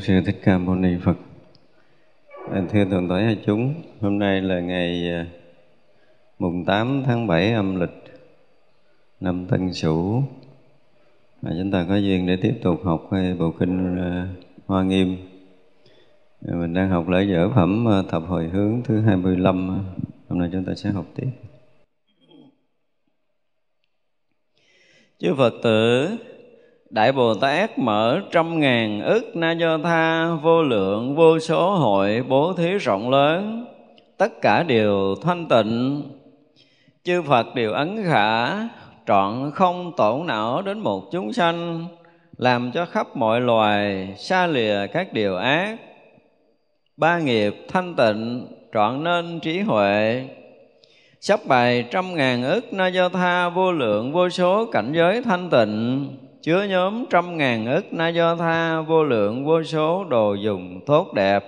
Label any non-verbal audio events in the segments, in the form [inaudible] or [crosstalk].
sư thích ca mâu ni phật. Thưa toàn thể hai chúng, hôm nay là ngày à, mùng 8 tháng 7 âm lịch năm Tân Sửu. Và chúng ta có duyên để tiếp tục học bộ kinh à, Hoa Nghiêm. À, mình đang học lễ dở phẩm thập hồi hướng thứ 25 hôm nay chúng ta sẽ học tiếp. Chư Phật tử Đại Bồ Tát mở trăm ngàn ức na do tha, vô lượng, vô số hội, bố thí rộng lớn. Tất cả đều thanh tịnh. Chư Phật đều ấn khả, trọn không tổn não đến một chúng sanh, làm cho khắp mọi loài xa lìa các điều ác. Ba nghiệp thanh tịnh, trọn nên trí huệ. Sắp bài trăm ngàn ức na do tha, vô lượng, vô số cảnh giới thanh tịnh chứa nhóm trăm ngàn ức na do tha, vô lượng, vô số đồ dùng tốt đẹp.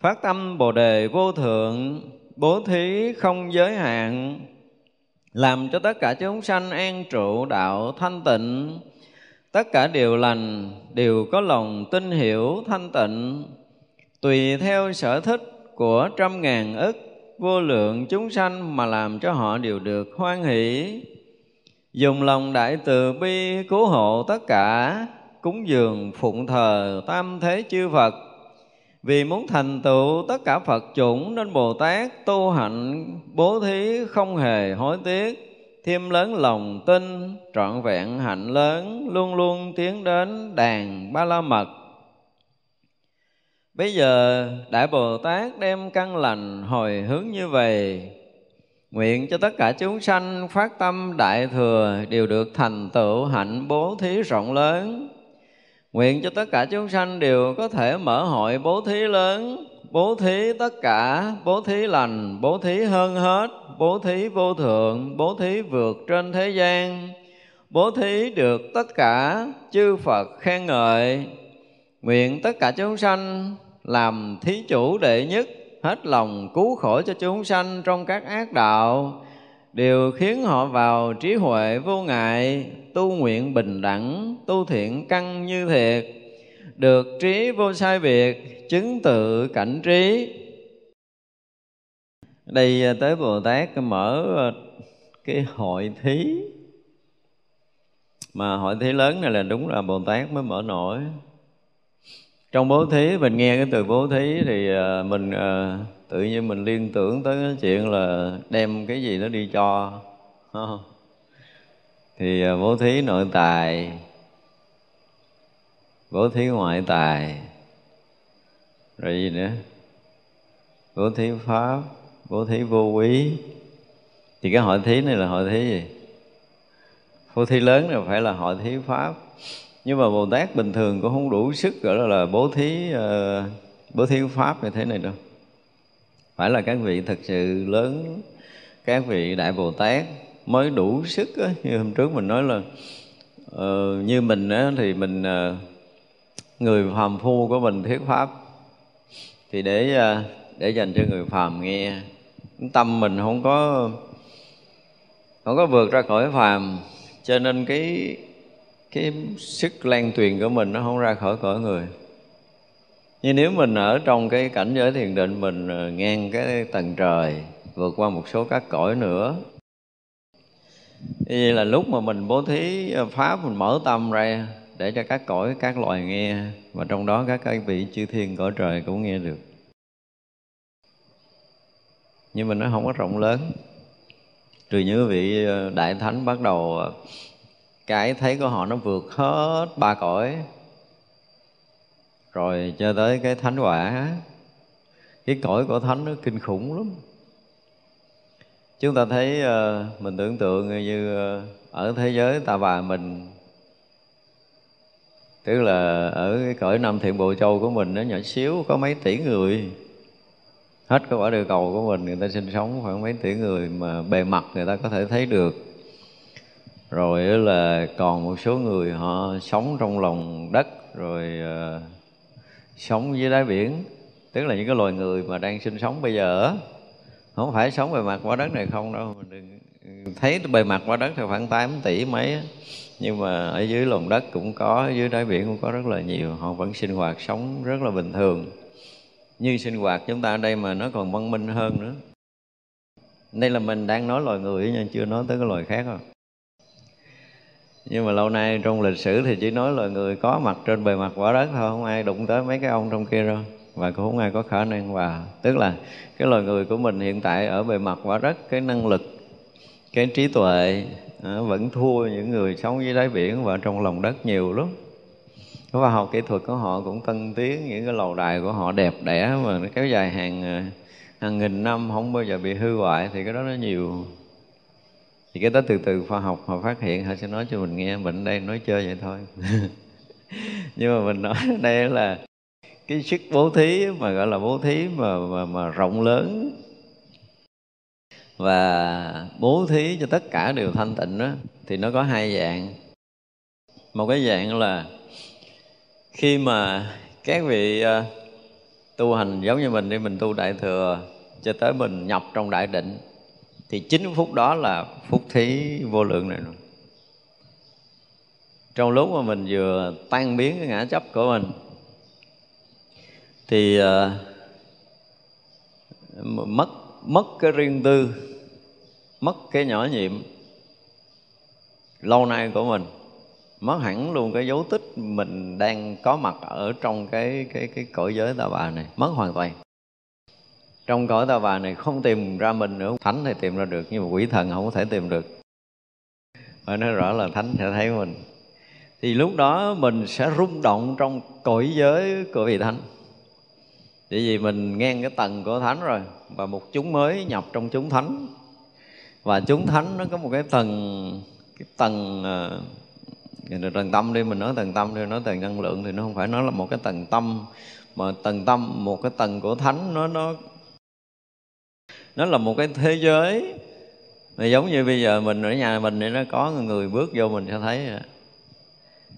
Phát tâm bồ đề vô thượng, bố thí không giới hạn, làm cho tất cả chúng sanh an trụ đạo thanh tịnh. Tất cả điều lành đều có lòng tin hiểu thanh tịnh. Tùy theo sở thích của trăm ngàn ức vô lượng chúng sanh mà làm cho họ đều được hoan hỷ dùng lòng đại từ bi cứu hộ tất cả, cúng dường phụng thờ tam thế chư Phật. Vì muốn thành tựu tất cả Phật chủng nên Bồ Tát tu hạnh bố thí không hề hối tiếc, thêm lớn lòng tin, trọn vẹn hạnh lớn luôn luôn tiến đến đàn ba la mật. Bây giờ đại bồ tát đem căn lành hồi hướng như vậy Nguyện cho tất cả chúng sanh phát tâm đại thừa đều được thành tựu hạnh bố thí rộng lớn. Nguyện cho tất cả chúng sanh đều có thể mở hội bố thí lớn, bố thí tất cả, bố thí lành, bố thí hơn hết, bố thí vô thượng, bố thí vượt trên thế gian, bố thí được tất cả chư Phật khen ngợi. Nguyện tất cả chúng sanh làm thí chủ đệ nhất hết lòng cứu khổ cho chúng sanh trong các ác đạo đều khiến họ vào trí huệ vô ngại, tu nguyện bình đẳng, tu thiện căn như thiệt, được trí vô sai biệt, chứng tự cảnh trí. Đây tới bồ tát mở ờ, cái hội thí. Mà hội thí lớn này là đúng là bồ tát mới mở nổi trong bố thí, mình nghe cái từ bố thí thì ờ, mình ờ, tự nhiên mình liên tưởng tới cái chuyện là đem cái gì nó đi cho thì ờ, bố thí nội tài, bố thí ngoại tài, rồi gì nữa? Bố thí pháp, bố thí vô quý thì cái hội thí này là hội thí gì? Bố thí lớn là phải là hội thí pháp nhưng mà bồ tát bình thường cũng không đủ sức gọi là, là bố thí uh, bố thí pháp như thế này đâu. Phải là các vị thật sự lớn các vị đại bồ tát mới đủ sức á. như hôm trước mình nói là uh, như mình á, thì mình uh, người phàm phu của mình thuyết pháp. Thì để uh, để dành cho người phàm nghe tâm mình không có không có vượt ra khỏi phàm. Cho nên cái cái sức lan truyền của mình nó không ra khỏi cõi người. Nhưng nếu mình ở trong cái cảnh giới thiền định, mình ờ, ngang cái tầng trời, vượt qua một số các cõi nữa vậy là lúc mà mình bố thí ờ, pháp, mình mở tâm ra để cho các cõi, các loài nghe, và trong đó các cái vị chư thiên cõi trời cũng nghe được. Nhưng mà nó không có rộng lớn. Trừ như vị ờ, đại thánh bắt đầu cái thấy của họ nó vượt hết ba cõi. Rồi cho tới cái thánh quả. Cái cõi của thánh nó kinh khủng lắm. Chúng ta thấy ờ, mình tưởng tượng như ờ, ở thế giới ta bà mình. Tức là ở cái cõi năm thiện bộ châu của mình nó nhỏ xíu, có mấy tỷ người. Hết cái quả địa cầu của mình, người ta sinh sống khoảng mấy tỷ người mà bề mặt người ta có thể thấy được rồi là còn một số người họ sống trong lòng đất rồi uh, sống dưới đáy biển. Tức là những cái loài người mà đang sinh sống bây giờ không phải sống bề mặt quả đất này không đâu mình đừng thấy bề mặt quả đất thì khoảng 8 tỷ mấy nhưng mà ở dưới lòng đất cũng có dưới đáy biển cũng có rất là nhiều họ vẫn sinh hoạt sống rất là bình thường. Như sinh hoạt chúng ta ở đây mà nó còn văn minh hơn nữa. Đây là mình đang nói loài người nhưng chưa nói tới cái loài khác rồi nhưng mà lâu nay trong lịch sử thì chỉ nói là người có mặt trên bề mặt quả đất thôi không ai đụng tới mấy cái ông trong kia đâu. Và cũng không ai có khả năng và tức là cái loài người của mình hiện tại ở bề mặt quả đất cái năng lực cái trí tuệ à, vẫn thua những người sống dưới đáy biển và trong lòng đất nhiều lắm. Khoa học kỹ thuật của họ cũng tân tiến những cái lầu đài của họ đẹp đẽ mà nó kéo dài hàng à, hàng nghìn năm không bao giờ bị hư hoại thì cái đó nó nhiều thì cái đó từ từ khoa học họ phát hiện họ sẽ nói cho mình nghe mình đây nói chơi vậy thôi. [laughs] Nhưng mà mình nói đây là cái sức bố thí mà gọi là bố thí mà mà, mà rộng lớn. Và bố thí cho tất cả đều thanh tịnh đó thì nó có hai dạng. Một cái dạng là khi mà các vị uh, tu hành giống như mình đi mình tu đại thừa cho tới mình nhập trong đại định thì chính phút đó là phúc thí vô lượng này rồi trong lúc mà mình vừa tan biến cái ngã chấp của mình thì uh, mất mất cái riêng tư mất cái nhỏ nhiệm lâu nay của mình mất hẳn luôn cái dấu tích mình đang có mặt ở trong cái cái cái cõi giới ta bà này mất hoàn toàn trong cõi ta bà này không tìm ra mình nữa thánh thì tìm ra được, nhưng mà quỷ thần không có thể tìm được. Phải nói rõ là thánh sẽ thấy mình. Thì lúc đó mình sẽ rung động trong cõi giới của vị thánh. Bởi vì mình ngang cái tầng của thánh rồi, và một chúng mới nhập trong chúng thánh. Và chúng thánh nó có một cái tầng cái tầng ờ, tầng tâm đi, mình nói tầng tâm đi, nói tầng năng lượng thì nó không phải nói là một cái tầng tâm. Mà tầng tâm, một cái tầng của thánh nó nó nó là một cái thế giới. Mà giống như bây giờ mình ở nhà mình thì nó có người bước vô mình sẽ thấy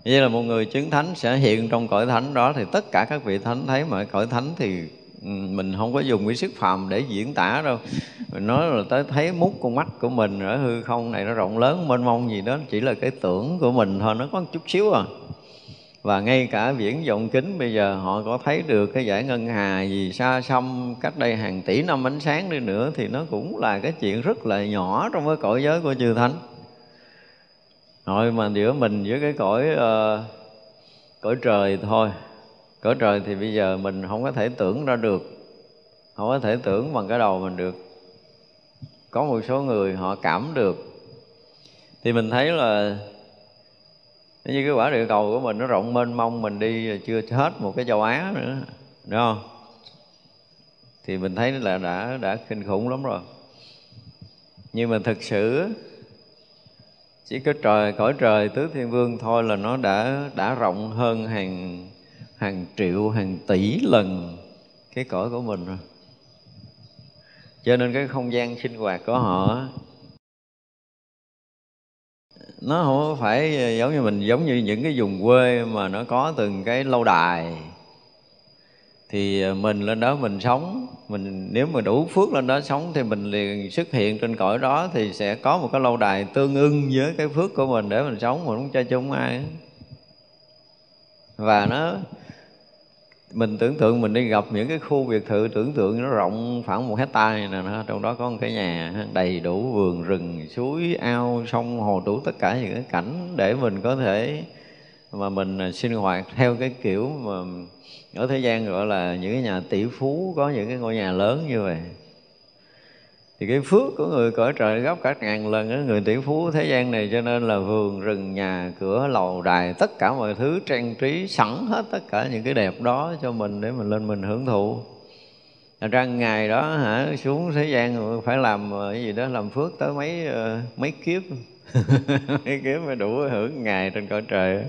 vậy là một người chứng thánh sẽ hiện trong cõi thánh đó thì tất cả các vị thánh thấy, mà cõi thánh thì ừ, mình không có dùng cái sức phàm để diễn tả đâu. Mình nói là tới thấy mút con mắt của mình ở hư không này nó rộng lớn, mênh mông gì đó, chỉ là cái tưởng của mình thôi, nó có một chút xíu à và ngay cả viễn vọng kính bây giờ họ có thấy được cái giải ngân hà gì xa xăm cách đây hàng tỷ năm ánh sáng đi nữa thì nó cũng là cái chuyện rất là nhỏ trong cái cõi giới của chư thánh. Rồi mà giữa mình với cái cõi uh, cõi trời thôi. Cõi trời thì bây giờ mình không có thể tưởng ra được không có thể tưởng bằng cái đầu mình được. Có một số người họ cảm được. Thì mình thấy là như cái quả địa cầu của mình nó rộng mênh mông, mình đi chưa hết một cái châu Á nữa, đúng không? Thì mình thấy là đã đã kinh khủng lắm rồi. Nhưng mà thực sự, chỉ có trời, cõi trời, tứ thiên vương thôi là nó đã đã rộng hơn hàng hàng triệu, hàng tỷ lần cái cõi của mình rồi. Cho nên cái không gian sinh hoạt của họ nó không phải giống như mình, giống như những cái vùng quê mà nó có từng cái lâu đài. Thì ờ, mình lên đó mình sống, mình, nếu mà đủ phước lên đó sống thì mình liền xuất hiện trên cõi đó thì sẽ có một cái lâu đài tương ưng với cái phước của mình để mình sống, mình không cho chung ai và nó mình tưởng tượng mình đi gặp những cái khu biệt thự tưởng tượng nó rộng khoảng một hecta này nè trong đó có một cái nhà đầy đủ vườn rừng, suối, ao, sông, hồ đủ tất cả những cái cảnh để mình có thể mà mình à, sinh hoạt theo cái kiểu mà ở thế gian gọi là những cái nhà tỷ phú, có những cái ngôi nhà lớn như vậy thì cái phước của người cõi trời gấp cả ngàn lần đó, người tỷ phú thế gian này cho nên là vườn rừng nhà cửa lầu đài tất cả mọi thứ trang trí sẵn hết tất cả những cái đẹp đó cho mình để mình lên mình hưởng thụ. Thành ra ngày đó hả xuống thế gian phải làm ờ, cái gì đó làm phước tới mấy ờ, mấy kiếp. [laughs] Mấy kiếp mới đủ hưởng ngày trên cõi trời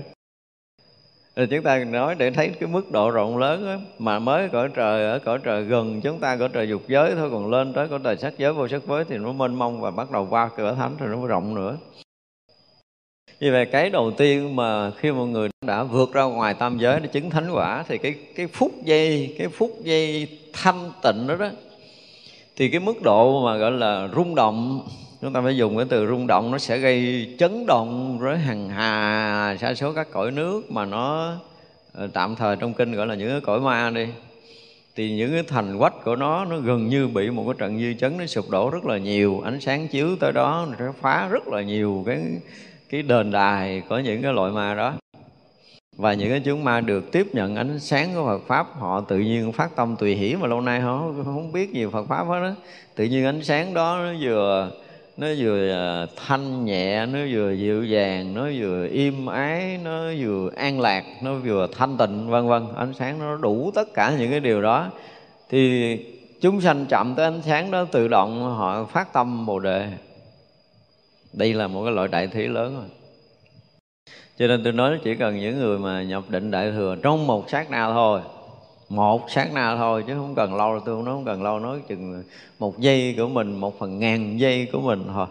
rồi chúng ta nói để thấy cái mức độ rộng lớn đó, mà mới cõi trời ở cõi trời gần chúng ta cõi trời dục giới thôi còn lên tới cõi trời sắc giới vô sắc giới thì nó mênh mông và bắt đầu qua cửa thánh thì nó rộng nữa. Vì vậy cái đầu tiên mà khi một người đã vượt ra ngoài tam giới để chứng thánh quả thì cái cái phút giây cái phút giây thanh tịnh đó đó thì cái mức độ mà gọi là rung động chúng ta phải dùng cái từ rung động, nó sẽ gây chấn động với hàng hà, sa số các cõi nước mà nó ờ, tạm thời trong kinh gọi là những cái cõi ma đi. Thì những cái thành quách của nó nó gần như bị một cái trận dư chấn nó sụp đổ rất là nhiều, ánh sáng chiếu tới đó, nó phá rất là nhiều cái cái đền đài của những cái loại ma đó. Và những cái chúng ma được tiếp nhận ánh sáng của Phật pháp, họ tự nhiên phát tâm tùy hỷ mà lâu nay họ không biết nhiều Phật pháp hết đó tự nhiên ánh sáng đó nó vừa nó vừa à, thanh nhẹ, nó vừa dịu dàng, nó vừa im ái, nó vừa an lạc, nó vừa thanh tịnh, vân vân. Ánh sáng nó đủ tất cả những cái điều đó. Thì chúng sanh chậm tới ánh sáng đó, tự động họ phát tâm bồ đề. Đây là một cái loại đại thí lớn rồi. Cho nên tôi nói chỉ cần những người mà nhập định đại thừa trong một sát na thôi một sát na thôi chứ không cần lâu tôi không nói không cần lâu nói chừng một giây của mình một phần ngàn giây của mình thôi.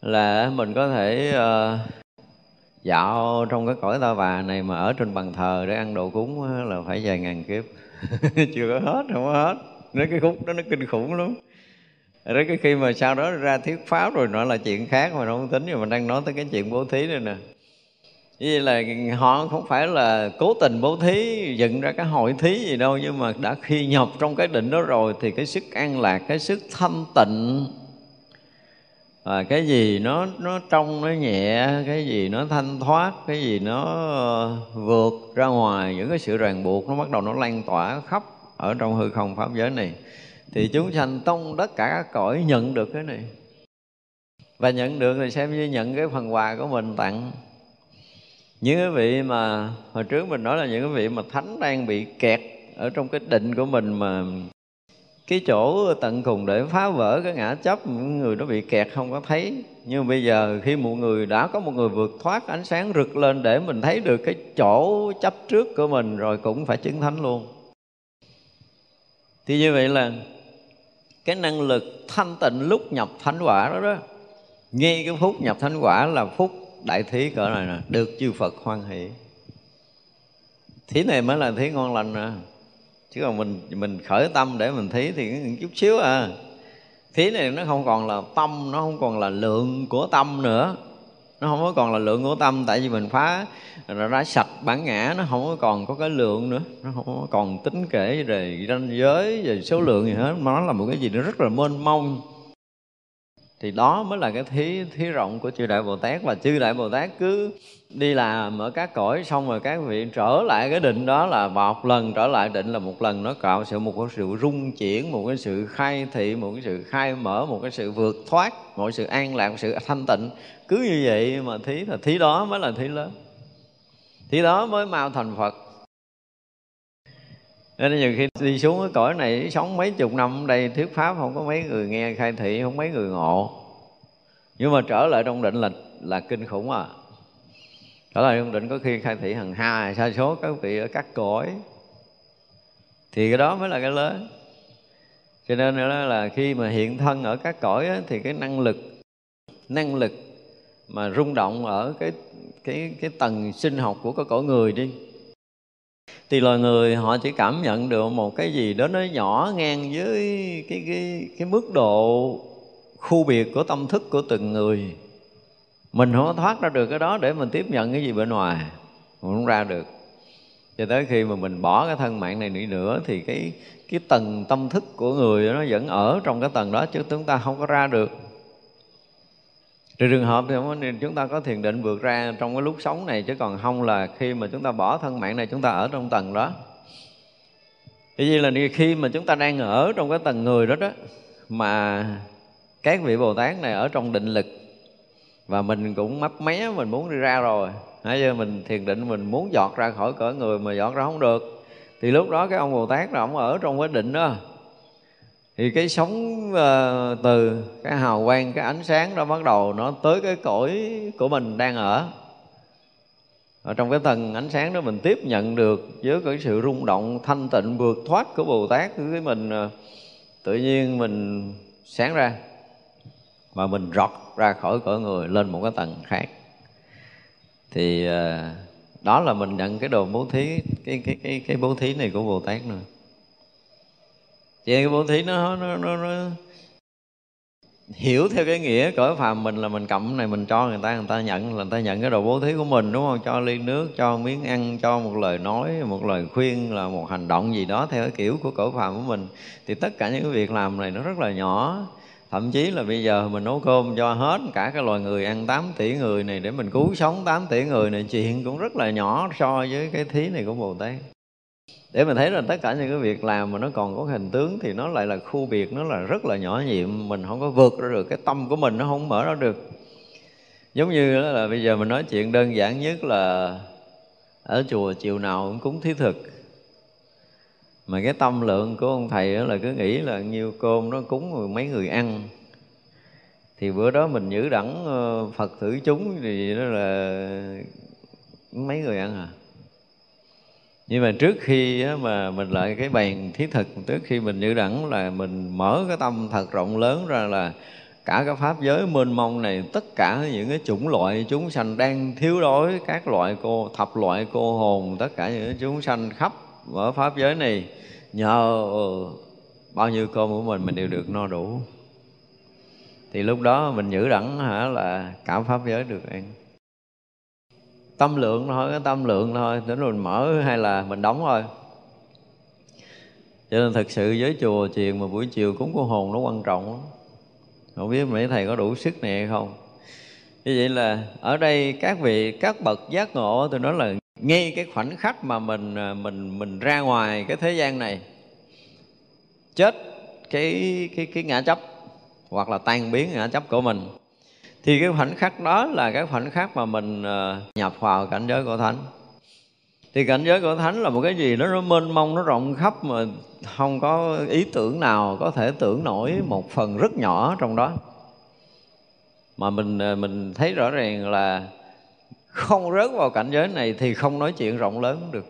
Là mình có thể uh, dạo trong cái cõi ta bà này mà ở trên bàn thờ để ăn đồ cúng là phải vài ngàn kiếp. [laughs] Chưa có hết không có hết. Nói cái khúc đó nó kinh khủng lắm. Rồi cái khi mà sau đó ra thuyết pháp rồi nó là chuyện khác mà nó không tính rồi mình đang nói tới cái chuyện bố thí đây nè vì là họ không phải là cố tình bố thí, dựng ra cái hội thí gì đâu, nhưng mà đã khi nhập trong cái định đó rồi thì cái sức an lạc, cái sức thanh tịnh và cái gì nó nó trong, nó nhẹ, cái gì nó thanh thoát, cái gì nó ờ, vượt ra ngoài, những cái sự ràng buộc nó bắt đầu nó lan tỏa khắp ở trong hư không pháp giới này. Thì chúng sanh tông tất cả các cõi nhận được cái này. Và nhận được thì xem như nhận cái phần quà của mình tặng những cái vị mà hồi trước mình nói là những cái vị mà thánh đang bị kẹt ở trong cái định của mình mà cái chỗ tận cùng để phá vỡ cái ngã chấp người nó bị kẹt không có thấy. Nhưng bây giờ khi một người, đã có một người vượt thoát ánh sáng rực lên để mình thấy được cái chỗ chấp trước của mình rồi cũng phải chứng thánh luôn. Thì như vậy là cái năng lực thanh tịnh lúc nhập thánh quả đó đó, ngay cái phút nhập thánh quả là phút đại thí cỡ này nè, được chư phật hoan hỷ. Thí này mới là thí ngon lành nè chứ còn mình mình khởi tâm để mình thí thì chút xíu à. Thí này nó không còn là tâm, nó không còn là lượng của tâm nữa. Nó không có còn là lượng của tâm, tại vì mình phá nó ra sạch bản ngã, nó không có còn có cái lượng nữa. Nó không có còn tính kể về ranh giới, về số lượng gì hết. Mà nó là một cái gì nó rất là mênh mông thì đó mới là cái thí thí rộng của chư đại bồ tát, và chư đại bồ tát cứ đi làm ở các cõi, xong rồi các vị trở lại cái định đó là một lần, trở lại định là một lần, nó tạo sự, một cái sự rung chuyển, một cái sự khai thị, một cái sự khai mở, một cái sự vượt thoát một sự an lạc một sự thanh tịnh. Cứ như vậy mà thí là thí đó mới là thí lớn. Thí đó mới mau thành phật nên nhiều khi đi xuống cái cõi này sống mấy chục năm ở đây thuyết pháp không có mấy người nghe khai thị không mấy người ngộ. Nhưng mà trở lại trong định là là kinh khủng à. Trở lại trong định có khi khai thị hàng hai sa số các vị ở các cõi. Thì cái đó mới là cái lớn. Cho nên nữa là khi mà hiện thân ở các cõi á, thì cái năng lực năng lực mà rung động ở cái cái cái tầng sinh học của cái cõi người đi thì loài người họ chỉ cảm nhận được một cái gì đó nó nhỏ ngang với cái cái cái mức độ khu biệt của tâm thức của từng người. Mình không có thoát ra được cái đó để mình tiếp nhận cái gì bên ngoài, mình không ra được. Cho cho tới khi mà mình bỏ cái thân mạng này đi nữa thì cái cái tầng tâm thức của người nó vẫn ở trong cái tầng đó chứ chúng ta không có ra được. Trừ trường hợp thì chúng ta có thiền định vượt ra trong cái lúc sống này, chứ còn không là khi mà chúng ta bỏ thân mạng này, chúng ta ở trong tầng đó. Ý vậy là khi mà chúng ta đang ở trong cái tầng người đó đó, mà các vị Bồ Tát này ở trong định lực, và mình cũng mấp mé, mình muốn đi ra rồi. Nãy giờ mình thiền định, mình muốn dọt ra khỏi cõi người mà dọt ra không được. Thì lúc đó cái ông Bồ Tát là ông ở trong cái định đó thì cái sóng uh, từ cái hào quang cái ánh sáng đó bắt đầu nó tới cái cõi của mình đang ở. Ở trong cái tầng ánh sáng đó mình tiếp nhận được với cái sự rung động thanh tịnh vượt thoát của Bồ Tát cái mình uh, tự nhiên mình sáng ra và mình rọt ra khỏi cõi người lên một cái tầng khác. Thì uh, đó là mình nhận cái đồ bố thí cái cái cái cái bố thí này của Bồ Tát nữa vậy cái bố thí nó nó nó, nó hiểu theo cái nghĩa cõi phàm mình là mình cầm này mình cho người ta người ta nhận là người ta nhận cái đồ bố thí của mình đúng không? Cho ly nước cho miếng ăn cho một lời nói một lời khuyên là một hành động gì đó theo cái kiểu của cõi phàm của mình. Thì tất cả những cái việc làm này nó rất là nhỏ. Thậm chí là bây giờ mình nấu cơm cho hết cả cái loài người ăn 8 tỷ người này để mình cứu sống 8 tỷ người này chuyện cũng rất là nhỏ so với cái thí này của Bồ Tát để mình thấy là tất cả những cái việc làm mà nó còn có hình tướng thì nó lại là khu biệt, nó là rất là nhỏ nhiệm. Mình không có vượt ra được cái tâm của mình, nó không mở ra được. Giống như là bây giờ mình nói chuyện đơn giản nhất là ở chùa chiều nào cũng cúng thí thực. Mà cái tâm lượng của ông thầy là cứ nghĩ là nhiêu cơm nó cúng mấy người ăn. Thì bữa đó mình giữ đẳng ờ, phật thử chúng thì nó là mấy người ăn à? Nhưng mà trước khi mà mình lại cái bàn thiết thực, trước khi mình giữ đẳng là mình mở cái tâm thật rộng lớn ra là cả cái pháp giới mênh mông này, tất cả những cái chủng loại chúng sanh đang thiếu đói, các loại cô, thập loại cô hồn, tất cả những cái chúng sanh khắp ở pháp giới này, nhờ bao nhiêu cơm của mình mình đều được no đủ. Thì lúc đó mình giữ đẳng hả là cả pháp giới được ăn tâm lượng thôi, cái tâm lượng thôi, đến rồi mình mở hay là mình đóng thôi. Cho nên thật sự với chùa chiền mà buổi chiều cúng cô hồn nó quan trọng lắm. Không biết mấy thầy có đủ sức này hay không. Như vậy là ở đây các vị, các bậc giác ngộ, tôi nói là ngay cái khoảnh khắc mà mình à, mình mình ra ngoài cái thế gian này, chết cái cái cái ngã chấp hoặc là tan biến ngã chấp của mình thì cái khoảnh khắc đó là cái khoảnh khắc mà mình ờ, nhập vào cảnh giới của thánh. Thì cảnh giới của thánh là một cái gì đó nó mênh mông, nó rộng khắp mà không có ý tưởng nào có thể tưởng nổi một phần rất nhỏ trong đó. Mà mình ờ, mình thấy rõ ràng là không rớt vào cảnh giới này thì không nói chuyện rộng lớn được.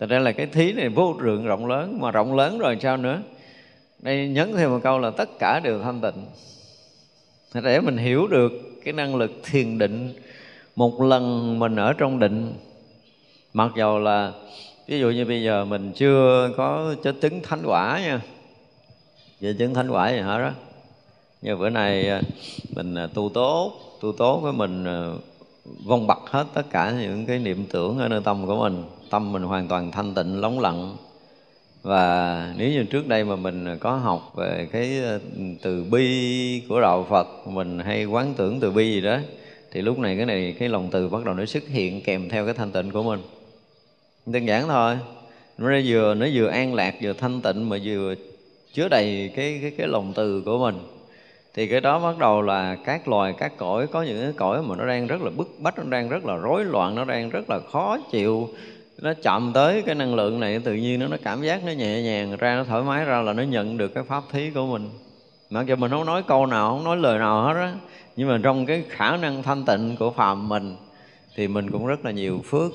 Thật ra là cái thí này vô lượng rộng lớn, Mà rộng lớn rồi sao nữa? Đây nhấn thêm một câu là tất cả đều thanh tịnh để mình hiểu được cái năng lực thiền định, một lần mình ở trong định, mặc dầu là, ví dụ như bây giờ mình chưa có cho chứng thánh quả nha. Về chứng thánh quả gì hả đó? Như bữa nay à, mình à, tu tốt tu tốt với mình à, vong bật hết tất cả những cái niệm tưởng ở nơi tâm của mình. Tâm mình hoàn toàn thanh tịnh, lóng lặng và nếu như trước đây mà mình có học về cái ờ, từ bi của đạo Phật, mình hay quán tưởng từ bi gì đó, thì lúc này cái này, cái lòng từ bắt đầu nó xuất hiện kèm theo cái thanh tịnh của mình. Đơn giản thôi. Nó vừa nó vừa an lạc, vừa thanh tịnh mà vừa chứa đầy cái cái cái lòng từ của mình. Thì cái đó bắt đầu là các loài, các cõi, có những cái cõi mà nó đang rất là bức bách, nó đang rất là rối loạn, nó đang rất là khó chịu nó chậm tới cái năng lượng này, tự nhiên nó nó cảm giác nó nhẹ nhàng, ra nó thoải mái, ra là nó nhận được cái pháp thí của mình. Mặc dù mình không nói câu nào, không nói lời nào hết á, nhưng mà trong cái khả năng thanh tịnh của phàm mình thì mình cũng rất là nhiều phước.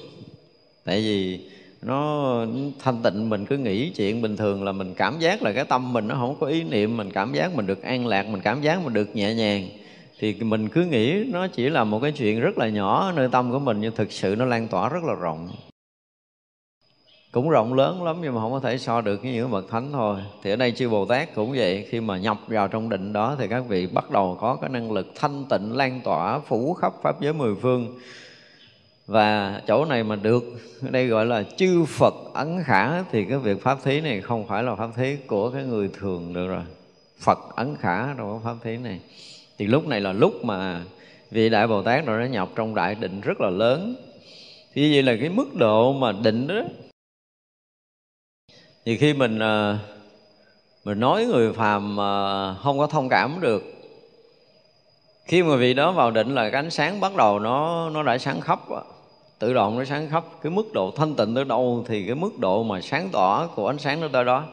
Tại vì nó thanh tịnh, mình cứ nghĩ chuyện bình thường là mình cảm giác là cái tâm mình nó không có ý niệm, mình cảm giác mình được an lạc, mình cảm giác mình được nhẹ nhàng. Thì mình cứ nghĩ nó chỉ là một cái chuyện rất là nhỏ nơi tâm của mình, nhưng thực sự nó lan tỏa rất là rộng cũng rộng lớn lắm nhưng mà không có thể so được với những bậc thánh thôi. Thì ở đây chư bồ tát cũng vậy, khi mà nhập vào trong định đó thì các vị bắt đầu có cái năng lực thanh tịnh, lan tỏa, phủ khắp pháp giới mười phương. Và chỗ này mà được đây gọi là chư Phật ấn khả, thì cái việc pháp thí này không phải là pháp thí của cái người thường được rồi. Phật ấn khả trong cái pháp thí này. Thì lúc này là lúc mà vị đại Bồ Tát rồi nó nhập trong đại định rất là lớn. Thì vậy là cái mức độ mà định đó thì khi mình ờ, mình nói người phàm mà không có thông cảm được, khi mà vị đó vào định là cái ánh sáng bắt đầu nó nó đã sáng khắp tự động nó sáng khắp cái mức độ thanh tịnh tới đâu thì cái mức độ mà sáng tỏ của ánh sáng nó tới đó.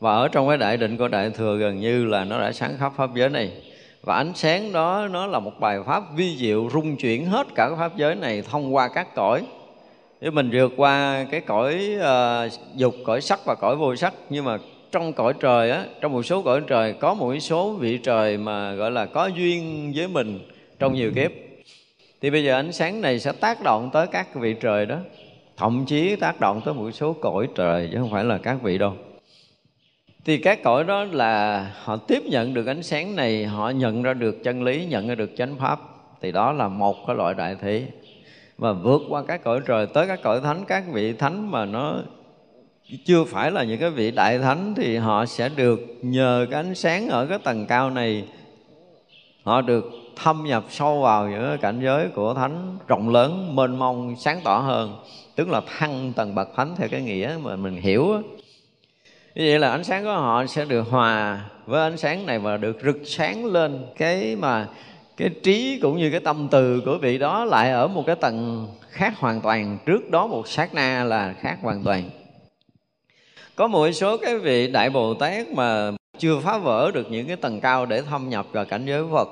Và ở trong cái đại định của đại thừa gần như là nó đã sáng khắp pháp giới này. Và ánh sáng đó nó là một bài pháp vi diệu rung chuyển hết cả cái pháp giới này thông qua các cõi nếu mình vượt qua cái cõi uh, dục cõi sắc và cõi vô sắc nhưng mà trong cõi trời á trong một số cõi trời có một số vị trời mà gọi là có duyên với mình trong nhiều kiếp thì bây giờ ánh sáng này sẽ tác động tới các vị trời đó. Thậm chí tác động tới một số cõi trời chứ không phải là các vị đâu. Thì các cõi đó là họ tiếp nhận được ánh sáng này họ nhận ra được chân lý nhận ra được chánh pháp. Thì đó là một cái loại đại thế và vượt qua các cõi trời, tới các cõi thánh, các vị thánh mà nó chưa phải là những cái vị đại thánh thì họ sẽ được nhờ cái ánh sáng ở cái tầng cao này. Họ được thâm nhập sâu vào những cái cảnh giới của thánh rộng lớn, mênh mông, sáng tỏ hơn, tức là thăng tầng bậc thánh theo cái nghĩa mà mình hiểu như vậy là ánh sáng của họ sẽ được hòa với ánh sáng này và được rực sáng lên cái mà cái trí cũng như cái tâm từ của vị đó lại ở một cái tầng khác hoàn toàn. Trước đó một sát na là khác hoàn toàn. Có một số cái vị đại bồ tát mà chưa phá vỡ được những cái tầng cao để thâm nhập vào cảnh giới phật,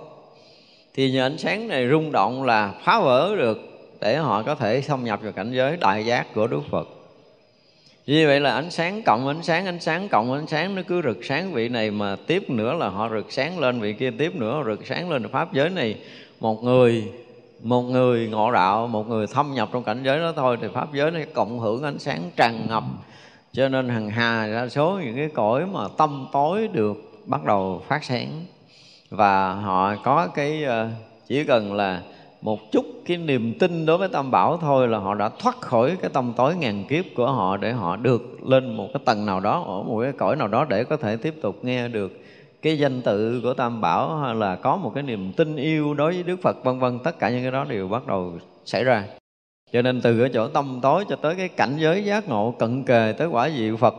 thì nhờ ánh sáng này rung động là phá vỡ được để họ có thể xâm nhập vào cảnh giới đại giác của đức phật như vậy là ánh sáng cộng ánh sáng ánh sáng cộng ánh sáng, nó cứ rực sáng vị này mà tiếp nữa là họ rực sáng lên, vị kia tiếp nữa rực sáng lên. Pháp giới này, một người một người ngộ đạo, một người thâm nhập trong cảnh giới đó thôi, thì pháp giới nó cộng hưởng ánh sáng tràn ngập. Cho nên hằng hà đa số những cái cõi mà tâm tối được bắt đầu phát sáng. Và họ có cái ờ, chỉ cần là một chút cái niềm tin đối với tam bảo thôi là họ đã thoát khỏi cái tâm tối ngàn kiếp của họ để họ được lên một cái tầng nào đó, ở một cái cõi nào đó để có thể tiếp tục nghe được cái danh tự của tam bảo, hay là có một cái niềm tin yêu đối với đức phật, vân vân. Tất cả những cái đó đều bắt đầu xảy ra. Cho nên từ cái chỗ tâm tối cho tới cái cảnh giới giác ngộ cận kề tới quả vị phật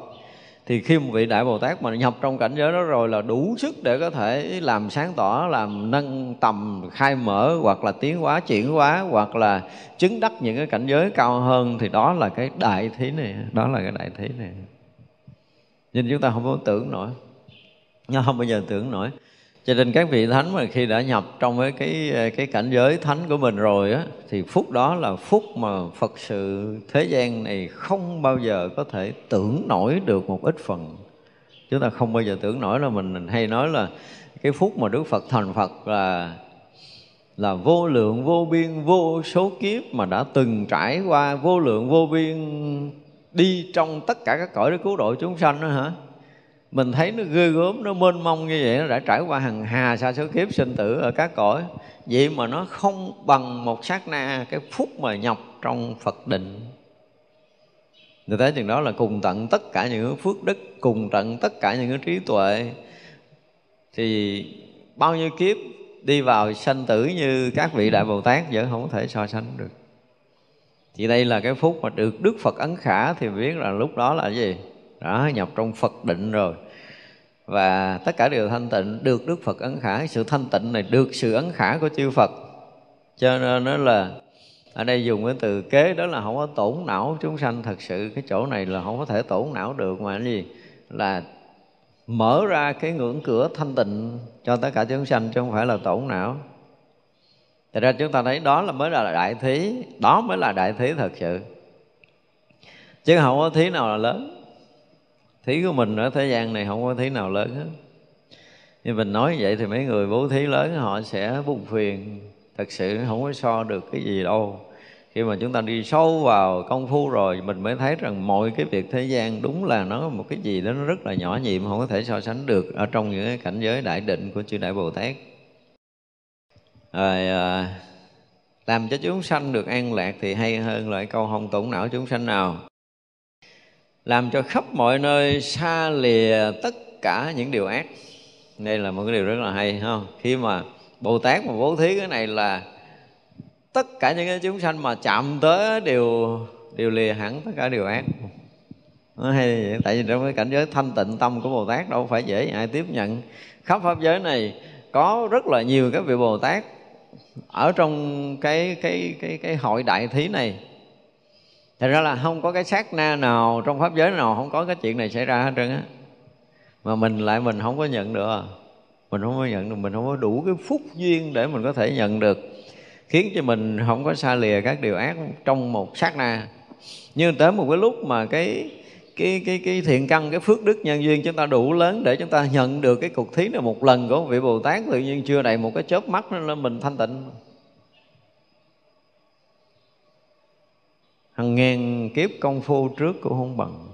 thì khi một vị đại bồ tát mà nhập trong cảnh giới đó rồi là đủ sức để có thể làm sáng tỏ, làm nâng tầm, khai mở, hoặc là tiến hóa, chuyển hóa, hoặc là chứng đắc những cái cảnh giới cao hơn, thì đó là cái đại thí này, đó là cái đại thí này. Nhưng chúng ta không có tưởng nổi. Nhưng không bao giờ tưởng nổi cho nên các vị thánh mà khi đã nhập trong cái cái cái cảnh giới thánh của mình rồi á, thì phút đó là phút mà phật sự thế gian này không bao giờ có thể tưởng nổi được một ít phần. Chúng ta không bao giờ tưởng nổi là mình hay nói là cái phút mà đức phật thành phật là là vô lượng, vô biên, vô số kiếp mà đã từng trải qua vô lượng, vô biên, đi trong tất cả các cõi để cứu độ chúng sanh đó hả? Mình thấy nó ghê gớm, nó mênh mông như vậy, nó đã trải qua hàng hà sa số kiếp sinh tử ở các cõi. Vậy mà nó không bằng một sát na, cái phút mà nhập trong phật định. Người tới chừng đó là cùng tận tất cả những phước đức, cùng tận tất cả những cái trí tuệ. Thì bao nhiêu kiếp đi vào sanh tử như các vị đại bồ tát vẫn không thể so sánh được. Thì đây là cái phút mà được đức phật ấn khả, thì biết là lúc đó là cái gì? Đó, nhập trong phật định rồi. Và tất cả đều thanh tịnh, được đức phật ấn khả. Sự thanh tịnh này được sự ấn khả của chư phật. Cho nên nó là, ở đây dùng cái từ kế đó là không có tổn não chúng sanh thật sự. Cái chỗ này là không có thể tổn não được mà cái gì? Là mở ra cái ngưỡng cửa thanh tịnh cho tất cả chúng sanh chứ không phải là tổn não. Thật ra chúng ta thấy đó là mới là đại thí. Đó mới là đại thí thật sự. Chứ không có thí nào là lớn thí của mình ở thế gian này không có thí nào lớn hết. Nhưng mình nói vậy thì mấy người bố thí lớn họ sẽ buồn phiền. Thật sự không có so được cái gì đâu. Khi mà chúng ta đi sâu vào công phu rồi mình mới thấy rằng mọi cái việc thế gian đúng là nó một cái gì đó nó rất là nhỏ nhiệm không có thể so sánh được ở trong những cái cảnh giới đại định của chư đại bồ tát. Rồi à, làm cho chúng sanh được an lạc thì hay hơn loại câu không tổn não chúng sanh nào làm cho khắp mọi nơi xa lìa tất cả những điều ác. Đây là một cái điều rất là hay không khi mà bồ tát mà bố thí cái này là tất cả những cái chúng sanh mà chạm tới đều đều lìa hẳn tất cả điều ác. Nó hay vậy, tại vì trong cái cảnh giới thanh tịnh tâm của bồ tát đâu phải dễ ai tiếp nhận. Khắp pháp giới này có rất là nhiều các vị bồ tát ở trong cái cái cái cái hội đại thí này thật ra là không có cái sát na nào trong pháp giới nào không có cái chuyện này xảy ra hết trơn á. Mà mình lại mình không có nhận được. Mình không có nhận được, mình không có đủ cái phúc duyên để mình có thể nhận được. Khiến cho mình không có xa lìa các điều ác trong một sát na. Nhưng tới một cái lúc mà cái cái cái cái thiện căn, cái phước đức nhân duyên chúng ta đủ lớn để chúng ta nhận được cái cuộc thí này một lần của vị bồ tát, tự nhiên chưa đầy một cái chớp mắt nên mình thanh tịnh. Hàng ngàn kiếp công phu trước cũng không bằng.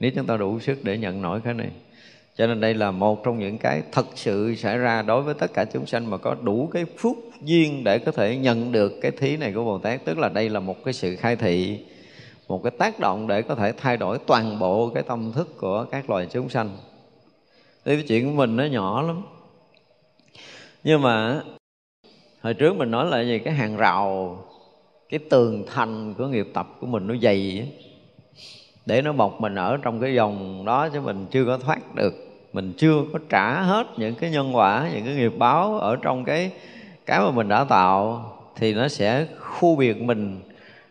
Nếu chúng ta đủ sức để nhận nổi cái này. Cho nên đây là một trong những cái thật sự xảy ra đối với tất cả chúng sanh mà có đủ cái phúc duyên để có thể nhận được cái thí này của Bồ Tát. Tức là đây là một cái sự khai thị, một cái tác động để có thể thay đổi toàn bộ cái tâm thức của các loài chúng sanh. Thế cái chuyện của mình nó nhỏ lắm. Nhưng mà, hồi trước mình nói là gì? Cái hàng rào cái tường thành của nghiệp tập của mình nó dày để nó bọc mình ở trong cái vòng đó chứ mình chưa có thoát được. Mình chưa có trả hết những cái nhân quả, những cái nghiệp báo ở trong cái cái mà mình đã tạo thì nó sẽ khu biệt mình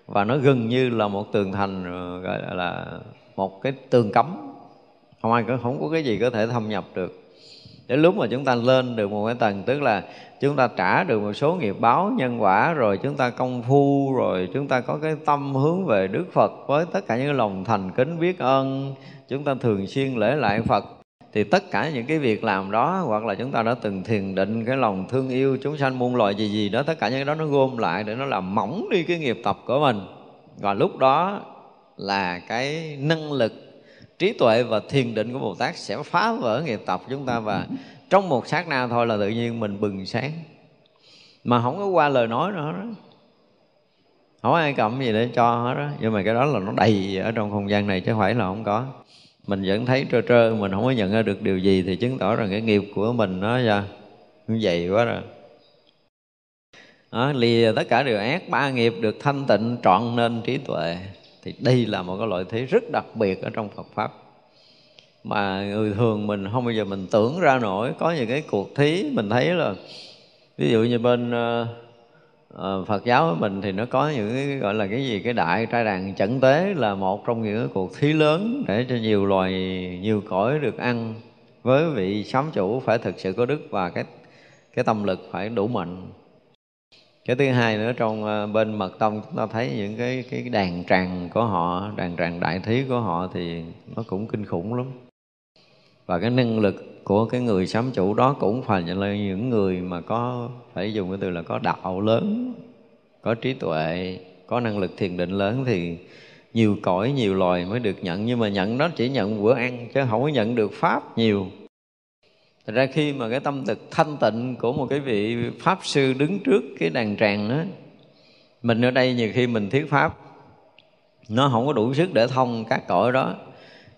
và nó gần như là một tường thành, gọi là một cái tường cấm. Không ai có, không có cái gì có thể thâm nhập được. Đến lúc mà chúng ta lên được một cái tầng, tức là chúng ta trả được một số nghiệp báo nhân quả, rồi chúng ta công phu, rồi chúng ta có cái tâm hướng về Đức Phật với tất cả những lòng thành kính biết ơn. Chúng ta thường xuyên lễ lại Phật. Thì tất cả những cái việc làm đó, hoặc là chúng ta đã từng thiền định cái lòng thương yêu, chúng sanh muôn loài gì gì đó, tất cả những cái đó nó gom lại để nó làm mỏng đi cái nghiệp tập của mình. Và lúc đó là cái năng lực trí tuệ và thiền định của Bồ Tát sẽ phá vỡ nghiệp tập chúng ta và trong một sát na thôi là tự nhiên mình bừng sáng. Mà không có qua lời nói nữa đó. Không ai cầm gì để cho hết đó nhưng mà cái đó là nó đầy ở trong không gian này chứ không phải là không có. Mình vẫn thấy trơ trơ mình không có nhận ra được điều gì thì chứng tỏ rằng cái nghiệp của mình nó ra như vậy quá rồi. Đó, lìa tất cả điều ác ba nghiệp được thanh tịnh trọn nên trí tuệ. Thì đây là một cái loại thế rất đặc biệt ở trong Phật pháp mà người thường mình không bao giờ mình tưởng ra nổi. Có những cái cuộc thí mình thấy là ví dụ như bên uh, Phật giáo của mình thì nó có những cái gọi là cái gì? Cái đại trai đàn chẩn tế là một trong những cái cuộc thí lớn để cho nhiều loài nhiều cõi được ăn với vị sám chủ phải thực sự có đức và cái cái tâm lực phải đủ mạnh. Cái thứ hai nữa trong ờ, bên mật tông chúng ta thấy những cái cái đàn tràng của họ đàn tràng đại thí của họ thì nó cũng kinh khủng lắm và cái năng lực của cái người sám chủ đó cũng phải là những người mà có, phải dùng cái từ là có đạo lớn, có trí tuệ, có năng lực thiền định lớn thì nhiều cõi, nhiều loài mới được nhận. Nhưng mà nhận đó chỉ nhận bữa ăn chứ không có nhận được pháp nhiều. Thật ra khi mà cái tâm thực thanh tịnh của một cái vị Pháp sư đứng trước cái đàn tràng đó Mình ở đây nhiều khi mình thuyết Pháp, Nó không có đủ sức để thông các cõi đó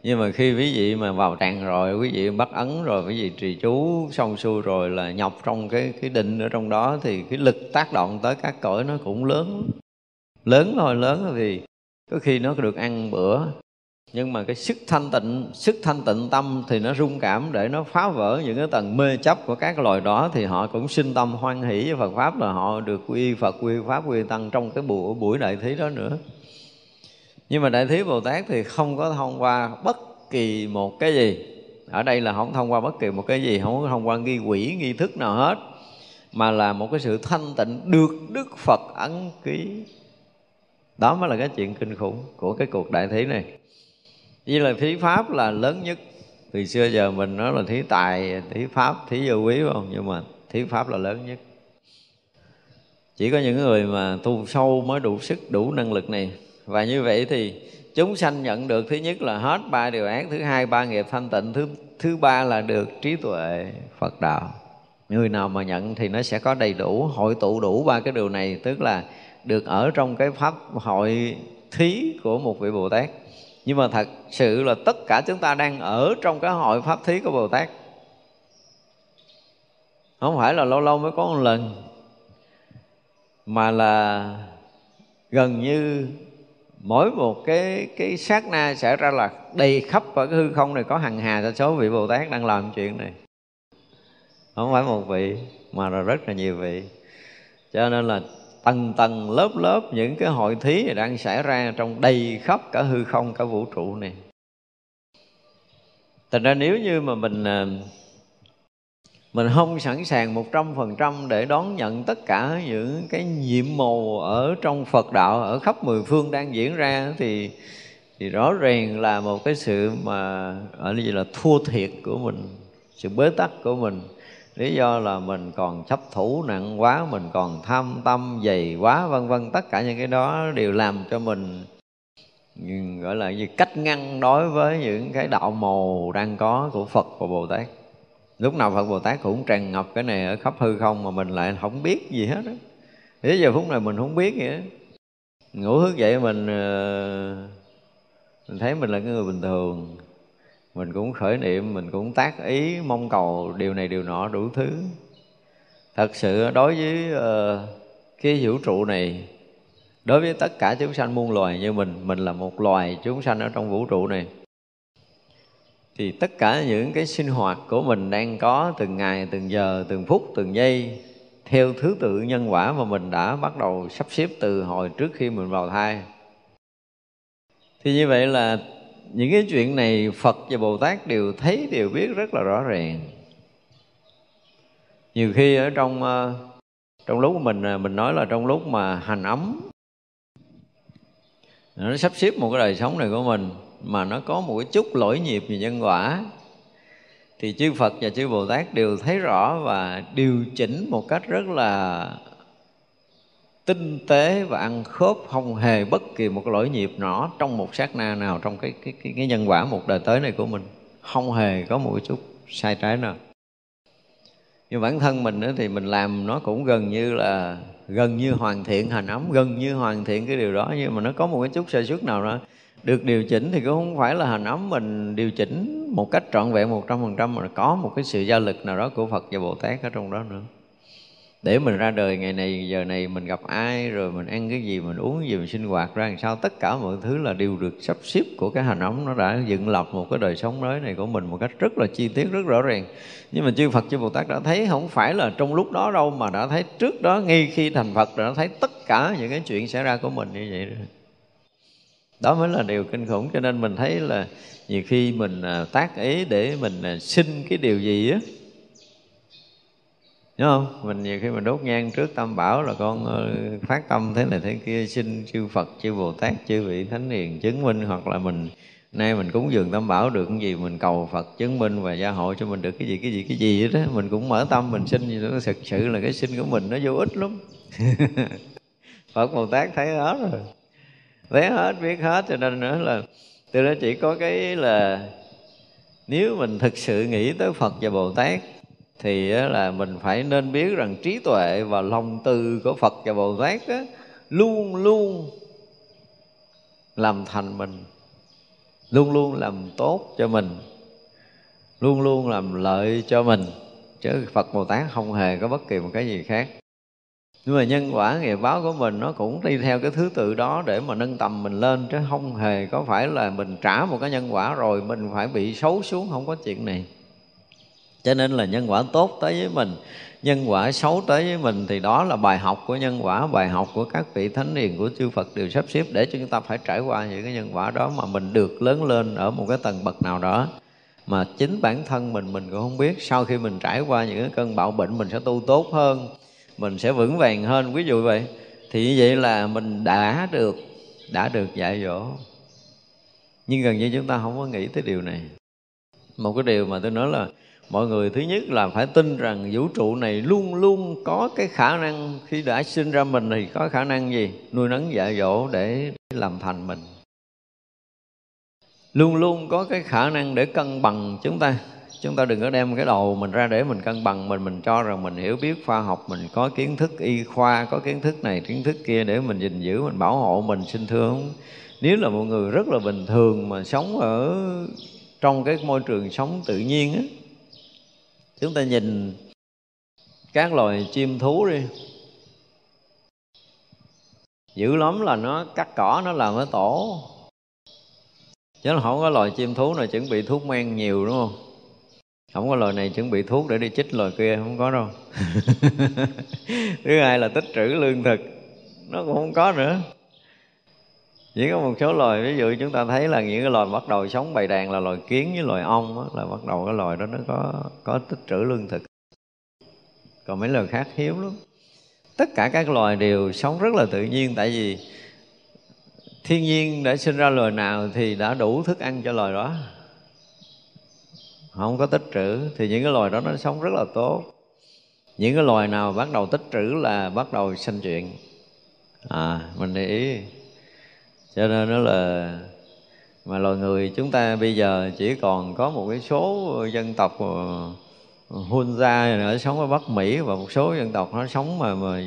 nhưng mà khi quý vị mà vào tràng rồi, quý vị bắt ấn rồi, quý vị trì chú, xong xuôi rồi là nhọc trong cái cái định ở trong đó, thì cái lực tác động tới các cõi nó cũng lớn. Lớn thôi, lớn thì có khi nó được ăn bữa. Nhưng mà cái sức thanh tịnh, sức thanh tịnh tâm thì nó rung cảm để nó phá vỡ những cái tầng mê chấp của các loài đó, thì họ cũng sinh tâm hoan hỷ với Phật pháp là họ được quy Phật quy pháp quy tăng trong cái buổi buổi đại thí đó nữa nhưng mà đại thí Bồ Tát thì không có thông qua bất kỳ một cái gì. Ở đây là không thông qua bất kỳ một cái gì, không có thông qua nghi quỷ, nghi thức nào hết, mà là một cái sự thanh tịnh được Đức Phật ấn ký. Đó mới là cái chuyện kinh khủng của cái cuộc đại thí này. Như là thí pháp là lớn nhất. Từ xưa giờ mình nói là thí tài, thí pháp, thí vô quý không? Nhưng mà thí pháp là lớn nhất. Chỉ có những người mà tu sâu mới đủ sức, đủ năng lực này và như vậy thì chúng sanh nhận được thứ nhất là hết ba điều ác, thứ hai ba nghiệp thanh tịnh, thứ thứ ba là được trí tuệ phật đạo. Người nào mà nhận thì nó sẽ có đầy đủ, hội tụ đủ ba cái điều này, tức là được ở trong cái pháp hội thí của một vị bồ tát. Nhưng mà thật sự là tất cả chúng ta đang ở trong cái hội pháp thí của bồ tát. Không phải là lâu lâu mới có một lần, mà là gần như mỗi một cái cái sát na xảy ra là đầy khắp ở cái hư không này có hàng hà số vị bồ tát đang làm chuyện này. Không phải một vị, mà là rất là nhiều vị. Cho nên là tầng tầng, lớp lớp những cái hội thí này đang xảy ra trong đầy khắp cả hư không, cả vũ trụ này. Thành ra nếu như mà mình à, mình không sẵn sàng một trăm phần trăm để đón nhận tất cả những cái nhiệm màu ở trong Phật đạo, ở khắp mười phương đang diễn ra thì thì rõ ràng là một cái sự mà ở đây là thua thiệt của mình, sự bế tắc của mình. Lý do là mình còn chấp thủ nặng quá, mình còn tham tâm dày quá, vân vân, tất cả những cái đó đều làm cho mình, gọi là gì cách ngăn đối với những cái đạo màu đang có của Phật và Bồ Tát lúc nào Phật Bồ Tát cũng tràn ngập cái này ở khắp hư không mà mình lại không biết gì hết á. Thế giờ phút này mình không biết vậy ngủ thức dậy mình ờ, mình thấy mình là cái người bình thường. Mình cũng khởi niệm mình cũng tác ý mong cầu điều này điều nọ đủ thứ. Thật sự đối với uh, cái vũ trụ này đối với tất cả chúng sanh muôn loài như mình mình là một loài chúng sanh ở trong vũ trụ này thì tất cả những cái sinh hoạt của mình đang có từng ngày, từng giờ, từng phút, từng giây, theo thứ tự nhân quả mà mình đã bắt đầu sắp xếp từ hồi trước khi mình vào thai. Thì như vậy là những cái chuyện này phật và bồ tát đều thấy, đều biết rất là rõ ràng. Nhiều khi ở trong ờ, trong lúc mình ờ, mình nói là trong lúc mà hành ấm, nó sắp xếp một cái đời sống này của mình mà nó có một chút lỗi nhịp về nhân quả. Thì chư Phật và chư Bồ Tát đều thấy rõ và điều chỉnh một cách rất là tinh tế và ăn khớp không hề bất kỳ một lỗi nhịp nhỏ trong một sát na nào trong cái cái cái, cái nhân quả một đời tới này của mình. Không hề có một chút sai trái nào. Nhưng bản thân mình nữa thì mình làm nó cũng gần như là gần như hoàn thiện hành ấm gần như hoàn thiện cái điều đó nhưng mà nó có một cái chút sơ suất nào đó được điều chỉnh thì cũng không phải là hành ấm mình điều chỉnh một cách trọn vẹn một trăm phần trăm, mà có một cái sự gia lực nào đó của Phật và Bồ Tát ở trong đó nữa. Để mình ra đời ngày này, giờ này mình gặp ai, rồi mình ăn cái gì, mình uống cái gì, mình sinh hoạt ra làm sao, tất cả mọi thứ là đều được sắp xếp của cái hành ống nó đã dựng lập một cái đời sống mới này của mình một cách rất là chi tiết, rất rõ ràng. Nhưng mà chư Phật, chư Bồ Tát đã thấy không phải là trong lúc đó đâu, mà đã thấy trước đó, ngay khi thành Phật, đã thấy tất cả những cái chuyện xảy ra của mình như vậy rồi đó mới là điều kinh khủng cho nên mình thấy là nhiều khi mình à, tác ý để mình à, xin cái điều gì á. Đúng không? Mình nhiều khi mình đốt nhang trước tam bảo là con ờ, phát tâm thế này thế kia xin chư Phật, chư Bồ Tát, chư vị Thánh Hiền chứng minh hoặc là mình nay mình cúng dường tam bảo được cái gì mình cầu Phật chứng minh và gia hộ cho mình được cái gì cái gì cái gì đó. Mình cũng mở tâm mình xin gì đó thực sự là cái xin của mình nó vô ích lắm. [laughs] Phật Bồ Tát thấy đó rồi thấy hết biết hết cho nên nữa là từ đó chỉ có cái là nếu mình thực sự nghĩ tới Phật và Bồ Tát thì là mình phải nên biết rằng trí tuệ và lòng từ của Phật và Bồ Tát á, luôn luôn làm thành mình luôn luôn làm tốt cho mình luôn luôn làm lợi cho mình. Chứ Phật Bồ Tát không hề có bất kỳ một cái gì khác nhưng mà nhân quả nghiệp báo của mình nó cũng đi theo cái thứ tự đó để mà nâng tầm mình lên, chứ không hề có phải là mình trả một cái nhân quả rồi mình phải bị xấu xuống, không có chuyện này. Cho nên là nhân quả tốt tới với mình, nhân quả xấu tới với mình thì đó là bài học của nhân quả, bài học của các vị thánh hiền của chư Phật đều sắp xếp để cho chúng ta phải trải qua những cái nhân quả đó mà mình được lớn lên ở một cái tầng bậc nào đó. Mà chính bản thân mình mình cũng không biết, sau khi mình trải qua những cái cơn bạo bệnh mình sẽ tu tốt hơn mình sẽ vững vàng hơn. Ví dụ vậy, thì như vậy là mình đã được đã được dạy dỗ. Nhưng gần như chúng ta không có nghĩ tới điều này. Một cái điều mà tôi nói là mọi người thứ nhất là phải tin rằng vũ trụ này luôn luôn có cái khả năng khi đã sinh ra mình thì có khả năng gì? Nuôi nấng, dạy dỗ để làm thành mình. Luôn luôn có cái khả năng để cân bằng chúng ta chúng ta đừng có đem cái đầu mình ra để mình cân bằng, mình mình cho rằng mình hiểu biết khoa học, mình có kiến thức y khoa, có kiến thức này, kiến thức kia để mình gìn giữ, mình bảo hộ, mình sinh thương nếu là một người rất là bình thường mà sống ở trong cái môi trường sống tự nhiên á, chúng ta nhìn các loài chim thú đi. Dữ lắm là nó cắt cỏ, nó làm cái tổ. Chứ là không có loài chim thú nào chuẩn bị thuốc men nhiều, đúng không? Không có loài này chuẩn bị thuốc để đi chích loài kia không có đâu. [laughs] Thứ hai là tích trữ lương thực. Nó cũng không có nữa. Chỉ có một số loài ví dụ chúng ta thấy là những cái loài bắt đầu sống bầy đàn là loài kiến với loài ong đó, là bắt đầu cái loài đó nó có có tích trữ lương thực. Còn mấy loài khác hiếm lắm. Tất cả các loài đều sống rất là tự nhiên tại vì thiên nhiên đã sinh ra loài nào thì đã đủ thức ăn cho loài đó không có tích trữ, thì những cái loài đó nó sống rất là tốt. Những cái loài nào bắt đầu tích trữ là bắt đầu sanh chuyện. À mình để ý. Cho nên nó là, mà loài người chúng ta bây giờ chỉ còn có một cái số dân tộc ờ, Hunza ở sống ở Bắc Mỹ và một số dân tộc nó sống mà mà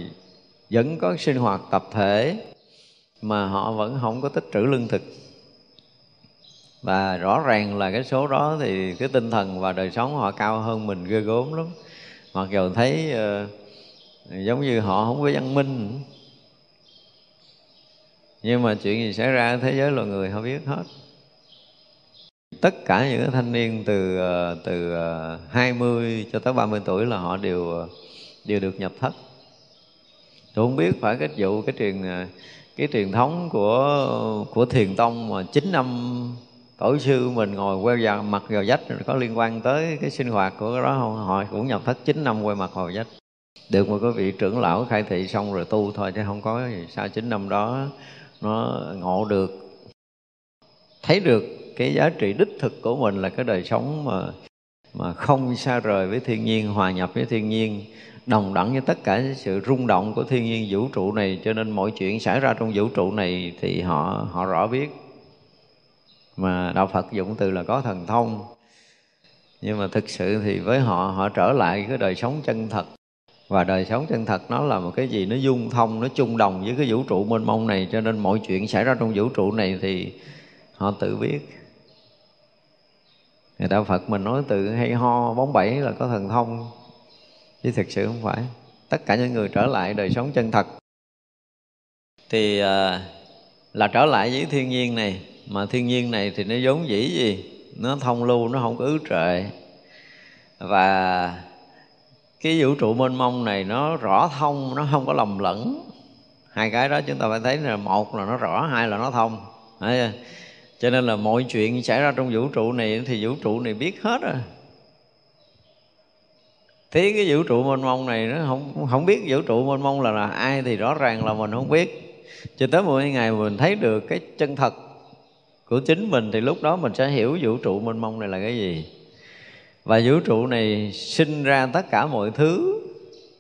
vẫn có sinh hoạt tập thể, mà họ vẫn không có tích trữ lương thực và rõ ràng là cái số đó thì cái tinh thần và đời sống họ cao hơn mình ghê gốm lắm. Mặc dù thấy uh, giống như họ không có văn minh. Nhưng mà chuyện gì xảy ra ở thế giới loài người họ biết hết. Tất cả những cái thanh niên từ ờ, từ ờ, 20 cho tới 30 tuổi là họ đều đều được nhập thất. Tôi không biết phải cái vụ cái truyền cái truyền thống của của thiền tông mà chín năm tổ sư mình ngồi quay vào mặt vào vách có liên quan tới cái sinh hoạt của cái đó không? Họ cũng nhập thất 9 năm quay mặt vào vách. Được một cái vị trưởng lão khai thị xong rồi tu thôi, chứ không có gì. Sau 9 năm đó, nó ngộ được. Thấy được cái giá trị đích thực của mình là cái đời sống mà mà không xa rời với thiên nhiên, hòa nhập với thiên nhiên, đồng đẳng với tất cả sự rung động của thiên nhiên, vũ trụ này. Cho nên mọi chuyện xảy ra trong vũ trụ này thì họ họ rõ biết mà đạo Phật dụng từ là có thần thông. Nhưng mà thực sự thì với họ họ trở lại cái đời sống chân thật. Và đời sống chân thật nó là một cái gì nó dung thông, nó chung đồng với cái vũ trụ mênh mông này. Cho nên mọi chuyện xảy ra trong vũ trụ này thì họ tự biết. Người đạo Phật mình nói từ hay ho, bóng bẩy là có thần thông. Chứ thực sự không phải. Tất cả những người trở lại đời sống chân thật. Thì à, là trở lại với thiên nhiên này mà thiên nhiên này thì nó vốn dĩ gì? Nó thông lưu nó không có ứ trệ. Và cái vũ trụ mênh mông này nó rõ thông nó không có lầm lẫn. Hai cái đó chúng ta phải thấy là một là nó rõ hai là nó thông. Đấy. cho nên là mọi chuyện xảy ra trong vũ trụ này thì vũ trụ này biết hết rồi. Thế cái vũ trụ mênh mông này nó không không biết vũ trụ mênh mông là, là ai thì rõ ràng là mình không biết. Cho tới một ngày mình thấy được cái chân thật của chính mình thì lúc đó mình sẽ hiểu vũ trụ mênh mông này là cái gì. Và vũ trụ này sinh ra tất cả mọi thứ,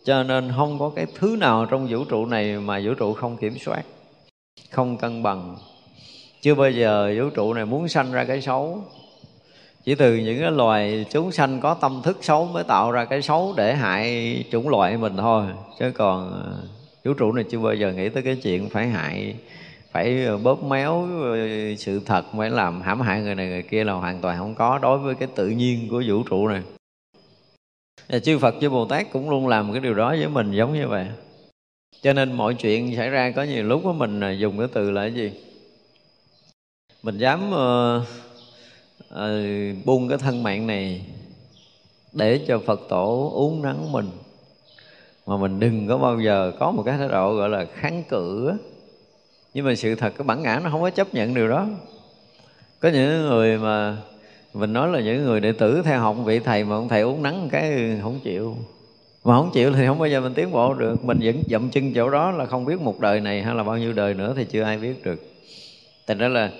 cho nên không có cái thứ nào trong vũ trụ này mà vũ trụ không kiểm soát, không cân bằng. Chưa bao giờ vũ trụ này muốn sanh ra cái xấu. Chỉ từ những cái loài chúng sanh có tâm thức xấu mới tạo ra cái xấu để hại chủng loại mình thôi. Chứ còn ờ, vũ trụ này chưa bao giờ nghĩ tới cái chuyện phải hại phải bóp méo ờ, sự thật phải làm hãm hại người này người kia là hoàn toàn không có đối với cái tự nhiên của vũ trụ này. Và chư Phật chư Bồ Tát cũng luôn làm cái điều đó với mình giống như vậy. Cho nên mọi chuyện xảy ra có nhiều lúc của mình à, dùng cái từ là cái gì? Mình dám uh, uh, buông cái thân mạng này để cho Phật tổ uống nắng mình. Mà mình đừng có bao giờ có một cái thái độ gọi là kháng cự nhưng mà sự thật, cái bản ngã nó không có chấp nhận điều đó. Có những người mà mình nói là những người đệ tử theo học vị thầy mà ông thầy uống nắng cái không chịu. Mà không chịu thì không bao giờ mình tiến bộ được. Mình vẫn dậm chân chỗ đó là không biết một đời này hay là bao nhiêu đời nữa thì chưa ai biết được. Thành ra là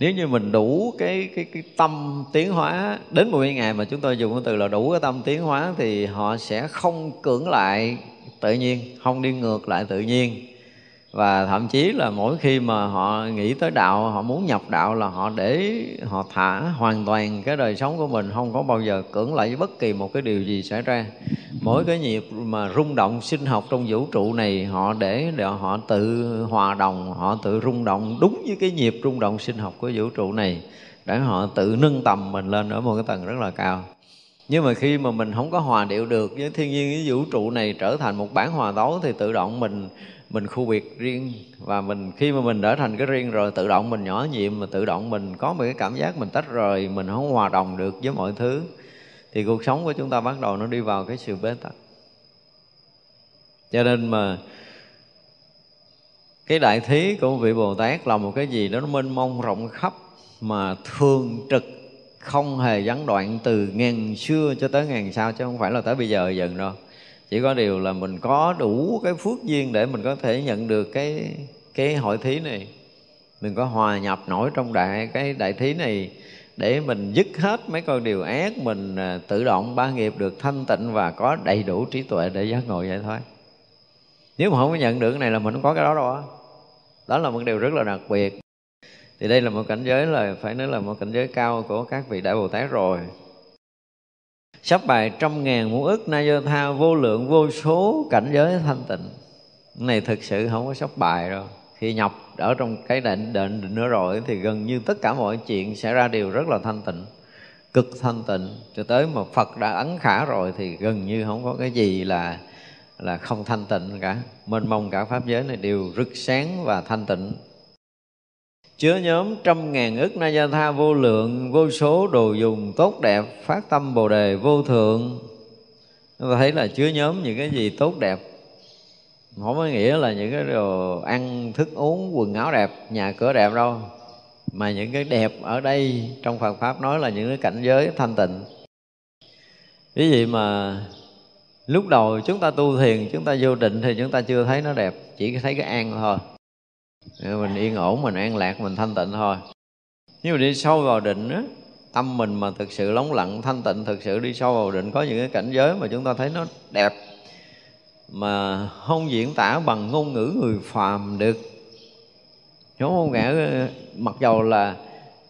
nếu như mình đủ cái cái cái tâm tiến hóa, đến một ngày mà chúng tôi dùng cái từ là đủ cái tâm tiến hóa thì họ sẽ không cưỡng lại tự nhiên, không đi ngược lại tự nhiên và thậm chí là mỗi khi mà họ nghĩ tới đạo, họ muốn nhập đạo là họ để, họ thả hoàn toàn cái đời sống của mình, không có bao giờ cưỡng lại với bất kỳ một cái điều gì xảy ra. Mỗi cái nhịp mà rung động sinh học trong vũ trụ này, họ để để họ tự hòa đồng, họ tự rung động đúng với cái nhịp rung động sinh học của vũ trụ này, để họ tự nâng tầm mình lên ở một cái tầng rất là cao. Nhưng mà khi mà mình không có hòa điệu được với thiên nhiên, với vũ trụ này trở thành một bản hòa tấu thì tự động mình mình khu biệt riêng. Và mình, khi mà mình trở thành cái riêng rồi, tự động mình nhỏ nhiệm, mà tự động mình có một cái cảm giác mình tách rời, mình không hòa đồng được với mọi thứ. Thì cuộc sống của chúng ta bắt đầu nó đi vào cái sự bế tắc. Cho nên mà cái đại thí của vị bồ tát là một cái gì đó nó mênh mông rộng khắp, mà thường trực, không hề gián đoạn từ ngàn xưa cho tới ngàn sau, chứ không phải là tới bây giờ dần đâu chỉ có điều là mình có đủ cái phước duyên để mình có thể nhận được cái cái hội thí này. Mình có hòa nhập nổi trong đại, cái đại thí này để mình dứt hết mấy con điều ác mình à, tự động ba nghiệp được thanh tịnh và có đầy đủ trí tuệ để giác ngộ giải thoát nếu mà không có nhận được cái này là mình không có cái đó đâu đó là một điều rất là đặc biệt. Thì đây là một cảnh giới là, phải nói là một cảnh giới cao của các vị đại bồ tát rồi sắp bài trăm ngàn muôn ức na do tha, vô lượng, vô số cảnh giới thanh tịnh. Này, thực sự không có sắp bài đâu. Khi nhập ở trong cái định định định nữa rồi thì gần như tất cả mọi chuyện sẽ ra đều rất là thanh tịnh, cực thanh tịnh. Cho tới mà Phật đã ấn khả rồi thì gần như không có cái gì là là không thanh tịnh cả. Mênh mông cả pháp giới này đều rực sáng và thanh tịnh chứa nhóm trăm ngàn ức na gia tha vô lượng, vô số đồ dùng tốt đẹp phát tâm bồ đề vô thượng. Chúng ta thấy là chứa nhóm những cái gì tốt đẹp. Không có nghĩa là những cái đồ ăn, thức uống, quần áo đẹp, nhà cửa đẹp đâu. Mà những cái đẹp ở đây, trong Phật pháp nói là những cái cảnh giới thanh tịnh. Cái gì mà lúc đầu chúng ta tu thiền, chúng ta vô định thì chúng ta chưa thấy nó đẹp, chỉ thấy cái an thôi. Dạ, mình yên ổn, mình an lạc, mình thanh tịnh thôi. Nhưng mà đi sâu vào định á, tâm mình mà thực sự lóng lặng, thanh tịnh, thực sự đi sâu vào định, có những cái cảnh giới mà chúng ta thấy nó đẹp, mà không diễn tả bằng ngôn ngữ người phàm được. Đúng không ngã mặc dầu là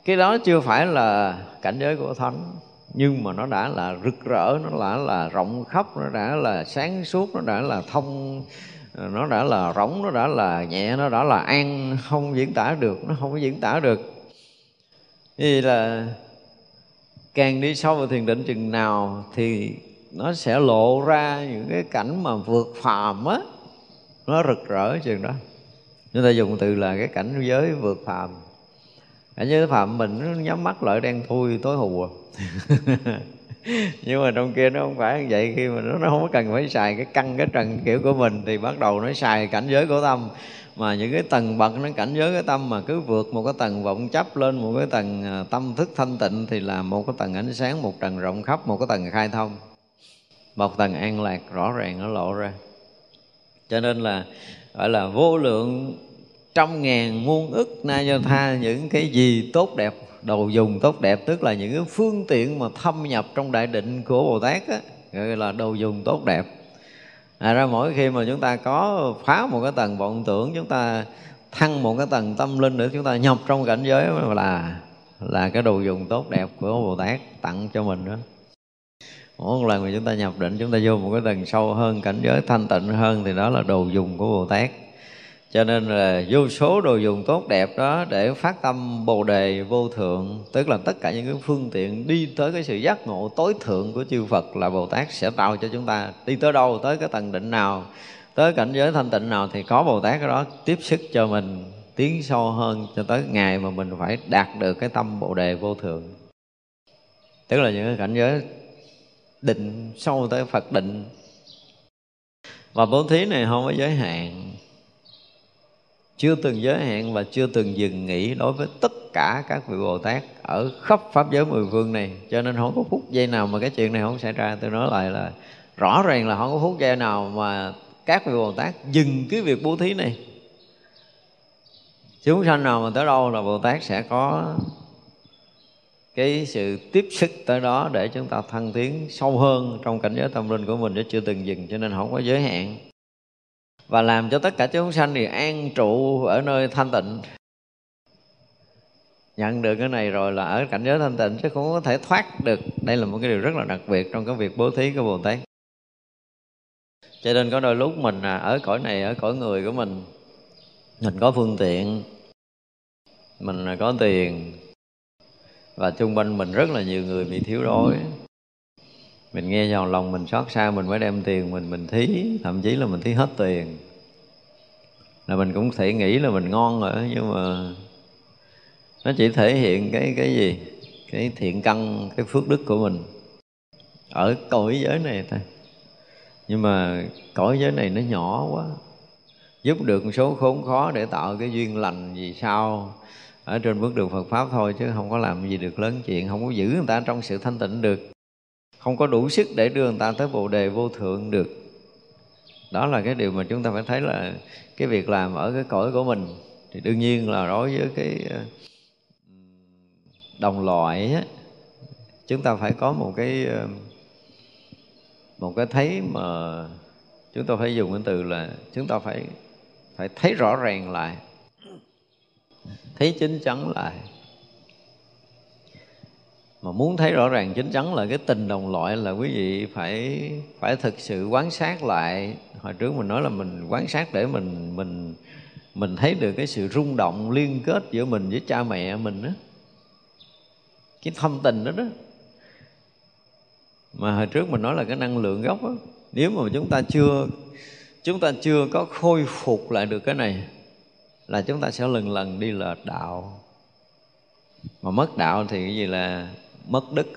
cái đó chưa phải là cảnh giới của thánh, nhưng mà nó đã là rực rỡ, nó đã là rộng khắp, nó đã là sáng suốt, nó đã là thông nó đã là rỗng, nó đã là nhẹ, nó đã là an không diễn tả được, nó không có diễn tả được. Vì là càng đi sâu vào thiền định chừng nào thì nó sẽ lộ ra những cái cảnh mà vượt phàm á. Nó rực rỡ chừng đó. Chúng ta dùng từ là cái cảnh giới vượt phàm. Cảnh giới phàm mình nó nhắm mắt lại đang thui tối hù à. [laughs] nhưng mà trong kia nó không phải như vậy khi mà nó, nó không có cần phải xài cái căn cái trần kiểu của mình thì bắt đầu nó xài cảnh giới của tâm. Mà những cái tầng bậc nó cảnh giới cái tâm mà cứ vượt một cái tầng vọng chấp lên một cái tầng à, tâm thức thanh tịnh thì là một cái tầng ánh sáng một tầng rộng khắp một cái tầng khai thông. Một tầng an lạc rõ ràng nó lộ ra. Cho nên là gọi là vô lượng trăm ngàn muôn ức na do tha những cái gì tốt đẹp đồ dùng tốt đẹp, tức là những cái phương tiện mà thâm nhập trong đại định của bồ tát á, gọi là đồ dùng tốt đẹp. À ra mỗi khi mà chúng ta có phá một cái tầng vọng tưởng, chúng ta thăng một cái tầng tâm linh nữa, chúng ta nhập trong cảnh giới là là cái đồ dùng tốt đẹp của bồ tát tặng cho mình đó. Mỗi một lần mà chúng ta nhập định, chúng ta vô một cái tầng sâu hơn, cảnh giới thanh tịnh hơn, thì đó là đồ dùng của bồ tát cho nên là vô số đồ dùng tốt đẹp đó để phát tâm bồ đề vô thượng, tức là tất cả những cái phương tiện đi tới cái sự giác ngộ tối thượng của chư Phật là Bồ Tát sẽ tạo cho chúng ta. Đi tới đâu, tới cái tầng định nào, tới cảnh giới thanh tịnh nào thì có Bồ Tát cái đó tiếp sức cho mình, tiến sâu hơn cho tới ngày mà mình phải đạt được cái tâm bồ đề vô thượng. Tức là những cái cảnh giới định sâu tới Phật định. Và bố thí này không có giới hạn chưa từng giới hạn và chưa từng dừng nghỉ đối với tất cả các vị Bồ Tát ở khắp pháp giới mười phương này. Cho nên không có phút giây nào mà cái chuyện này không xảy ra. Tôi nói lại là rõ ràng là không có phút giây nào mà các vị Bồ Tát dừng cái việc bố thí này. Chúng sanh nào mà tới đâu là Bồ Tát sẽ có cái sự tiếp sức tới đó để chúng ta thăng tiến sâu hơn trong cảnh giới tâm linh của mình đã chưa từng dừng, cho nên không có giới hạn và làm cho tất cả chúng sanh thì an trụ ở nơi thanh tịnh. Nhận được cái này rồi là ở cảnh giới thanh tịnh chứ không có thể thoát được. Đây là một cái điều rất là đặc biệt trong cái việc bố thí của bồ tát. Cho nên có đôi lúc mình à, ở cõi này, ở cõi người của mình mình có phương tiện, mình có tiền, và chung quanh mình rất là nhiều người bị thiếu đói mình nghe vào lòng mình xót xa, mình mới đem tiền mình mình thí, thậm chí là mình thí hết tiền. Là mình cũng thể nghĩ là mình ngon rồi nhưng mà nó chỉ thể hiện cái cái gì? Cái thiện căn, cái phước đức của mình. Ở cõi giới này thôi. Nhưng mà cõi giới này nó nhỏ quá. Giúp được một số khốn khó để tạo cái duyên lành gì sao? Ở trên bước đường Phật pháp thôi, chứ không có làm gì được lớn chuyện, không có giữ người ta trong sự thanh tịnh được không có đủ sức để đưa người ta tới bồ đề vô thượng được. Đó là cái điều mà chúng ta phải thấy là cái việc làm ở cái cõi của mình thì đương nhiên là đối với cái ờ, đồng loại á, chúng ta phải có một cái ờ, một cái thấy mà chúng ta phải dùng cái từ là chúng ta phải phải thấy rõ ràng lại thấy chính chắn lại mà muốn thấy rõ ràng chính chắn là cái tình đồng loại là quý vị phải phải thực sự quán sát lại. Hồi trước mình nói là mình quán sát để mình mình mình thấy được cái sự rung động liên kết giữa mình với cha mẹ mình đó cái thâm tình đó đó. Mà hồi trước mình nói là cái năng lượng gốc đó nếu mà chúng ta chưa, chúng ta chưa có khôi phục lại được cái này là chúng ta sẽ lần lần đi lệch đạo. Mà mất đạo thì cái gì là mất đức.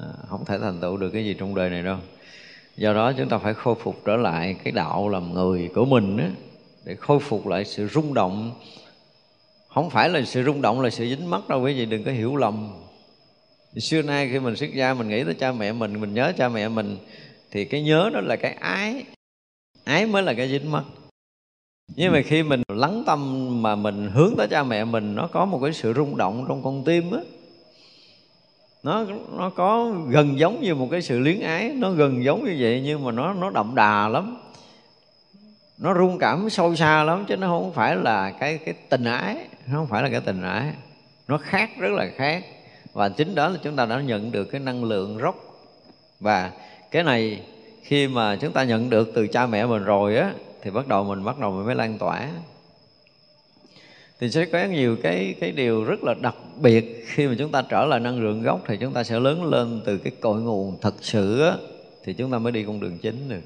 À, không thể thành tựu được cái gì trong đời này đâu. Do đó chúng ta phải khôi phục trở lại cái đạo làm người của mình á để khôi phục lại sự rung động. Không phải là sự rung động là sự dính mắt đâu quý vị đừng có hiểu lầm. Xưa nay khi mình xuất gia mình nghĩ tới cha mẹ mình mình nhớ cha mẹ mình thì cái nhớ đó là cái ái. Ái mới là cái dính mắt nhưng mà khi mình lắng tâm mà mình hướng tới cha mẹ mình nó có một cái sự rung động trong con tim á nó nó có gần giống như một cái sự luyến ái, nó gần giống như vậy nhưng mà nó nó đậm đà lắm. Nó rung cảm sâu xa lắm chứ nó không phải là cái cái tình ái, nó không phải là cái tình ái. Nó khác, rất là khác. Và chính đó là chúng ta đã nhận được cái năng lượng rốc và cái này khi mà chúng ta nhận được từ cha mẹ mình rồi á, thì bắt đầu mình, bắt đầu mình mới lan tỏa thì sẽ có nhiều cái cái điều rất là đặc biệt. Khi mà chúng ta trở lại năng lượng gốc thì chúng ta sẽ lớn lên từ cái cội nguồn thật sự á, thì chúng ta mới đi con đường chính được.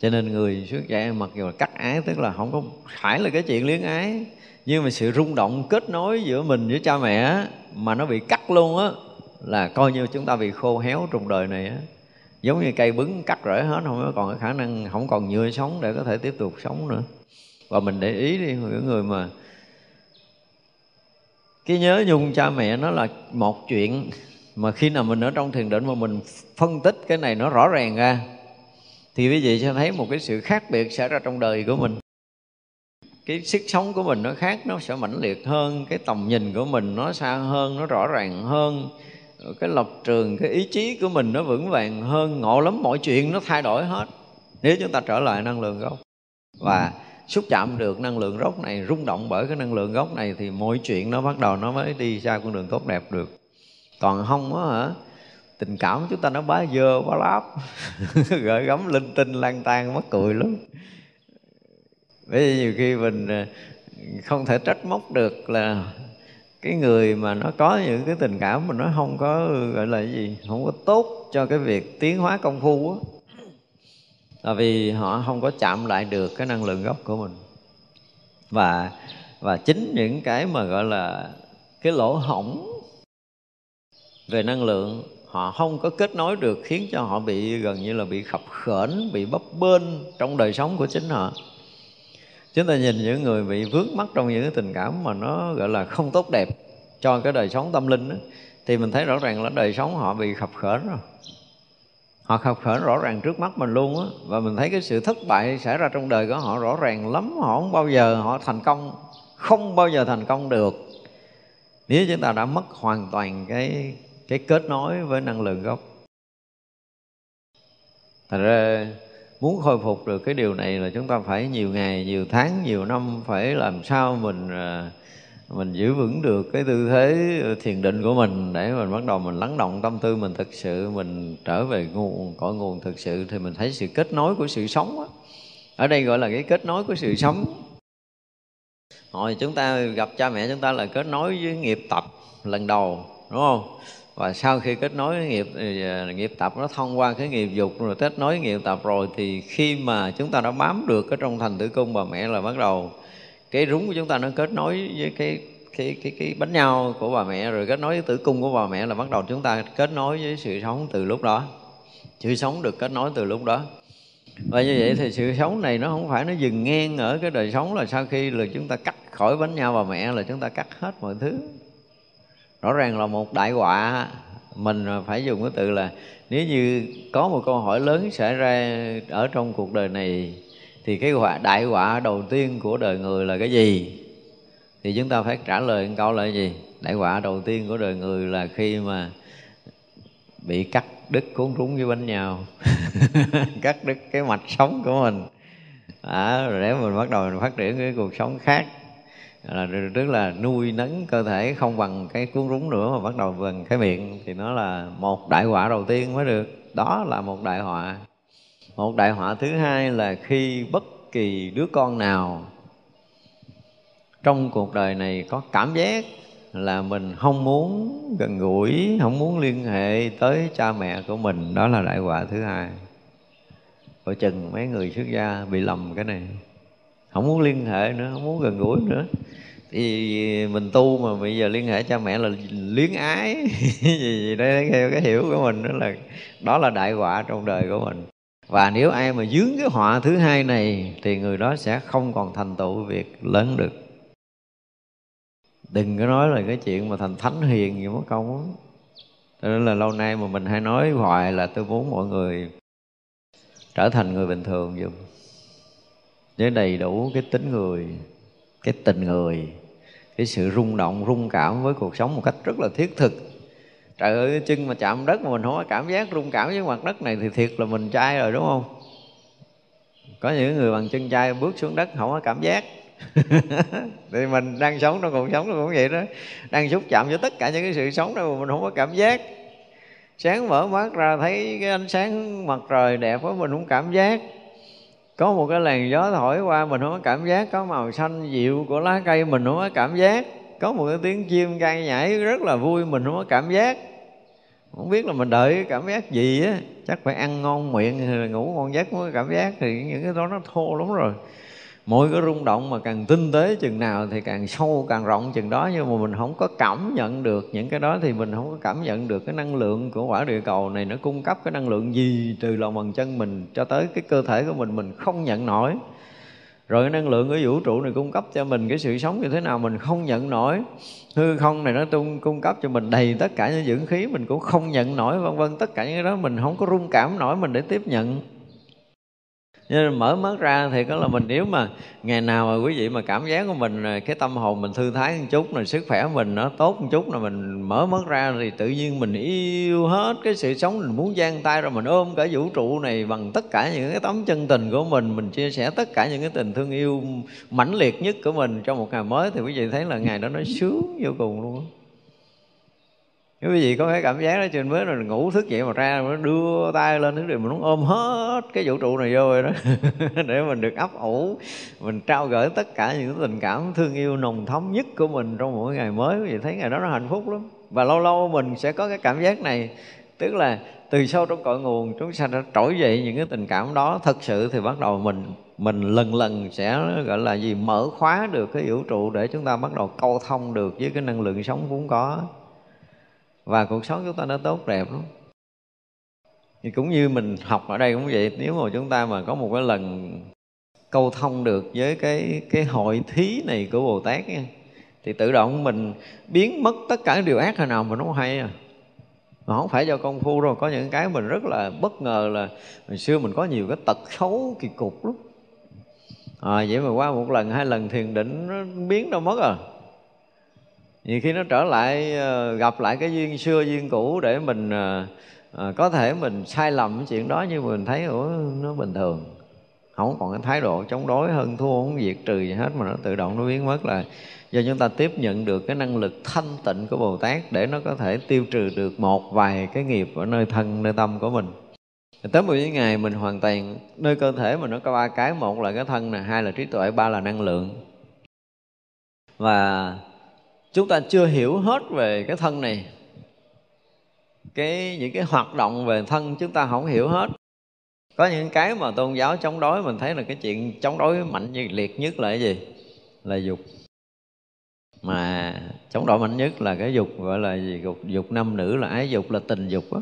Cho nên người xuất gia mặc dù là cắt ái tức là không có phải là cái chuyện liếng ái nhưng mà sự rung động kết nối giữa mình với cha mẹ mà nó bị cắt luôn á là coi như chúng ta bị khô héo trong đời này á. Giống như cây bứng cắt rễ hết không có còn cái khả năng không còn nhựa sống để có thể tiếp tục sống nữa và mình để ý đi những người mà cái nhớ nhung cha mẹ nó là một chuyện mà khi nào mình ở trong thiền định mà mình phân tích cái này nó rõ ràng ra, thì quý vị sẽ thấy một cái sự khác biệt xảy ra trong đời của mình. Cái sức sống của mình nó khác, nó sẽ mãnh liệt hơn, cái tầm nhìn của mình nó xa hơn, nó rõ ràng hơn. Cái lập trường, cái ý chí của mình nó vững vàng hơn, ngộ lắm, mọi chuyện nó thay đổi hết. Nếu chúng ta trở lại năng lượng gốc. Và xúc chạm được năng lượng gốc này, rung động bởi cái năng lượng gốc này thì mọi chuyện nó bắt đầu nó mới đi ra con đường tốt đẹp được. Còn không á hả, tình cảm chúng ta nó bá dơ, bá láp. [laughs] Gợi gắm linh tinh lan tan mắc cười lắm. Bởi vì nhiều khi mình à, không thể trách móc được là cái người mà nó có những cái tình cảm mà nó không có, gọi là cái gì, không có tốt cho cái việc tiến hóa công phu á là vì họ không có chạm lại được cái năng lượng gốc của mình. Và và chính những cái mà gọi là cái lỗ hổng về năng lượng họ không có kết nối được khiến cho họ bị gần như là bị khập khểnh bị bấp bênh trong đời sống của chính họ. Chúng ta nhìn những người bị vướng mắc trong những cái tình cảm mà nó gọi là không tốt đẹp cho cái đời sống tâm linh đó, thì mình thấy rõ ràng là đời sống họ bị khập khểnh rồi họ khập khểnh rõ ràng trước mắt mình luôn á. Và mình thấy cái sự thất bại xảy ra trong đời của họ rõ ràng lắm. Họ không bao giờ họ thành công không bao giờ thành công được. Nếu chúng ta đã mất hoàn toàn cái cái kết nối với năng lượng gốc. Thật ra muốn khôi phục được cái điều này là chúng ta phải nhiều ngày nhiều tháng nhiều năm phải làm sao mình uh, mình giữ vững được cái tư thế ờ, thiền định của mình để mình bắt đầu mình lắng động tâm tư mình thực sự, mình trở về nguồn, cội nguồn thực sự thì mình thấy sự kết nối của sự sống đó. ở đây gọi là cái kết nối của sự sống hồi chúng ta gặp cha mẹ chúng ta là kết nối với nghiệp tập lần đầu, đúng không và sau khi kết nối với nghiệp ờ, nghiệp tập nó thông qua cái nghiệp dục, rồi kết nối nghiệp tập rồi, thì khi mà chúng ta đã bám được ở trong thành tử cung bà mẹ là bắt đầu cái rúng của chúng ta nó kết nối với cái cái cái cái bánh nhau của bà mẹ, rồi kết nối với tử cung của bà mẹ là bắt đầu chúng ta kết nối với sự sống từ lúc đó. Sự sống được kết nối từ lúc đó. Và như vậy thì sự sống này nó không phải nó dừng ngang ở cái đời sống là sau khi là chúng ta cắt khỏi bánh nhau bà mẹ, là chúng ta cắt hết mọi thứ. Rõ ràng là một đại họa, mình phải dùng cái từ là nếu như có một câu hỏi lớn xảy ra ở trong cuộc đời này thì cái quả đại quả đầu tiên của đời người là cái gì? Thì chúng ta phải trả lời một câu là cái gì? Đại quả đầu tiên của đời người là khi mà bị cắt đứt cuốn rúng với bánh nhau. [laughs] Cắt đứt cái mạch sống của mình. À, rồi để mình bắt đầu mình phát triển cái cuộc sống khác là tức là nuôi nấng cơ thể không bằng cái cuốn rúng nữa mà bắt đầu bằng cái miệng thì nó là một đại họa đầu tiên mới được. Đó là một đại họa một đại họa thứ hai là khi bất kỳ đứa con nào trong cuộc đời này có cảm giác là mình không muốn gần gũi, không muốn liên hệ tới cha mẹ của mình, đó là đại họa thứ hai. Coi chừng mấy người xuất gia bị lầm cái này, không muốn liên hệ nữa, không muốn gần gũi nữa. Thì mình tu mà bây giờ liên hệ cha mẹ là luyến ái, [laughs] gì gì đây theo cái hiểu của mình đó là đó là đại họa trong đời của mình và nếu ai mà dướng cái họa thứ hai này, thì người đó sẽ không còn thành tựu việc lớn được. Đừng có nói là cái chuyện mà thành thánh hiền gì mất công á cho nên là lâu nay mà mình hay nói hoài là tôi muốn mọi người trở thành người bình thường dùm. Với đầy đủ cái tính người, cái tình người, cái sự rung động, rung cảm với cuộc sống một cách rất là thiết thực trời ơi chân mà chạm đất mà mình không có cảm giác rung cảm với mặt đất này thì thiệt là mình trai rồi, đúng không? Có những người bằng chân trai bước xuống đất không có cảm giác. [laughs] Thì mình đang sống trong cuộc sống nó cũng vậy đó. Đang xúc chạm với tất cả những cái sự sống đó mà mình không có cảm giác. Sáng mở mắt ra thấy cái ánh sáng mặt trời đẹp quá, mình không cảm giác. Có một cái làn gió thổi qua, mình không có cảm giác. Có màu xanh dịu của lá cây, mình không có cảm giác có một cái tiếng chim gai nhảy rất là vui, mình không có cảm giác. Không biết là mình đợi cái cảm giác gì á, chắc phải ăn ngon miệng hay là ngủ ngon giấc mới cảm giác. Thì những cái đó nó thô lắm rồi. Mỗi cái rung động mà càng tinh tế chừng nào thì càng sâu, càng rộng chừng đó, nhưng mà mình không có cảm nhận được những cái đó thì mình không có cảm nhận được cái năng lượng của quả địa cầu này nó cung cấp cái năng lượng gì từ lòng bàn chân mình cho tới cái cơ thể của mình mình không nhận nổi rồi cái năng lượng của vũ trụ này cung cấp cho mình, cái sự sống như thế nào mình không nhận nổi. Hư không này nó tung, cung cấp cho mình đầy tất cả những dưỡng khí mình cũng không nhận nổi, vân vân. Tất cả những cái đó mình không có rung cảm nổi, mình để tiếp nhận nên mở mắt ra thì có là mình, nếu mà ngày nào mà quý vị mà cảm giác của mình à, cái tâm hồn mình thư thái một chút, rồi sức khỏe mình nó tốt một chút, là mình mở mắt ra thì tự nhiên mình yêu hết cái sự sống mình muốn giang tay rồi mình ôm cả vũ trụ này bằng tất cả những cái tấm chân tình của mình. Mình chia sẻ tất cả những cái tình thương yêu mãnh liệt nhất của mình trong một ngày mới, thì quý vị thấy là ngày đó nó sướng vô cùng luôn nếu quý vị có cái cảm giác đó trên mới rồi ngủ thức dậy mà ra nó đưa tay lên thứ rồi mình muốn ôm hết cái vũ trụ này vô rồi đó. [laughs] Để mình được ấp ủ, mình trao gửi tất cả những tình cảm thương yêu nồng thấm nhất của mình trong mỗi ngày mới. Quý vị thấy ngày đó nó hạnh phúc lắm. Và lâu lâu mình sẽ có cái cảm giác này. Tức là từ sâu trong cội nguồn, chúng ta đã trỗi dậy những cái tình cảm đó. Thật sự thì bắt đầu mình mình lần lần sẽ, gọi là gì, mở khóa được cái vũ trụ để chúng ta bắt đầu câu thông được với cái năng lượng sống vốn có và cuộc sống chúng ta nó tốt đẹp lắm. Thì cũng như mình học ở đây cũng vậy nếu mà chúng ta mà có một cái lần câu thông được với cái cái hội thí này của bồ tát nha, thì tự động mình biến mất tất cả điều ác hồi nào mình không hay à. Mà không phải do công phu đâu có những cái mình rất là bất ngờ là hồi xưa mình có nhiều cái tật xấu kỳ cục lắm. À, vậy mà qua một lần hai lần thiền định nó biến đâu mất à nhiều khi nó trở lại ờ, gặp lại cái duyên xưa duyên cũ để mình à, có thể mình sai lầm cái chuyện đó nhưng mình thấy ủa nó bình thường. Không còn cái thái độ chống đối hơn thua không diệt trừ gì hết mà nó tự động nó biến mất là do chúng ta tiếp nhận được cái năng lực thanh tịnh của Bồ Tát để nó có thể tiêu trừ được một vài cái nghiệp ở nơi thân nơi tâm của mình. Tới một ngày mình hoàn toàn nơi cơ thể mình nó có ba cái một là cái thân này hai là trí tuệ ba là năng lượng. Và chúng ta chưa hiểu hết về cái thân này. Cái, những cái hoạt động về thân chúng ta không hiểu hết. Có những cái mà tôn giáo chống đối, mình thấy là cái chuyện chống đối mạnh như liệt nhất là cái gì? Là dục. Mà chống đối mạnh nhất là cái dục, gọi là gì? Dục dục nam nữ là ái dục, là tình dục á.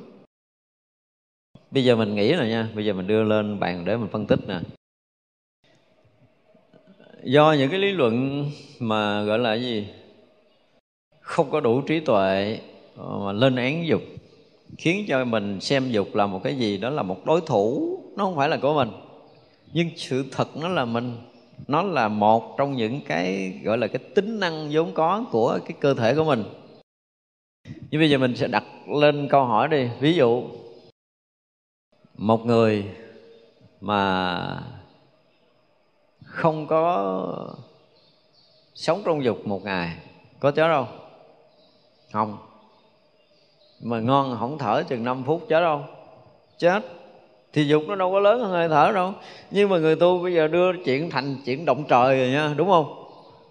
Bây giờ mình nghĩ rồi nha, bây giờ mình đưa lên bàn để mình phân tích nè. Do những cái lý luận mà gọi là gì? Không có đủ trí tuệ ờ, mà lên án dục, khiến cho mình xem dục là một cái gì đó là một đối thủ, nó không phải là của mình. Nhưng sự thật nó là mình, nó là một trong những cái gọi là cái tính năng vốn có của cái cơ thể của mình. Nhưng bây giờ mình sẽ đặt lên câu hỏi đi. Ví dụ, một người mà không có sống trong dục một ngày, có chết đâu không. Mà ngon không thở chừng 5 phút chết đâu. Chết. Thì dục nó đâu có lớn hơn hơi thở đâu. Nhưng mà người tu bây giờ đưa chuyện thành chuyện động trời rồi nha, đúng không?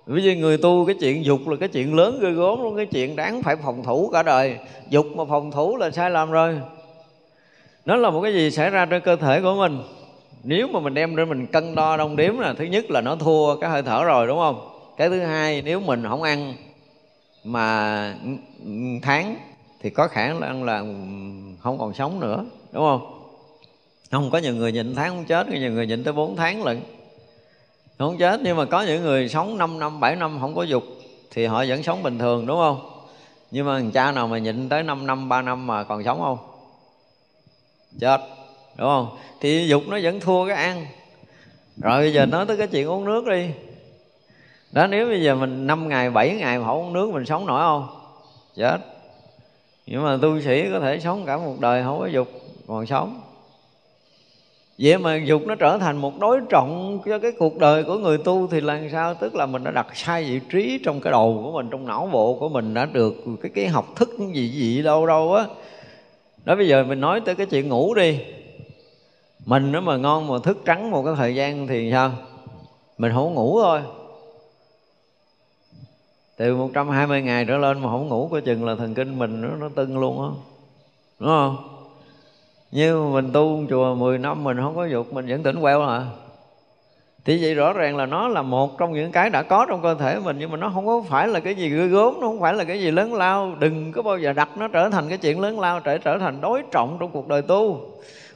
Ví dụ người tu cái chuyện dục là cái chuyện lớn ghê gốm luôn, cái chuyện đáng phải phòng thủ cả đời. Dục mà phòng thủ là sai lầm rồi. Nó là một cái gì xảy ra trên cơ thể của mình. Nếu mà mình đem ra mình cân đo đong đếm là, thứ nhất là nó thua cái hơi thở rồi, đúng không? Cái thứ hai, nếu mình không ăn mà tháng thì có khả năng là không còn sống nữa, đúng không? Không có nhiều người nhịn tháng không chết có nhiều người nhịn tới 4 tháng lận. Không chết, nhưng mà có những người sống 5 năm 7 năm không có dục thì họ vẫn sống bình thường, đúng không? Nhưng mà thằng cha nào mà nhịn tới 5 năm 3 năm mà còn sống không? Chết, đúng không? Thì dục nó vẫn thua cái ăn. Rồi bây giờ nói tới cái chuyện uống nước đi đó, nếu bây giờ mình 5 ngày 7 ngày mà không uống nước, mình sống nổi không? Chết. Nhưng mà tu sĩ có thể sống cả một đời không có dục, còn sống. Vậy mà dục nó trở thành một đối trọng cho cái cuộc đời của người tu thì làm sao? Tức là mình đã đặt sai vị trí trong cái đầu của mình, trong não bộ của mình đã được cái cái học thức gì gì đâu đâu á. Đó, bây giờ mình nói tới cái chuyện ngủ đi. Mình nó mà ngon mà thức trắng một cái thời gian thì sao? Mình không ngủ thôi từ 120 ngày trở lên mà không ngủ coi chừng là thần kinh mình nó, nó tưng luôn á. Đúng không? Như mình tu chùa 10 năm mình không có dục mình vẫn tỉnh queo à. Thì vậy rõ ràng là nó là một trong những cái đã có trong cơ thể mình nhưng mà nó không có phải là cái gì ghê gớm nó không phải là cái gì lớn lao. Đừng có bao giờ đặt nó trở thành cái chuyện lớn lao trở trở thành đối trọng trong cuộc đời tu.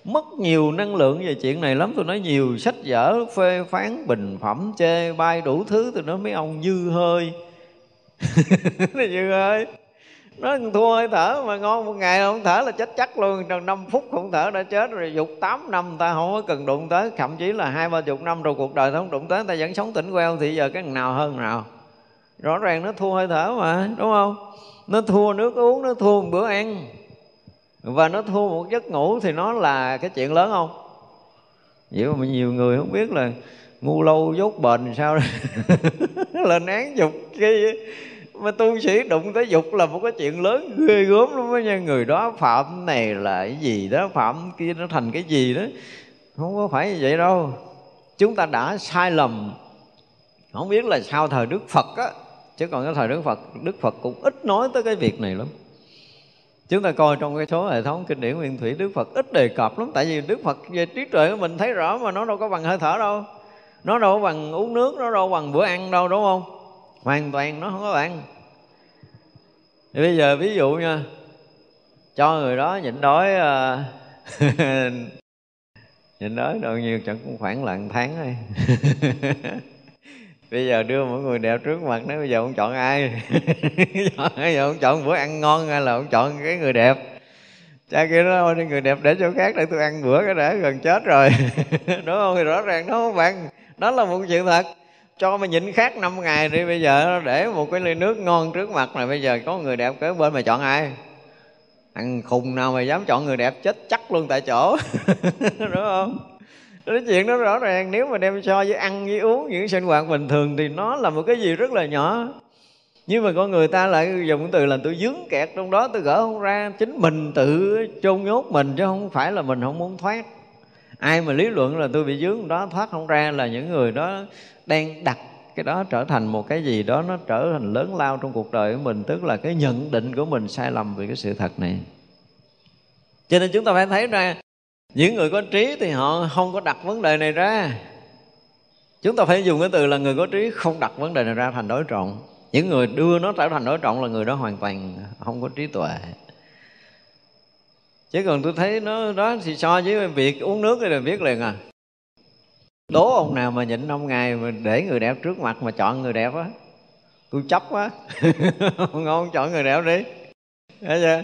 Mất nhiều năng lượng về chuyện này lắm tôi nói nhiều sách vở phê phán bình phẩm chê bai đủ thứ tôi nói mấy ông dư hơi. [laughs] dương ơi nó thua hơi thở mà ngon, một ngày không thở là chết chắc luôn. Trong 5 phút không thở đã chết rồi, dục 8 năm ta không có cần đụng tới, thậm chí là hai ba chục năm rồi cuộc đời không đụng tới, ta vẫn sống tỉnh queo. Thì giờ cái nào hơn nào? Rõ ràng nó thua hơi thở mà, đúng không? Nó thua nước uống, nó thua một bữa ăn. Và nó thua một giấc ngủ thì nó là cái chuyện lớn không? Vậy mà nhiều người không biết là ngu lâu dốt bền sao [laughs] lên án dục cái mà tu sĩ đụng tới dục là một cái chuyện lớn ghê gớm lắm đó nha. Người đó phạm này là cái gì đó, phạm kia nó thành cái gì đó. Không có phải như vậy đâu. Chúng ta đã sai lầm. Không biết là sau thời đức phật á, chứ còn cái thời đức phật đức phật cũng ít nói tới cái việc này lắm. Chúng ta coi trong cái số hệ thống kinh điển nguyên thủy, đức phật ít đề cập lắm. Tại vì đức phật về trí tuệ của mình thấy rõ mà nó đâu có bằng hơi thở đâu. Nó đâu có bằng uống nước, nó đâu bằng bữa ăn đâu, đúng không? Hoàn toàn nó không có bạn. Thì bây giờ ví dụ nha cho người đó nhịn đói uh, [laughs] nhịn đói đâu nhiêu chẳng cũng khoảng là tháng thôi. [laughs] Bây giờ đưa mọi người đẹp trước mặt nó bây giờ ông chọn ai? [laughs] Bây giờ ông chọn bữa ăn ngon hay là ông chọn cái người đẹp? Cha kia nó thôi người đẹp để chỗ khác để tôi ăn bữa cái đã gần chết rồi. Đúng không? Thì rõ ràng nó không bằng đó là một chuyện thật cho mà nhịn khác năm ngày đi, bây giờ để một cái ly nước ngon trước mặt này, bây giờ có người đẹp kế bên mà chọn ai? Ăn khùng nào mà dám chọn người đẹp chết chắc luôn tại chỗ. [laughs] Đúng không? Cái chuyện đó rõ ràng, nếu mà đem so với ăn với uống những sinh hoạt bình thường thì nó là một cái gì rất là nhỏ. Nhưng mà con người ta lại dùng từ là tôi dướng kẹt trong đó, tôi gỡ không ra, chính mình tự chôn nhốt mình chứ không phải là mình không muốn thoát ai mà lý luận là tôi bị dướng đó, thoát không ra là những người đó đang đặt cái đó trở thành một cái gì đó nó trở thành lớn lao trong cuộc đời của mình, tức là cái nhận định của mình sai lầm về cái sự thật này. Cho nên chúng ta phải thấy ra, những người có trí thì họ không có đặt vấn đề này ra. Chúng ta phải dùng cái từ là người có trí không đặt vấn đề này ra thành đối trọng. Những người đưa nó trở thành đối trọng là người đó hoàn toàn không có trí tuệ chứ còn tôi thấy nó, đó thì so với việc uống nước thì biết liền à. Đố ông nào mà nhịn ông ngày mà để người đẹp trước mặt mà chọn người đẹp á. Tôi chấp quá. [laughs] Ngon, chọn người đẹp đi. Thấy chưa?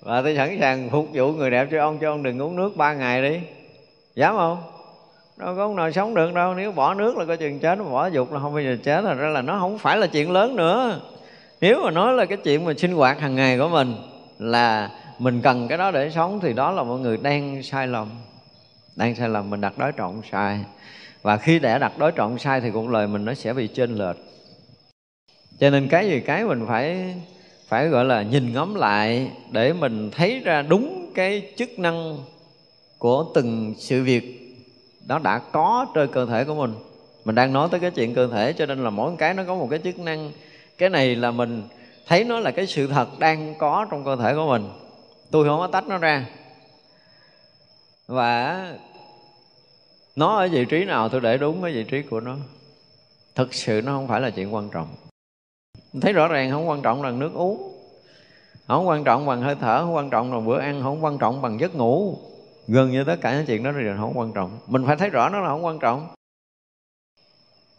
Và tôi sẵn sàng phục vụ người đẹp cho ông cho ông đừng uống nước ba ngày đi. Dám không? Đâu có ông nào sống được đâu. Nếu bỏ nước là coi chừng chết bỏ dục là không bao giờ chết. Là ra là nó không phải là chuyện lớn nữa. Nếu mà nói là cái chuyện mà sinh hoạt hàng ngày của mình là mình cần cái đó để sống thì đó là mọi người đang sai lầm. Đang sai lầm, mình đặt đối trọng sai. Và khi đã đặt đối trọng sai thì cuộc lời mình nó sẽ bị chênh lệch. Cho nên cái gì cái mình phải phải gọi là nhìn ngắm lại để mình thấy ra đúng cái chức năng của từng sự việc nó đã có trên cơ thể của mình. Mình đang nói tới cái chuyện cơ thể cho nên là mỗi cái nó có một cái chức năng. Cái này là mình thấy nó là cái sự thật đang có trong cơ thể của mình tôi không có tách nó ra. Và nó ở vị trí nào, tôi để đúng cái vị trí của nó. Thực sự nó không phải là chuyện quan trọng. Thấy rõ ràng không quan trọng là nước uống. Không quan trọng bằng hơi thở, không quan trọng bằng bữa ăn, không quan trọng bằng giấc ngủ. Gần như tất cả những chuyện đó là không quan trọng. Mình phải thấy rõ nó là không quan trọng.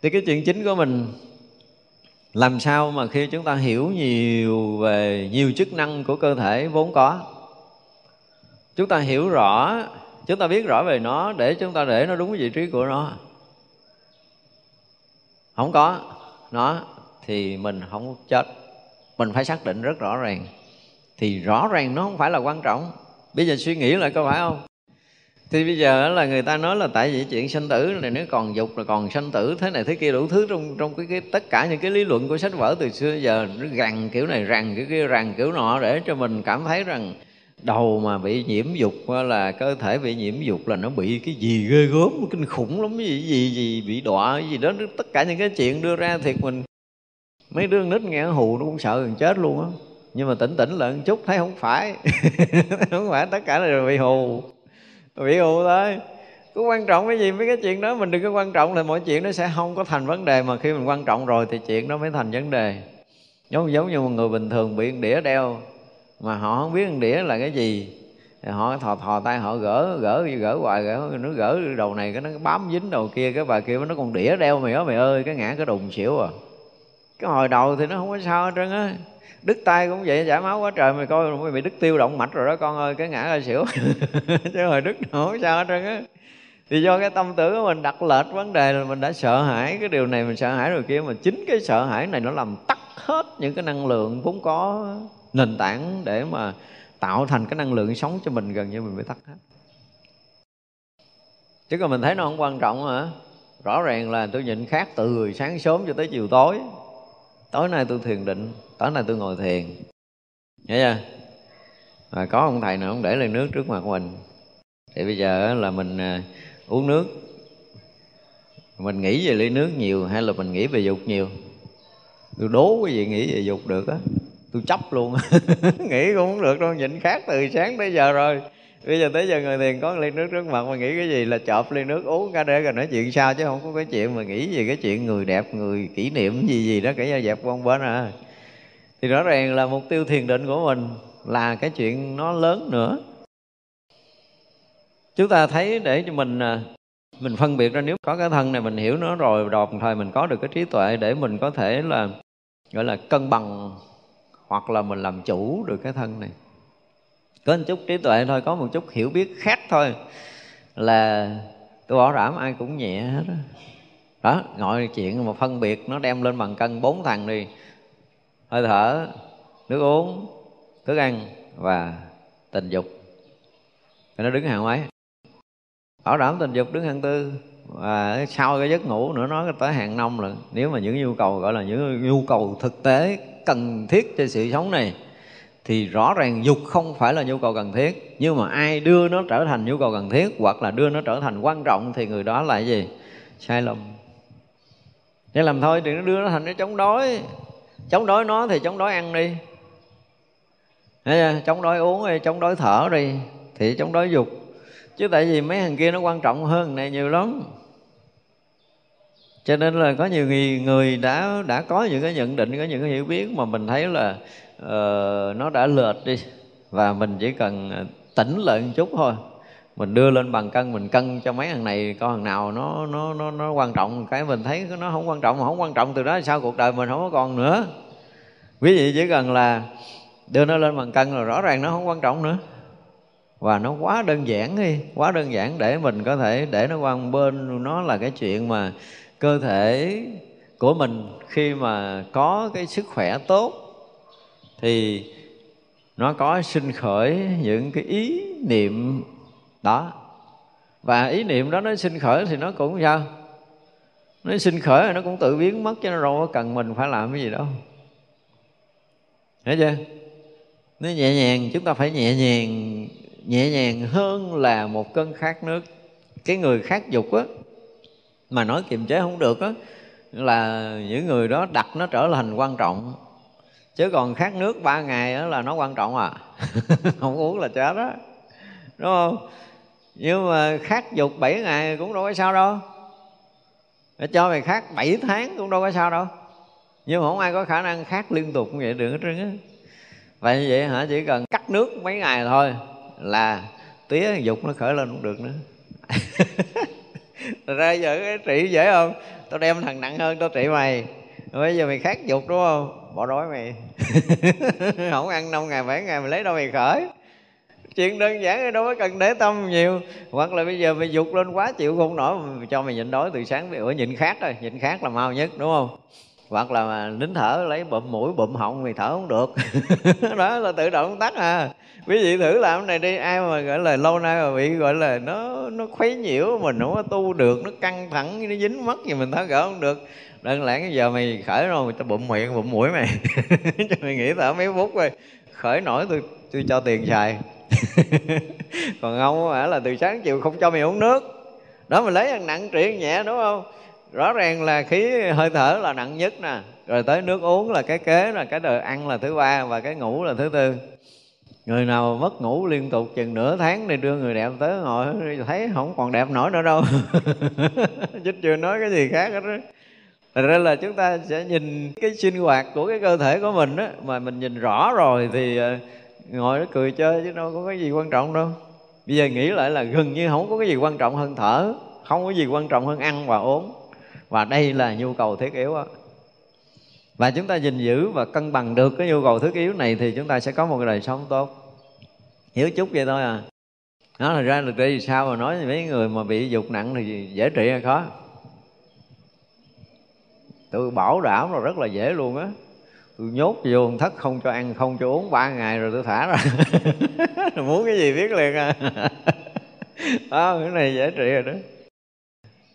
Thì cái chuyện chính của mình, làm sao mà khi chúng ta hiểu nhiều về nhiều chức năng của cơ thể vốn có chúng ta hiểu rõ chúng ta biết rõ về nó để chúng ta để nó đúng vị trí của nó. Không có nó thì mình không chết. Mình phải xác định rất rõ ràng. Thì rõ ràng nó không phải là quan trọng. Bây giờ suy nghĩ lại có phải không? Thì bây giờ là người ta nói là tại vì chuyện sanh tử này nếu còn dục là còn sanh tử thế này thế kia đủ thứ trong trong cái, cái tất cả những cái lý luận của sách vở từ xưa giờ nó gằn kiểu này rằng kiểu kia rằng kiểu nọ để cho mình cảm thấy rằng đầu mà bị nhiễm dục là cơ thể bị nhiễm dục là nó bị cái gì ghê gớm, kinh khủng lắm, cái gì gì gì bị đọa gì đó tất cả những cái chuyện đưa ra thiệt mình. Mấy đứa nít nghe hù nó cũng sợ gần chết luôn á. Nhưng mà tỉnh tỉnh lại một chút, thấy không phải. [laughs] Không phải tất cả là bị hù. Bị hù thôi. Cứ quan trọng cái gì, mấy cái chuyện đó mình đừng có quan trọng là mọi chuyện nó sẽ không có thành vấn đề, mà khi mình quan trọng rồi thì chuyện đó mới thành vấn đề. Giống giống như một người bình thường bị đĩa đeo mà họ không biết đĩa là cái gì. Thì họ thò thò tay họ gỡ gỡ gỡ hoài, gỡ, nó gỡ đầu này, cái nó bám dính đầu kia, cái bà kia nó còn đĩa đeo mày ơi mày ơi, cái ngã cái đùng xỉu à. Cái hồi đầu thì nó không có sao hết trơn á. Đứt tay cũng vậy chảy máu quá trời, mày coi mày bị đứt tiêu động mạch rồi đó con ơi, cái ngã ra xỉu. [laughs] Chứ hồi đứt không có sao hết trơn á. Thì do cái tâm tưởng của mình đặt lệch vấn đề là mình đã sợ hãi cái điều này, mình sợ hãi rồi kia, mà chính cái sợ hãi này nó làm tắt hết những cái năng lượng vốn có nền tảng để mà tạo thành cái năng lượng sống cho mình gần như mình bị tắt hết. Chứ còn mình thấy nó không quan trọng hả? Rõ ràng là tôi nhịn khác từ sáng sớm cho tới chiều tối. Tối nay tôi thiền định, tối nay tôi ngồi thiền. Hiểu chưa? Và có ông thầy nào không để ly nước trước mặt mình? Thì bây giờ là mình à, uống nước. Mình nghĩ về ly nước nhiều hay là mình nghĩ về dục nhiều? Tôi đố cái gì nghĩ về dục được á tôi chấp luôn. [laughs] Nghĩ cũng không được đâu nhịn khác từ sáng tới giờ rồi. Bây giờ tới giờ người thiền có ly nước trước mặt mà nghĩ cái gì là chọp ly nước uống cả để rồi nói chuyện sao chứ không có cái chuyện mà nghĩ gì, cái chuyện người đẹp, người kỷ niệm gì gì đó cả dẹp con bên à. Thì rõ ràng là mục tiêu thiền định của mình là cái chuyện nó lớn nữa. Chúng ta thấy để cho mình à, mình phân biệt ra nếu có cái thân này mình hiểu nó rồi đồng thời mình có được cái trí tuệ để mình có thể là, gọi là, cân bằng hoặc là mình làm chủ được cái thân này. Có một chút trí tuệ thôi có một chút hiểu biết khác thôi là tôi bảo đảm ai cũng nhẹ hết đó, đó ngồi chuyện mà phân biệt nó đem lên bằng cân bốn thằng đi. Hơi thở nước uống thức ăn và tình dục. Thì nó đứng hàng mấy? Bảo đảm tình dục đứng hàng tư. Và sau cái giấc ngủ nữa nói tới hàng năm là nếu mà những nhu cầu gọi là những nhu cầu thực tế cần thiết cho sự sống này, thì rõ ràng dục không phải là nhu cầu cần thiết. Nhưng mà ai đưa nó trở thành nhu cầu cần thiết, hoặc là đưa nó trở thành quan trọng, thì người đó là gì? Sai lầm. Để làm thôi thì nó đưa nó thành cái chống đói chống đói nó thì chống đói ăn đi. Chống đói uống đi, chống đói thở đi, thì chống đói dục. Chứ tại vì mấy thằng kia nó quan trọng hơn này nhiều lắm cho nên là có nhiều người, người đã đã có những cái nhận định có những cái hiểu biết mà mình thấy là uh, nó đã lệch đi. Và mình chỉ cần ờ, tỉnh lại một chút thôi. Mình đưa lên bằng cân mình cân cho mấy thằng này coi thằng nào nó nó nó nó quan trọng. Cái mình thấy nó không quan trọng mà không quan trọng từ đó sau cuộc đời mình không có còn nữa. Quý vị chỉ cần là đưa nó lên bằng cân là rõ ràng nó không quan trọng nữa. Và nó quá đơn giản đi quá đơn giản để mình có thể để nó qua bên. Nó là cái chuyện mà cơ thể của mình khi mà có cái sức khỏe tốt thì nó có sinh khởi những cái ý niệm đó. Và ý niệm đó nó sinh khởi thì nó cũng sao? Nó sinh khởi thì nó cũng tự biến mất cho nó đâu có cần mình phải làm cái gì đâu. Hiểu chưa? Nó nhẹ nhàng, chúng ta phải nhẹ nhàng nhẹ nhàng hơn là một cân khát nước. Cái người khát dục á mà nói kiềm chế không được á, là những người đó đặt nó trở thành quan trọng. Chứ còn khát nước ba ngày đó là nó quan trọng à. [laughs] Không uống là chết đó đúng không? Nhưng mà khát dục 7 ngày cũng đâu có sao đâu. Để cho mày khát 7 tháng cũng đâu có sao đâu. Nhưng mà không ai có khả năng khát liên tục như vậy được hết trơn á. Vậy như vậy hả? Chỉ cần cắt nước mấy ngày thôi là tía dục nó khởi lên cũng được nữa. [laughs] ra giờ cái trị dễ không? Tao đem thằng nặng hơn tao trị mày. Bây giờ mày khát dục đúng không? Bỏ đói mày. [laughs] Không ăn năm ngày bảy ngày mày lấy đâu mày khởi. Chuyện đơn giản đâu có cần để tâm nhiều. Hoặc là bây giờ mày dục lên quá chịu không nổi, cho mày nhịn đói từ sáng ở nhịn khát rồi nhịn khát là mau nhất, đúng không? Hoặc là nín thở, lấy bụm mũi bụm họng thì thở không được. [laughs] Đó là tự động tắt à. Quý vị thử làm cái này đi, ai mà gọi là lâu nay mà bị gọi là nó nó khuấy nhiễu mình không có tu được, nó căng thẳng, nó dính mất gì mình tháo gỡ không được. Đơn giản cái giờ mày khởi rồi người ta bụm miệng bụm mũi mày. [laughs] Cho mày nghĩ thở mấy phút rồi, khởi nổi tôi tôi cho tiền xài. [laughs] Còn ông phải là từ sáng chiều không cho mày uống nước. Đó mình lấy ăn nặng chuyện nhẹ, đúng không? Rõ ràng là khí hơi thở là nặng nhất nè. Rồi tới nước uống là cái kế là cái đời ăn là thứ ba và cái ngủ là thứ tư. Người nào mất ngủ liên tục chừng nửa tháng thì đưa người đẹp tới ngồi, thấy không còn đẹp nổi nữa đâu. [laughs] Chứ chưa nói cái gì khác hết đó Thật ra là chúng ta sẽ nhìn cái sinh hoạt của cái cơ thể của mình á, Mà mình nhìn rõ rồi thì ờ, ngồi nó cười chơi chứ đâu có cái gì quan trọng đâu. Bây giờ nghĩ lại là gần như không có cái gì quan trọng hơn thở, Không có gì quan trọng hơn ăn và uống. Và đây là nhu cầu thiết yếu đó. và chúng ta gìn giữ và cân bằng được cái nhu cầu thiết yếu này thì chúng ta sẽ có một cái đời sống tốt. Hiểu chút vậy thôi à. Nó là ra được đi sao mà nói mấy người mà bị dục nặng thì dễ trị hay khó? Tôi bảo đảm là rất là dễ luôn á. Tôi nhốt vô thất không cho ăn không cho uống ba ngày rồi tôi thả ra. [laughs] Muốn cái gì biết liền à. [laughs] À, cái này dễ trị rồi đó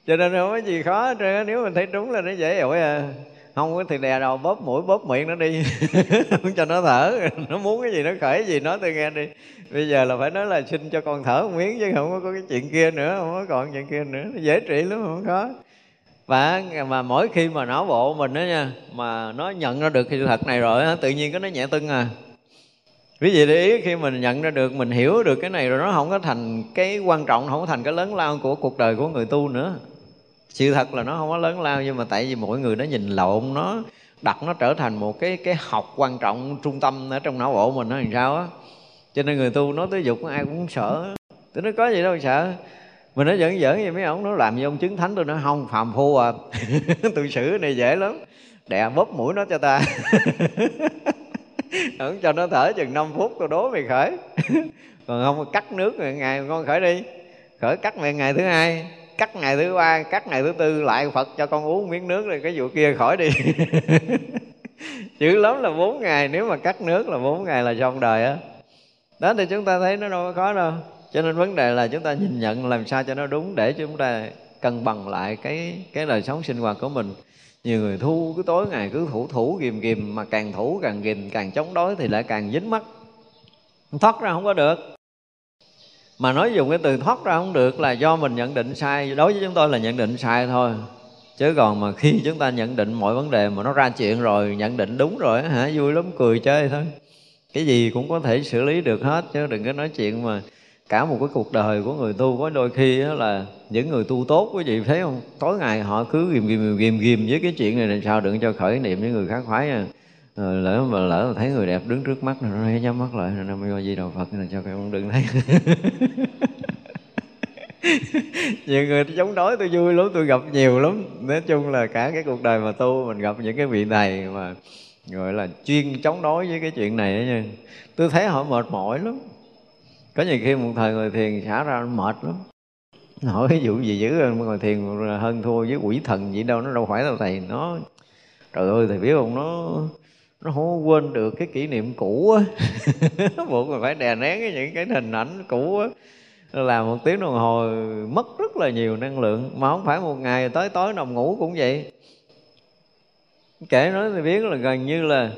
cho nên không có gì khó hết nếu mình thấy trúng là nó dễ ổi à. Không có thì đè đầu bóp mũi, bóp miệng nó đi. [laughs] Không cho nó thở. [laughs] Nó muốn cái gì nó khởi gì nói tôi nghe đi. Bây giờ là phải nói là xin cho con thở một miếng chứ không có cái chuyện kia nữa, không có còn chuyện kia nữa. Nó dễ trị lắm, không có. Và mà mỗi khi mà não bộ mình đó nha, mà nó nhận ra được cái sự thật này rồi tự nhiên cái nó nhẹ tưng à. Ví dụ để ý, khi mình nhận ra được, mình hiểu được cái này rồi, nó không có thành cái quan trọng, không có thành cái lớn lao của cuộc đời của người tu nữa sự thật là nó không có lớn lao, nhưng mà tại vì mỗi người nó nhìn lộn, nó đặt nó trở thành một cái cái học quan trọng trung tâm ở trong não bộ mình nó làm sao á. Cho nên người tu nói tới dục ai cũng sợ. Tôi nói có gì đâu sợ. Mình nói giỡn giỡn gì mấy ông nó làm như ông chứng thánh tôi nói không, phàm phu à. [laughs] Tôi xử này dễ lắm. Đè bóp mũi nó cho ta. [laughs] Ông cho nó thở chừng 5 phút tôi đố mày khởi. [laughs] Còn không, cắt nước ngày con khởi đi. Khởi cắt mày ngày thứ hai cắt ngày thứ ba, cắt ngày thứ tư lại phật cho con uống miếng nước rồi cái vụ kia khỏi đi. [laughs] Chữ lắm là bốn ngày, nếu mà cắt nước là bốn ngày là xong đời á. Đó, thì chúng ta thấy nó đâu có khó đâu. Cho nên vấn đề là chúng ta nhìn nhận làm sao cho nó đúng để chúng ta cân bằng lại cái cái đời sống sinh hoạt của mình. Nhiều người thu cứ tối ngày cứ thủ thủ ghìm ghìm, mà càng thủ càng ghìm, càng chống đối thì lại càng dính mắt. Thoát ra không có được mà nói dùng cái từ thoát ra không được là do mình nhận định sai. Đối với chúng tôi là nhận định sai thôi. Chứ còn mà khi chúng ta nhận định mọi vấn đề mà nó ra chuyện rồi, nhận định đúng rồi hả, vui lắm, cười chơi thôi. Cái gì cũng có thể xử lý được hết, chứ đừng có nói chuyện mà cả một cái cuộc đời của người tu có đôi khi đó là những người tu tốt quý vị thấy không? Tối ngày họ cứ ghìm ghìm ghìm ghìm với cái chuyện này làm sao đừng cho khởi niệm với người khác khoái à. Rồi lỡ mà lỡ mà thấy người đẹp đứng trước mắt rồi nó nhắm mắt lại nam mô di đà phật là cho cái ông đừng thấy. [laughs] Nhiều người chống đối tôi vui lắm, tôi gặp nhiều lắm. Nói chung là cả cái cuộc đời mà tu, mình gặp những cái vị này mà gọi là chuyên chống đối với cái chuyện này đó nha. Tôi thấy họ mệt mỏi lắm. Có nhiều khi một thời ngồi thiền xả ra mệt lắm. Hỏi ví dụ gì dữ ngồi thiền hơn thua với quỷ thần gì đâu, nó đâu phải đâu thầy, nó trời ơi, thầy biết không? Nó nó không quên được cái kỷ niệm cũ á. [laughs] Buộc mình phải đè nén những cái hình ảnh cũ á. Làm một tiếng đồng hồ mất rất là nhiều năng lượng, mà không phải một ngày, tới tối nằm ngủ cũng vậy. Kể nói thì biết là gần như là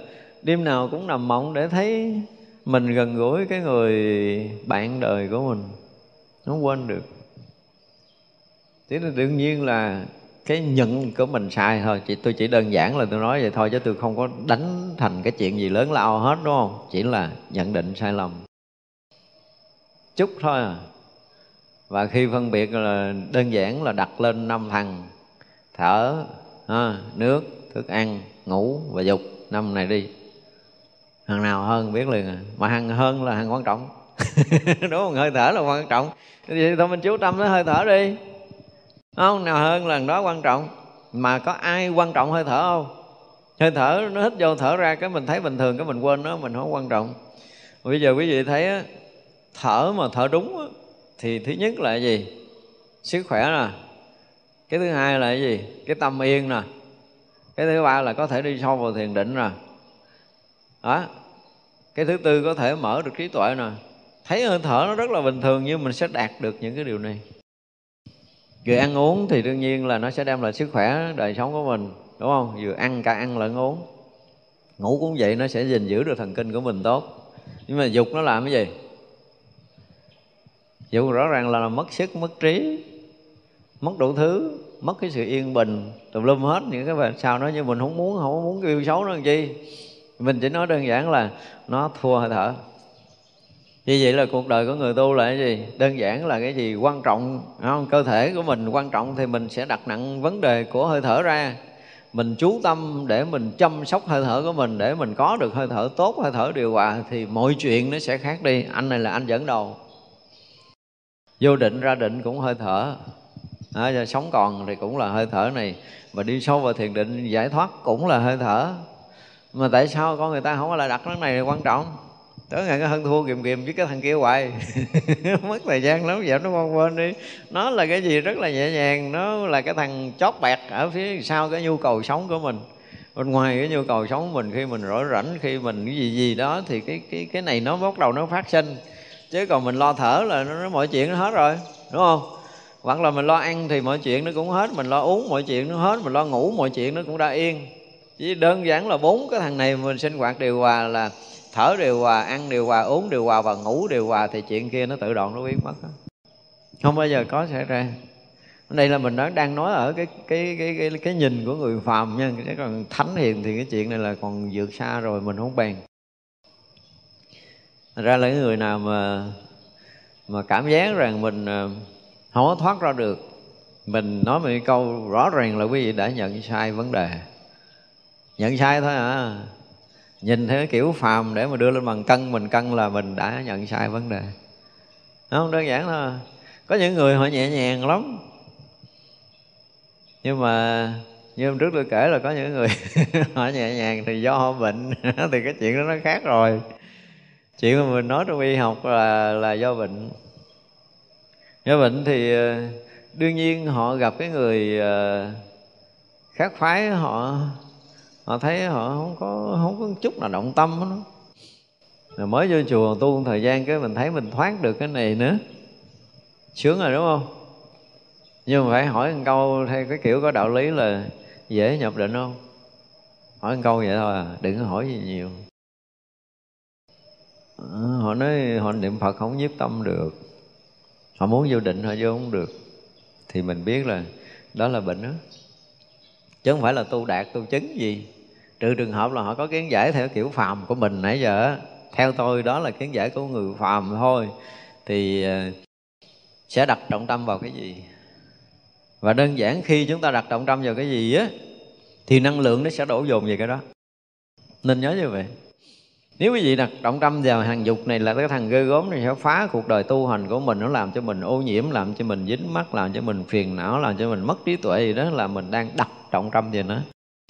đêm nào cũng nằm mộng để thấy mình gần gũi cái người bạn đời của mình. Không quên được. Thế là đương nhiên là cái nhận của mình sai thôi. Chị tôi chỉ đơn giản là tôi nói vậy thôi chứ tôi không có đánh thành cái chuyện gì lớn lao hết đúng không? Chỉ là nhận định sai lầm. Chút thôi à. Và khi phân biệt là đơn giản là đặt lên năm thằng thở ha, nước thức ăn ngủ và dục. Năm này đi. Thằng nào hơn biết liền à. Mà thằng hơn là thằng quan trọng. [laughs] Đúng không? Hơi thở là quan trọng. Thì thôi mình chú tâm nó hơi thở đi không nào hơn lần đó quan trọng. Mà có ai quan trọng hơi thở không? Hơi thở nó hít vô thở ra cái mình thấy bình thường cái mình quên nó mình không quan trọng. Bây giờ quý vị thấy á, thở mà thở đúng á, thì thứ nhất là gì? Sức khỏe nè. Cái thứ hai là cái gì? Cái tâm yên nè. Cái thứ ba là có thể đi sâu vào thiền định nè. Đó. Cái thứ tư có thể mở được trí tuệ nè. Thấy hơi thở nó rất là bình thường nhưng mình sẽ đạt được những cái điều này vừa ăn uống thì đương nhiên là nó sẽ đem lại sức khỏe đời sống của mình đúng không? Vừa ăn cả ăn lẫn uống. Ngủ cũng vậy nó sẽ gìn giữ được thần kinh của mình tốt. Nhưng mà dục nó làm cái gì? Dục rõ ràng là, là mất sức mất trí mất đủ thứ mất cái sự yên bình tùm lum hết những cái về sao nó nhưng mình không muốn không muốn yêu xấu nó làm chi? Mình chỉ nói đơn giản là nó thua hơi thở như vậy là cuộc đời của người tu là cái gì? Đơn giản là cái gì? Quan trọng không? Cơ thể của mình quan trọng thì mình sẽ đặt nặng vấn đề của hơi thở ra. Mình chú tâm để mình chăm sóc hơi thở của mình để mình có được hơi thở tốt hơi thở điều hòa thì mọi chuyện nó sẽ khác đi. Anh này là anh dẫn đầu. Vô định ra định cũng hơi thở. À, sống còn thì cũng là hơi thở này. Mà đi sâu vào thiền định giải thoát cũng là hơi thở. Mà tại sao con người ta không có lại đặt cái này là quan trọng? Tới ngày cái hơn thua kìm kìm với cái thằng kia hoài. [laughs] Mất thời gian lắm dẹp nó con quên đi. Nó là cái gì rất là nhẹ nhàng nó là cái thằng chót bẹt ở phía sau cái nhu cầu sống của mình. Bên ngoài cái nhu cầu sống của mình khi mình rỗi rảnh khi mình cái gì gì đó thì cái cái cái này nó bắt đầu nó phát sinh. Chứ còn mình lo thở là nó, nó mọi chuyện nó hết rồi đúng không? Hoặc là mình lo ăn thì mọi chuyện nó cũng hết mình lo uống mọi chuyện nó hết mình lo ngủ mọi chuyện nó cũng đã yên. Chỉ đơn giản là bốn cái thằng này mình sinh hoạt điều hòa là thở điều hòa ăn điều hòa uống điều hòa và ngủ điều hòa thì chuyện kia nó tự động nó biến mất không bao giờ có xảy ra. Đây là mình nói đang nói ở cái cái cái cái, cái nhìn của người phàm nha. Chứ còn thánh hiền thì cái chuyện này là còn vượt xa rồi mình không bàn ra là cái người nào mà mà cảm giác rằng mình ờ, không có thoát ra được mình nói một câu rõ ràng là quý vị đã nhận sai vấn đề. Nhận sai thôi à nhìn theo kiểu phàm để mà đưa lên bằng cân, mình cân là mình đã nhận sai vấn đề. Không đơn giản là có những người họ nhẹ nhàng lắm. Nhưng mà như hôm trước tôi kể là có những người [laughs] họ nhẹ nhàng thì do họ bệnh, [laughs] thì cái chuyện đó nó khác rồi. Chuyện mà mình nói trong y học là là do bệnh. Do bệnh thì ờ, đương nhiên họ gặp cái người ờ, khác phái, họ họ thấy họ không có không có chút nào động tâm đó rồi mới vô chùa tu một thời gian cái mình thấy mình thoát được cái này nữa. Sướng rồi đúng không? Nhưng mà phải hỏi một câu theo cái kiểu có đạo lý là dễ nhập định không? Hỏi một câu vậy thôi à đừng có hỏi gì nhiều. À, họ nói họ niệm phật không nhiếp tâm được. Họ muốn vô định họ vô không được. Thì mình biết là đó là bệnh đó chứ không phải là tu đạt tu chứng gì trừ trường hợp là họ có kiến giải theo kiểu phàm của mình nãy giờ theo tôi, đó là kiến giải của người phàm thôi. Thì ờ, sẽ đặt trọng tâm vào cái gì? Và đơn giản khi chúng ta đặt trọng tâm vào cái gì á, thì năng lượng nó sẽ đổ dồn về cái đó. Nên nhớ như vậy. Nếu quý vị đặt trọng tâm vào hàng dục này là cái thằng ghê gớm này, sẽ phá cuộc đời tu hành của mình, nó làm cho mình ô nhiễm, làm cho mình dính mắt làm cho mình phiền não, làm cho mình mất trí tuệ gì đó, là mình đang đặt trọng tâm về nó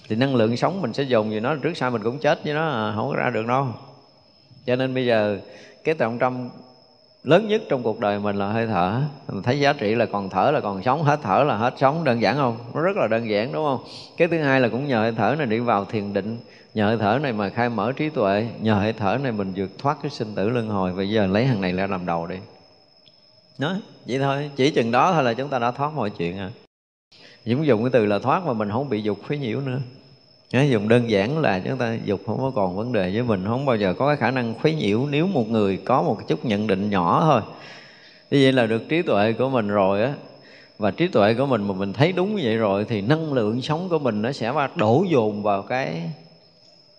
thì năng lượng sống mình sẽ dùng gì nó, trước sau mình cũng chết với nó à, không có ra được đâu. Cho nên bây giờ, cái trọng tâm lớn nhất trong cuộc đời mình là hơi thở. Mình thấy giá trị là còn thở là còn sống, hết thở là hết sống, đơn giản không? Nó rất là đơn giản, đúng không? Cái thứ hai là cũng nhờ hơi thở này đi vào thiền định. Nhờ hơi thở này mà khai mở trí tuệ. Nhờ hơi thở này mình vượt thoát cái sinh tử luân hồi. Bây giờ lấy hàng này ra làm đầu đi. Nói, vậy thôi, chỉ chừng đó thôi là chúng ta đã thoát mọi chuyện à Dũng dùng cái từ là thoát mà mình không bị dục phí nhiễu nữa. Nói dùng đơn giản là chúng ta dục không có còn vấn đề với mình, Không bao giờ có cái khả năng khuấy nhiễu. Nếu một người có một chút nhận định nhỏ thôi, Như vậy là được trí tuệ của mình rồi á. Và trí tuệ của mình mà mình thấy đúng như vậy rồi Thì năng lượng sống của mình nó sẽ đổ dồn vào cái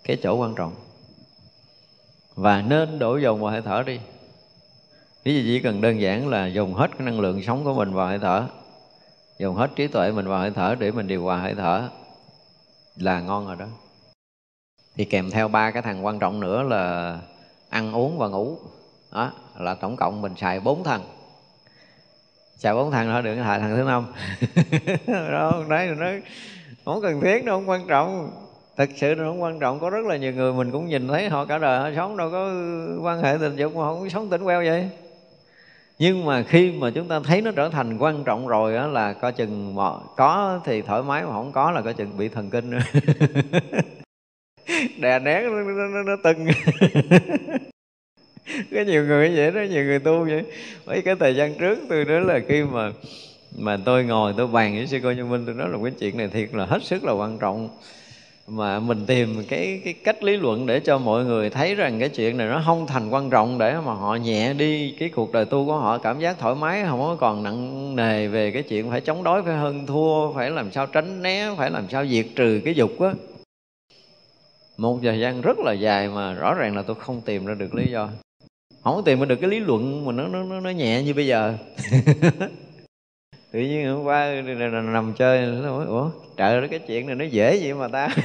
cái chỗ quan trọng. Và nên đổ dồn vào hơi thở đi. Ví dụ chỉ cần đơn giản là dùng hết cái năng lượng sống của mình vào hơi thở. Dùng hết trí tuệ mình vào hơi thở để mình điều hòa hơi thở là ngon rồi đó. Thì kèm theo ba cái thằng quan trọng nữa là ăn uống và ngủ. Đó, là tổng cộng mình xài bốn thằng. Xài bốn thằng thôi đừng có xài thằng thứ năm. [laughs] Đó, đấy, nó không cần thiết đâu không quan trọng. Thật sự nó không quan trọng, có rất là nhiều người mình cũng nhìn thấy họ cả đời họ sống, đâu có quan hệ tình dục mà không sống tỉnh queo vậy nhưng mà khi mà chúng ta thấy nó trở thành quan trọng rồi đó là coi chừng mà có thì thoải mái mà không có là coi chừng bị thần kinh nữa. [laughs] Đè nén nó, nó, nó, nó tưng. [laughs] Có nhiều người vậy đó nhiều người tu vậy. Mấy cái thời gian trước tôi nói là khi mà mà tôi ngồi tôi bàn với sư cô như minh tôi nói là cái chuyện này thiệt là hết sức là quan trọng mà mình tìm cái cái cách lý luận để cho mọi người thấy rằng cái chuyện này nó không thành quan trọng để mà họ nhẹ đi cái cuộc đời tu của họ, cảm giác thoải mái, không có còn nặng nề về cái chuyện phải chống đối, phải hơn thua, phải làm sao tránh né, phải làm sao diệt trừ cái dục á. Một thời gian rất là dài mà rõ ràng là tôi không tìm ra được lý do. Không tìm ra được cái lý luận mà nó nó nó nhẹ như bây giờ. [laughs] Tự nhiên hôm qua nằm chơi nó nói ủa? Trời cái chuyện này nó dễ vậy mà ta. [laughs]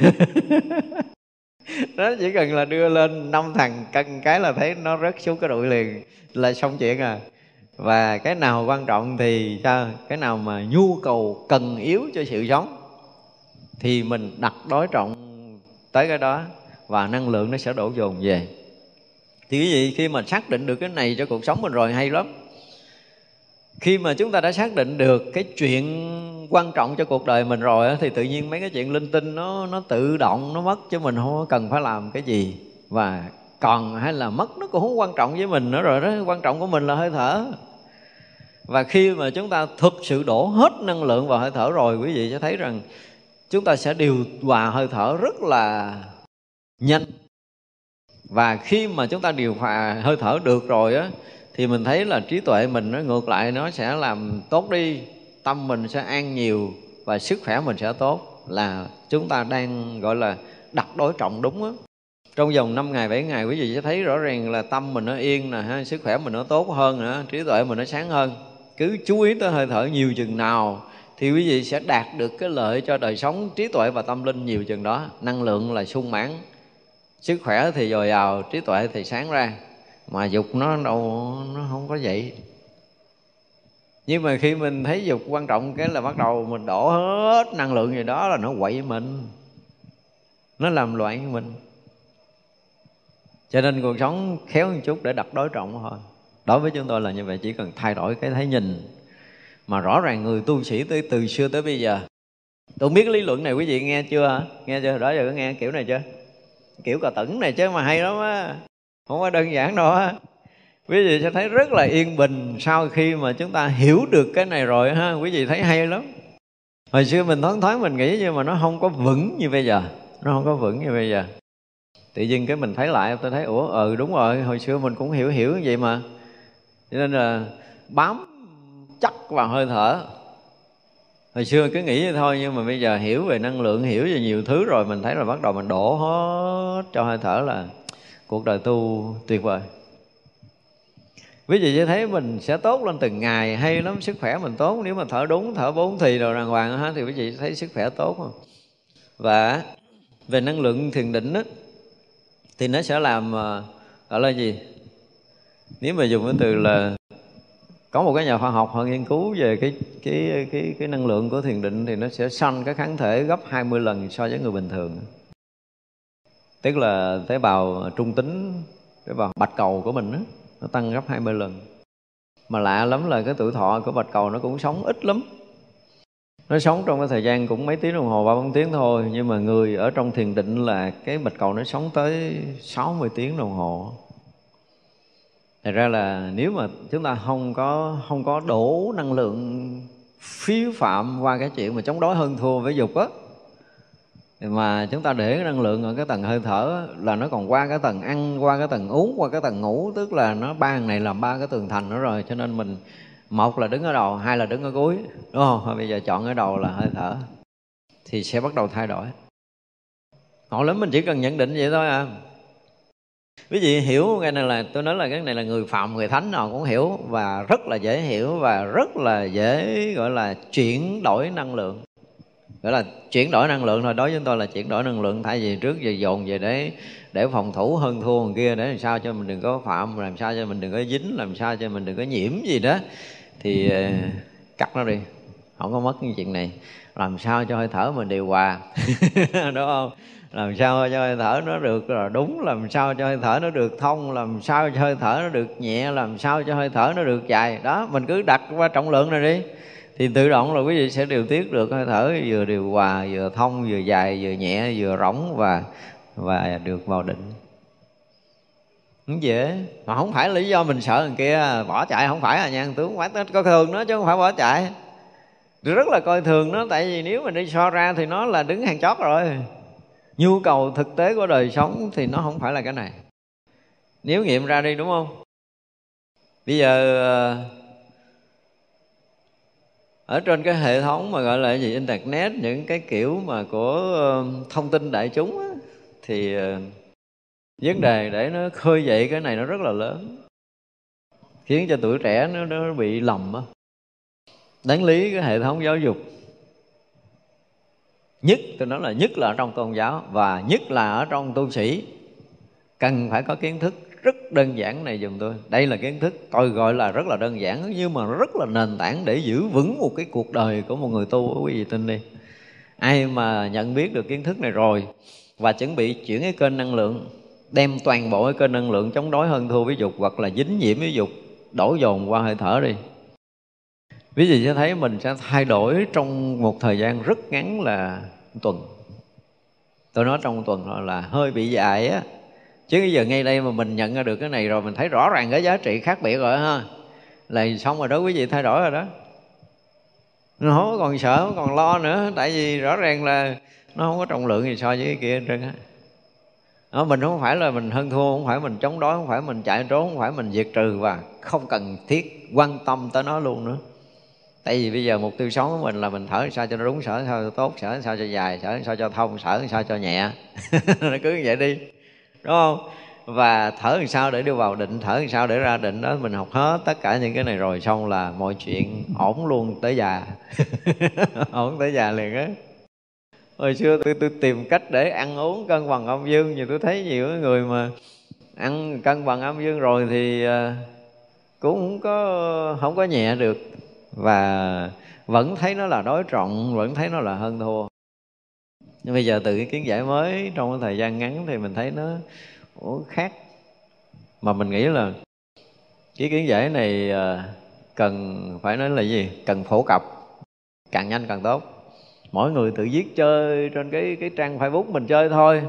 Nó chỉ cần là đưa lên năm thằng cân cái là thấy nó rớt xuống cái đội liền, là xong chuyện à. Và cái nào quan trọng thì sao? Cái nào mà nhu cầu cần yếu cho sự sống, thì mình đặt đối trọng tới cái đó và năng lượng nó sẽ đổ dồn về. Thì cái gì? Khi mà xác định được cái này cho cuộc sống mình rồi, hay lắm. Khi mà chúng ta đã xác định được cái chuyện quan trọng cho cuộc đời mình rồi thì tự nhiên mấy cái chuyện linh tinh nó nó tự động, nó mất chứ mình không cần phải làm cái gì. Và còn hay là mất nó cũng không quan trọng với mình nữa rồi đó, quan trọng của mình là hơi thở. Và khi mà chúng ta thực sự đổ hết năng lượng vào hơi thở rồi, quý vị sẽ thấy rằng chúng ta sẽ điều hòa hơi thở rất là nhanh. Và khi mà chúng ta điều hòa hơi thở được rồi á, thì mình thấy là trí tuệ mình nó ngược lại, nó sẽ làm tốt đi tâm mình sẽ an nhiều và sức khỏe mình sẽ tốt là chúng ta đang gọi là đặt đối trọng đúng á. Trong vòng 5 ngày 7 ngày quý vị sẽ thấy rõ ràng là tâm mình nó yên nè ha, sức khỏe mình nó tốt hơn nữa trí tuệ mình nó sáng hơn. Cứ chú ý tới hơi thở nhiều chừng nào thì quý vị sẽ đạt được cái lợi cho đời sống trí tuệ và tâm linh nhiều chừng đó. Năng lượng là sung mãn sức khỏe thì dồi dào trí tuệ thì sáng ra. Mà dục nó đâu nó không có vậy nhưng mà khi mình thấy dục quan trọng cái là bắt đầu mình đổ hết năng lượng gì đó là nó quậy mình. Nó làm loạn mình. Cho nên cuộc sống khéo một chút để đặt đối trọng thôi. Đối với chúng tôi là như vậy, chỉ cần thay đổi cái thấy nhìn. Mà rõ ràng người tu sĩ tới từ xưa tới bây giờ. Tôi biết lý luận này quý vị nghe chưa nghe chưa? Đó giờ có nghe kiểu này chưa? Kiểu cà tửng này chứ mà hay lắm á. Không có đơn giản đâu á quý vị sẽ thấy rất là yên bình sau khi mà chúng ta hiểu được cái này rồi ha. Quý vị thấy hay lắm. Hồi xưa mình thoáng thoáng mình nghĩ nhưng mà nó không có vững như bây giờ. Nó không có vững như bây giờ. Tự nhiên cái mình thấy lại, tôi thấy, ủa ừ đúng rồi, hồi xưa mình cũng hiểu hiểu như vậy mà. Cho nên là bám chắc vào hơi thở. Hồi xưa cứ nghĩ vậy thôi nhưng mà bây giờ hiểu về năng lượng, hiểu về nhiều thứ rồi, mình thấy là bắt đầu mình đổ hết cho hơi thở là cuộc đời tu tuyệt vời. Ví dụ như thấy mình sẽ tốt lên từng ngày hay lắm sức khỏe mình tốt. Nếu mà thở đúng thở bốn thì rồi đàng hoàng ha thì quý vị thấy sức khỏe tốt không? Và về năng lượng thiền định đó, thì nó sẽ làm ờ, gọi là gì? Nếu mà dùng cái từ là có một cái nhà khoa học họ nghiên cứu về cái cái cái cái năng lượng của thiền định thì nó sẽ sanh cái kháng thể gấp 20 lần so với người bình thường. Tức là tế bào trung tính tế bào bạch cầu của mình đó, nó tăng gấp 20 lần. Mà lạ lắm là cái tuổi thọ của bạch cầu nó cũng sống ít lắm. Nó sống trong cái thời gian cũng mấy tiếng đồng hồ, ba bốn tiếng thôi. Nhưng mà người ở trong thiền định là cái bạch cầu nó sống tới 60 tiếng đồng hồ. Thật ra là nếu mà chúng ta không có không có đổ năng lượng phí phạm qua cái chuyện mà chống đối hơn thua với dục á mà chúng ta để cái năng lượng ở cái tầng hơi thở là nó còn qua cái tầng ăn, qua cái tầng uống, qua cái tầng ngủ, tức là nó ba này làm ba cái tường thành nữa rồi, cho nên mình, một là đứng ở đầu, hai là đứng ở cuối, đúng không? Bây giờ chọn ở đầu là hơi thở, thì sẽ bắt đầu thay đổi. Ngộ lắm, mình chỉ cần nhận định vậy thôi à. Quý vị hiểu cái này là, tôi nói là cái này là người phạm, người thánh nào cũng hiểu, và rất là dễ hiểu, và rất là dễ, gọi là chuyển đổi năng lượng gọi là chuyển đổi năng lượng thôi. Đối với tôi là chuyển đổi năng lượng, thay vì trước giờ dồn về để để phòng thủ hơn thua hơn kia, để làm sao cho mình đừng có phạm, làm sao cho mình đừng có dính, làm sao cho mình đừng có nhiễm gì đó, thì ờ, cắt nó đi. Không có mất cái chuyện này. Làm sao cho hơi thở mình điều hòa, [laughs] đúng không? Làm sao cho hơi thở nó được là đúng, làm sao cho hơi thở nó được thông, làm sao cho hơi thở nó được nhẹ, làm sao cho hơi thở nó được dài. Đó, mình cứ đặt qua trọng lượng này đi thì tự động là quý vị sẽ điều tiết được, hơi thở vừa điều hòa, vừa thông, vừa dài, vừa nhẹ, vừa rỗng và và được vào định. Cũng dễ. Mà không phải lý do mình sợ thằng kia bỏ chạy, không phải à nha tướng quá coi thường nó chứ không phải bỏ chạy. Rất là coi thường nó, tại vì nếu mình đi so ra thì nó là đứng hàng chót rồi. Nhu cầu thực tế của đời sống thì nó không phải là cái này. Nếu nghiệm ra đi, đúng không? Bây giờ ờ, ở trên cái hệ thống mà gọi là gì? Internet những cái kiểu mà của thông tin đại chúng á, thì ờ, vấn đề để nó khơi dậy cái này nó rất là lớn khiến cho tuổi trẻ nó, nó bị lầm á. Đáng lý cái hệ thống giáo dục nhất tôi nói là nhất là ở trong tôn giáo và nhất là ở trong tu sĩ cần phải có kiến thức rất đơn giản này dùm tôi. Đây là kiến thức tôi gọi là rất là đơn giản, nhưng mà rất là nền tảng để giữ vững một cái cuộc đời của một người tu quý vị tin đi. Ai mà nhận biết được kiến thức này rồi và chuẩn bị chuyển cái kênh năng lượng, đem toàn bộ cái kênh năng lượng chống đối hơn thua với dục hoặc là dính nhiễm với dục, đổ dồn qua hơi thở đi. Ví dụ sẽ thấy mình sẽ thay đổi trong một thời gian rất ngắn là tuần. Tôi nói trong một tuần là hơi bị dài á chứ bây giờ ngay đây mà mình nhận ra được cái này rồi mình thấy rõ ràng cái giá trị khác biệt rồi ha. Là xong rồi đó quý vị thay đổi rồi đó. Nó không còn sợ không còn lo nữa tại vì rõ ràng là nó không có trọng lượng gì so với cái kia trơn á. Đó, mình không phải là mình hơn thua không phải mình chống đối không phải mình chạy trốn không phải mình diệt trừ và không cần thiết quan tâm tới nó luôn nữa. Tại vì bây giờ mục tiêu sống của mình là mình thở sao cho nó đúng sở sao cho tốt sở sao cho dài sở sao cho thông sở sao cho nhẹ. [laughs] Nó cứ như vậy đi đúng không? Và thở làm sao để đưa vào định thở làm sao để ra định đó mình học hết tất cả những cái này rồi xong là mọi chuyện ổn luôn tới già. [laughs] Ổn tới già liền á. Hồi xưa tôi, tôi tìm cách để ăn uống cân bằng âm dương nhưng tôi thấy nhiều người mà ăn cân bằng âm dương rồi thì ờ, cũng không có không có nhẹ được. Và vẫn thấy nó là đối trọng vẫn thấy nó là hơn thua nhưng bây giờ từ cái kiến giải mới trong cái thời gian ngắn thì mình thấy nó ủa, khác. Mà mình nghĩ là cái kiến giải này à, cần phải nói là gì? Cần phổ cập càng nhanh càng tốt. Mỗi người tự viết chơi trên cái cái trang facebook mình chơi thôi.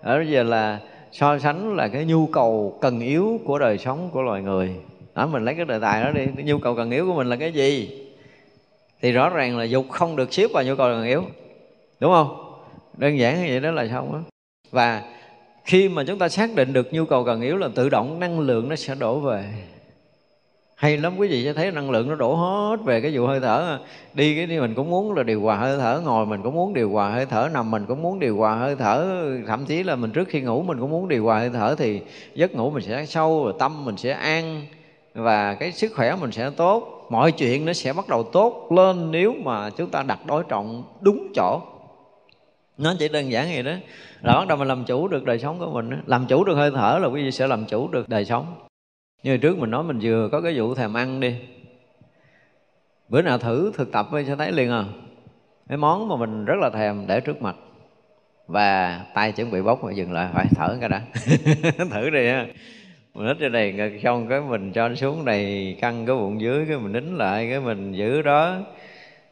Ở bây giờ là so sánh là cái nhu cầu cần yếu của đời sống của loài người. Đó mình lấy cái đề tài đó đi. Cái nhu cầu cần yếu của mình là cái gì? Thì rõ ràng là dục không được xếp vào nhu cầu cần yếu. Đúng không? Đơn giản như vậy đó là xong á. Và khi mà chúng ta xác định được nhu cầu cần yếu là tự động năng lượng nó sẽ đổ về. Hay lắm, quý vị sẽ thấy năng lượng nó đổ hết về cái vụ hơi thở. Đi cái đi mình cũng muốn là điều hòa hơi thở, ngồi mình cũng muốn điều hòa hơi thở, nằm mình cũng muốn điều hòa hơi thở. Thậm chí là mình trước khi ngủ mình cũng muốn điều hòa hơi thở thì giấc ngủ mình sẽ sâu và tâm mình sẽ an và cái sức khỏe mình sẽ tốt. Mọi chuyện nó sẽ bắt đầu tốt lên nếu mà chúng ta đặt đối trọng đúng chỗ nó chỉ đơn giản vậy đó. Là bắt đầu mình làm chủ được đời sống của mình làm chủ được hơi thở là quý vị sẽ làm chủ được đời sống. Như trước mình nói mình vừa có cái vụ thèm ăn đi. Bữa nào thử thực tập sẽ thấy liền à. Cái món mà mình rất là thèm để trước mặt. Và tay chuẩn bị bốc mà dừng lại, phải thở cái đã. [laughs] Thử đi ha. Mình hít trên này xong cái mình cho nó xuống này căng cái bụng dưới, cái mình nín lại, cái mình giữ đó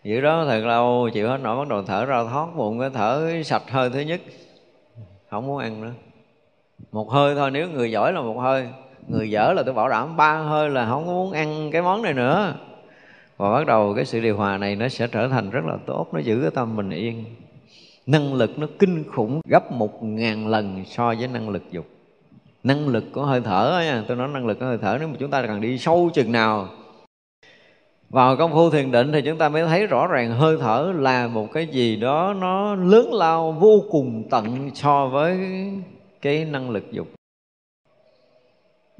giữ đó, thật lâu chịu hết nổi bắt đầu thở ra, thoát bụng, cái thở sạch hơi thứ nhất. Không muốn ăn nữa. Một hơi thôi, nếu người giỏi là một hơi. Người dở là tôi bảo đảm, ba hơi là không muốn ăn cái món này nữa. Và bắt đầu cái sự điều hòa này nó sẽ trở thành rất là tốt, nó giữ cái tâm mình yên. Năng lực nó kinh khủng gấp một ngàn lần so với năng lực dục. Năng lực của hơi thở nha, tôi nói năng lực của hơi thở, nếu mà chúng ta cần đi sâu chừng nào vào công phu thiền định thì chúng ta mới thấy rõ ràng hơi thở là một cái gì đó nó lớn lao vô cùng tận so với cái năng lực dục.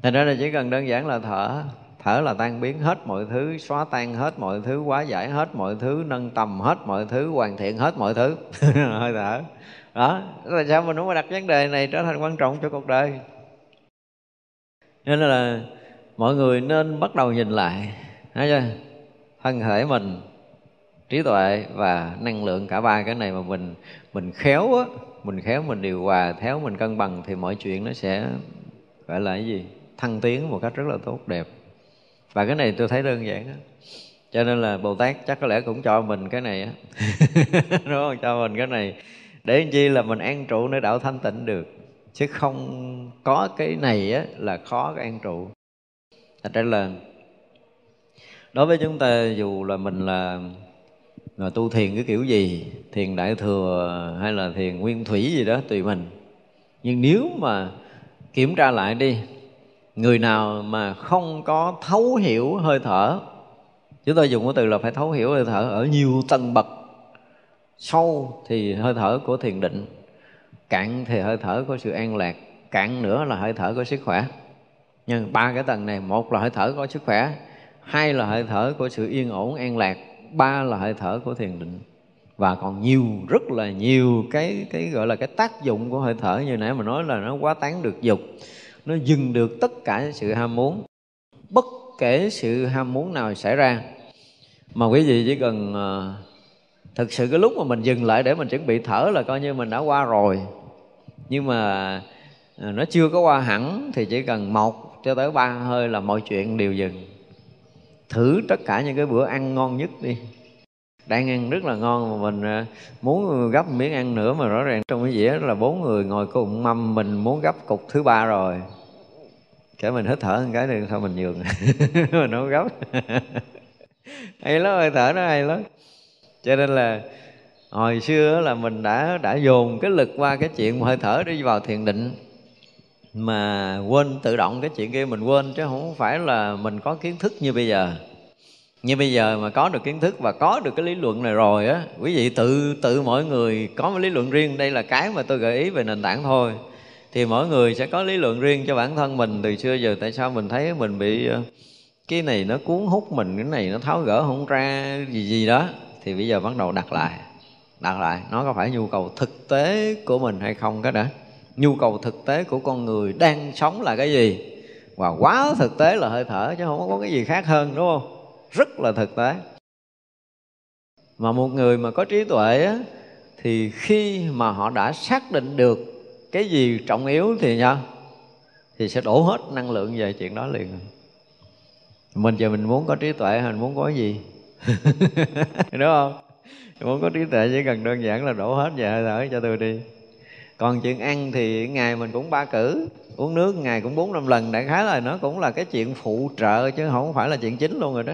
Thành ra là chỉ cần đơn giản là thở thở là tan biến hết mọi thứ, xóa tan hết mọi thứ quá giải hết mọi thứ, nâng tầm hết mọi thứ, hoàn thiện hết mọi thứ. [laughs] Hơi thở. Đó là sao mình muốn đặt vấn đề này trở thành quan trọng cho cuộc đời? Nên là mọi người nên bắt đầu nhìn lại. Thấy chưa? Thân thể mình, trí tuệ và năng lượng cả ba cái này mà mình mình khéo á, mình khéo mình điều hòa, khéo mình cân bằng thì mọi chuyện nó sẽ gọi là cái gì? Thăng tiến một cách rất là tốt, đẹp. Và cái này tôi thấy đơn giản á. Cho nên là bồ tát chắc có lẽ cũng cho mình cái này á. [laughs] Đúng không? Cho mình cái này. Để làm chi là mình an trụ nơi đạo thanh tịnh được. Chứ không có cái này á là khó cái an trụ. Thật ra là đối với chúng ta dù là mình là, là tu thiền cái kiểu gì thiền đại thừa hay là thiền nguyên thủy gì đó tùy mình. Nhưng nếu mà kiểm tra lại đi người nào mà không có thấu hiểu hơi thở chúng tôi dùng cái từ là phải thấu hiểu hơi thở ở nhiều tầng bậc. Sâu thì hơi thở của thiền định cạn thì hơi thở của sự an lạc cạn nữa là hơi thở của sức khỏe. Nhưng ba cái tầng này một là hơi thở có sức khỏe hai là hơi thở của sự yên ổn an lạc. Ba là hơi thở của thiền định. Và còn nhiều rất là nhiều cái cái gọi là cái tác dụng của hơi thở. Như nãy mà nói là nó quá tán được dục. Nó dừng được tất cả sự ham muốn. Bất kể sự ham muốn nào xảy ra. Mà quý vị chỉ cần uh, thực sự cái lúc mà mình dừng lại để mình chuẩn bị thở là coi như mình đã qua rồi. Nhưng mà uh, nó chưa có qua hẳn thì chỉ cần một cho tới ba hơi là mọi chuyện đều dừng thử tất cả những cái bữa ăn ngon nhất đi. Đang ăn rất là ngon mà mình à, muốn gấp miếng ăn nữa mà rõ ràng trong cái dĩa là bốn người ngồi cùng mâm mình muốn gấp cục thứ ba rồi. Kể mình hít thở một cái thì thôi mình nhường. [laughs] Mình không gấp. [laughs] Hay lắm, hơi thở nó hay lắm. Cho nên là hồi xưa là mình đã đã dồn cái lực qua cái chuyện hơi thở đi vào thiền định mà quên tự động cái chuyện kia mình quên, chứ không phải là mình có kiến thức như bây giờ. Như bây giờ mà có được kiến thức và có được cái lý luận này rồi á, quý vị tự tự mỗi người có một lý luận riêng. Đây là cái mà tôi gợi ý về nền tảng thôi. Thì mỗi người sẽ có lý luận riêng cho bản thân mình. Từ xưa giờ tại sao mình thấy mình bị ờ, cái này nó cuốn hút mình, cái này nó tháo gỡ không ra gì gì đó. Thì bây giờ bắt đầu đặt lại đặt lại, nó có phải nhu cầu thực tế của mình hay không cái đã nhu cầu thực tế của con người đang sống là cái gì? Và quá thực tế là hơi thở chứ không có cái gì khác hơn đúng không? Rất là thực tế. Mà một người mà có trí tuệ á, thì khi mà họ đã xác định được cái gì trọng yếu thì nha thì sẽ đổ hết năng lượng về chuyện đó liền. Mình giờ mình muốn có trí tuệ hay mình muốn có cái gì? [laughs] Đúng không? Muốn có trí tuệ chỉ cần đơn giản là đổ hết về hơi thở cho tôi đi còn chuyện ăn thì ngày mình cũng ba cử, uống nước ngày cũng bốn năm lần, đại khái là nó cũng là cái chuyện phụ trợ chứ không phải là chuyện chính luôn rồi đó.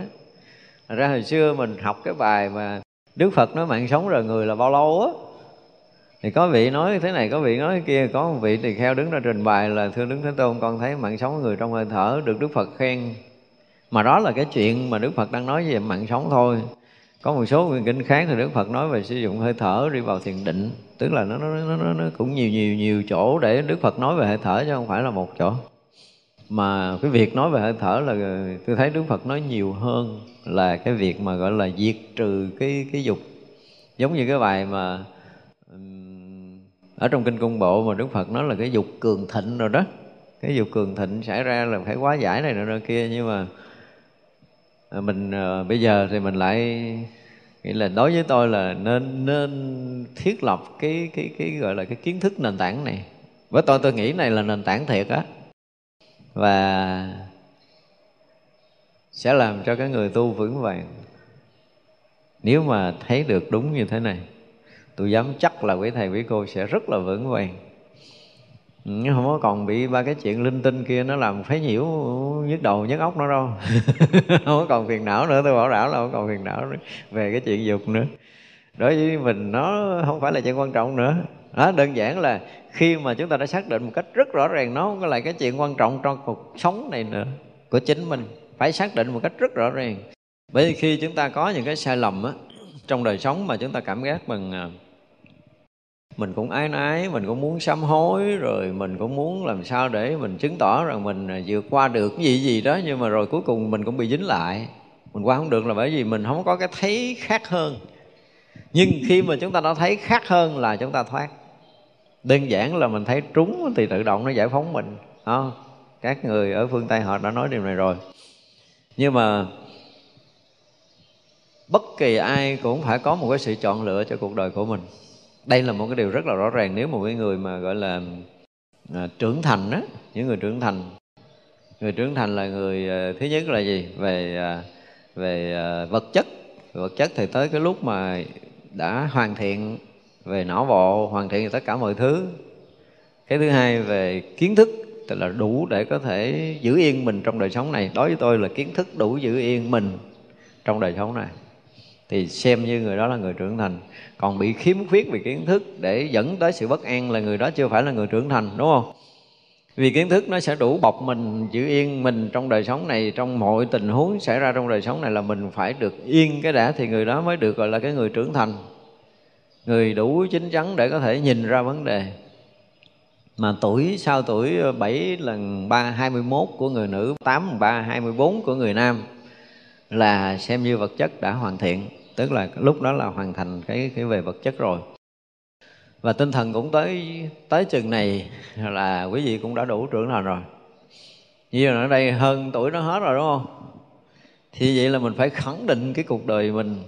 Thật ra hồi xưa mình học cái bài mà Đức Phật nói mạng sống rồi người là bao lâu á? Thì có vị nói thế này, có vị nói thế kia, có một vị thì kheo đứng ra trình bày là, thưa đứng thế tôn, con thấy mạng sống người trong hơi thở được đức phật khen. Mà đó là cái chuyện mà đức phật đang nói về mạng sống thôi có một số nguyên kinh khác thì đức phật nói về sử dụng hơi thở đi vào thiền định. Tức là nó nó, nó, nó cũng nhiều nhiều nhiều chỗ để đức phật nói về hơi thở chứ không phải là một chỗ. Mà cái việc nói về hơi thở là tôi thấy đức phật nói nhiều hơn là cái việc mà gọi là diệt trừ cái cái dục. Giống như cái bài mà ở trong kinh cung bộ mà đức phật nói là cái dục cường thịnh rồi đó. Cái dục cường thịnh xảy ra là phải quá giải này nọ kia nhưng mà Ờ, mình ờ, bây giờ thì mình lại nghĩ là đối với tôi là nên nên thiết lập cái cái cái gọi là cái kiến thức nền tảng này. Với tôi tôi nghĩ này là nền tảng thiệt á. Và sẽ làm cho cái người tu vững vàng. Nếu mà thấy được đúng như thế này, tôi dám chắc là quý thầy quý cô sẽ rất là vững vàng không có còn bị ba cái chuyện linh tinh kia nó làm phái nhiễu nhức đầu nhức óc nó đâu. [laughs] Không có còn phiền não nữa tôi bảo đảm là không còn phiền não nữa về cái chuyện dục nữa. Đối với mình nó không phải là chuyện quan trọng nữa. Đó, đơn giản là khi mà chúng ta đã xác định một cách rất rõ ràng nó không có là cái chuyện quan trọng trong cuộc sống này nữa của chính mình phải xác định một cách rất rõ ràng. Bởi vì khi chúng ta có những cái sai lầm á trong đời sống mà chúng ta cảm giác bằng à, mình cũng ái nái mình cũng muốn sám hối, rồi mình cũng muốn làm sao để mình chứng tỏ rằng mình à, vượt qua được cái gì gì đó, nhưng mà rồi cuối cùng mình cũng bị dính lại. Mình qua không được là bởi vì mình không có cái thấy khác hơn. Nhưng khi mà chúng ta đã thấy khác hơn là chúng ta thoát. Đơn giản là mình thấy trúng thì tự động nó giải phóng mình không? các người ở phương tây họ đã nói điều này rồi. Nhưng mà bất kỳ ai cũng phải có một cái sự chọn lựa cho cuộc đời của mình đây là một cái điều rất là rõ ràng. Nếu một cái người mà gọi là à, trưởng thành á những người trưởng thành người trưởng thành là người à, thứ nhất là gì? Về à, về à, vật chất. Vật chất thì tới cái lúc mà đã hoàn thiện về não bộ hoàn thiện tất cả mọi thứ. Cái thứ hai về kiến thức tức là đủ để có thể giữ yên mình trong đời sống này. Đối với tôi là kiến thức đủ giữ yên mình trong đời sống này thì xem như người đó là người trưởng thành. Còn bị khiếm khuyết về kiến thức để dẫn tới sự bất an là người đó chưa phải là người trưởng thành, đúng không? Vì kiến thức nó sẽ đủ bọc mình, giữ yên mình trong đời sống này, trong mọi tình huống xảy ra trong đời sống này là mình phải được yên cái đã thì người đó mới được gọi là cái người trưởng thành. Người đủ chín chắn để có thể nhìn ra vấn đề. Mà tuổi, sau tuổi 7 lần 3 21 của người nữ 8 lần 3 24 của người nam là xem như vật chất đã hoàn thiện, tức là lúc đó là hoàn thành cái cái về vật chất rồi. Và tinh thần cũng tới tới chừng này là quý vị cũng đã đủ trưởng thành rồi. Như là ở đây hơn tuổi nó hết rồi, đúng không? Thì vậy là mình phải khẳng định cái cuộc đời mình.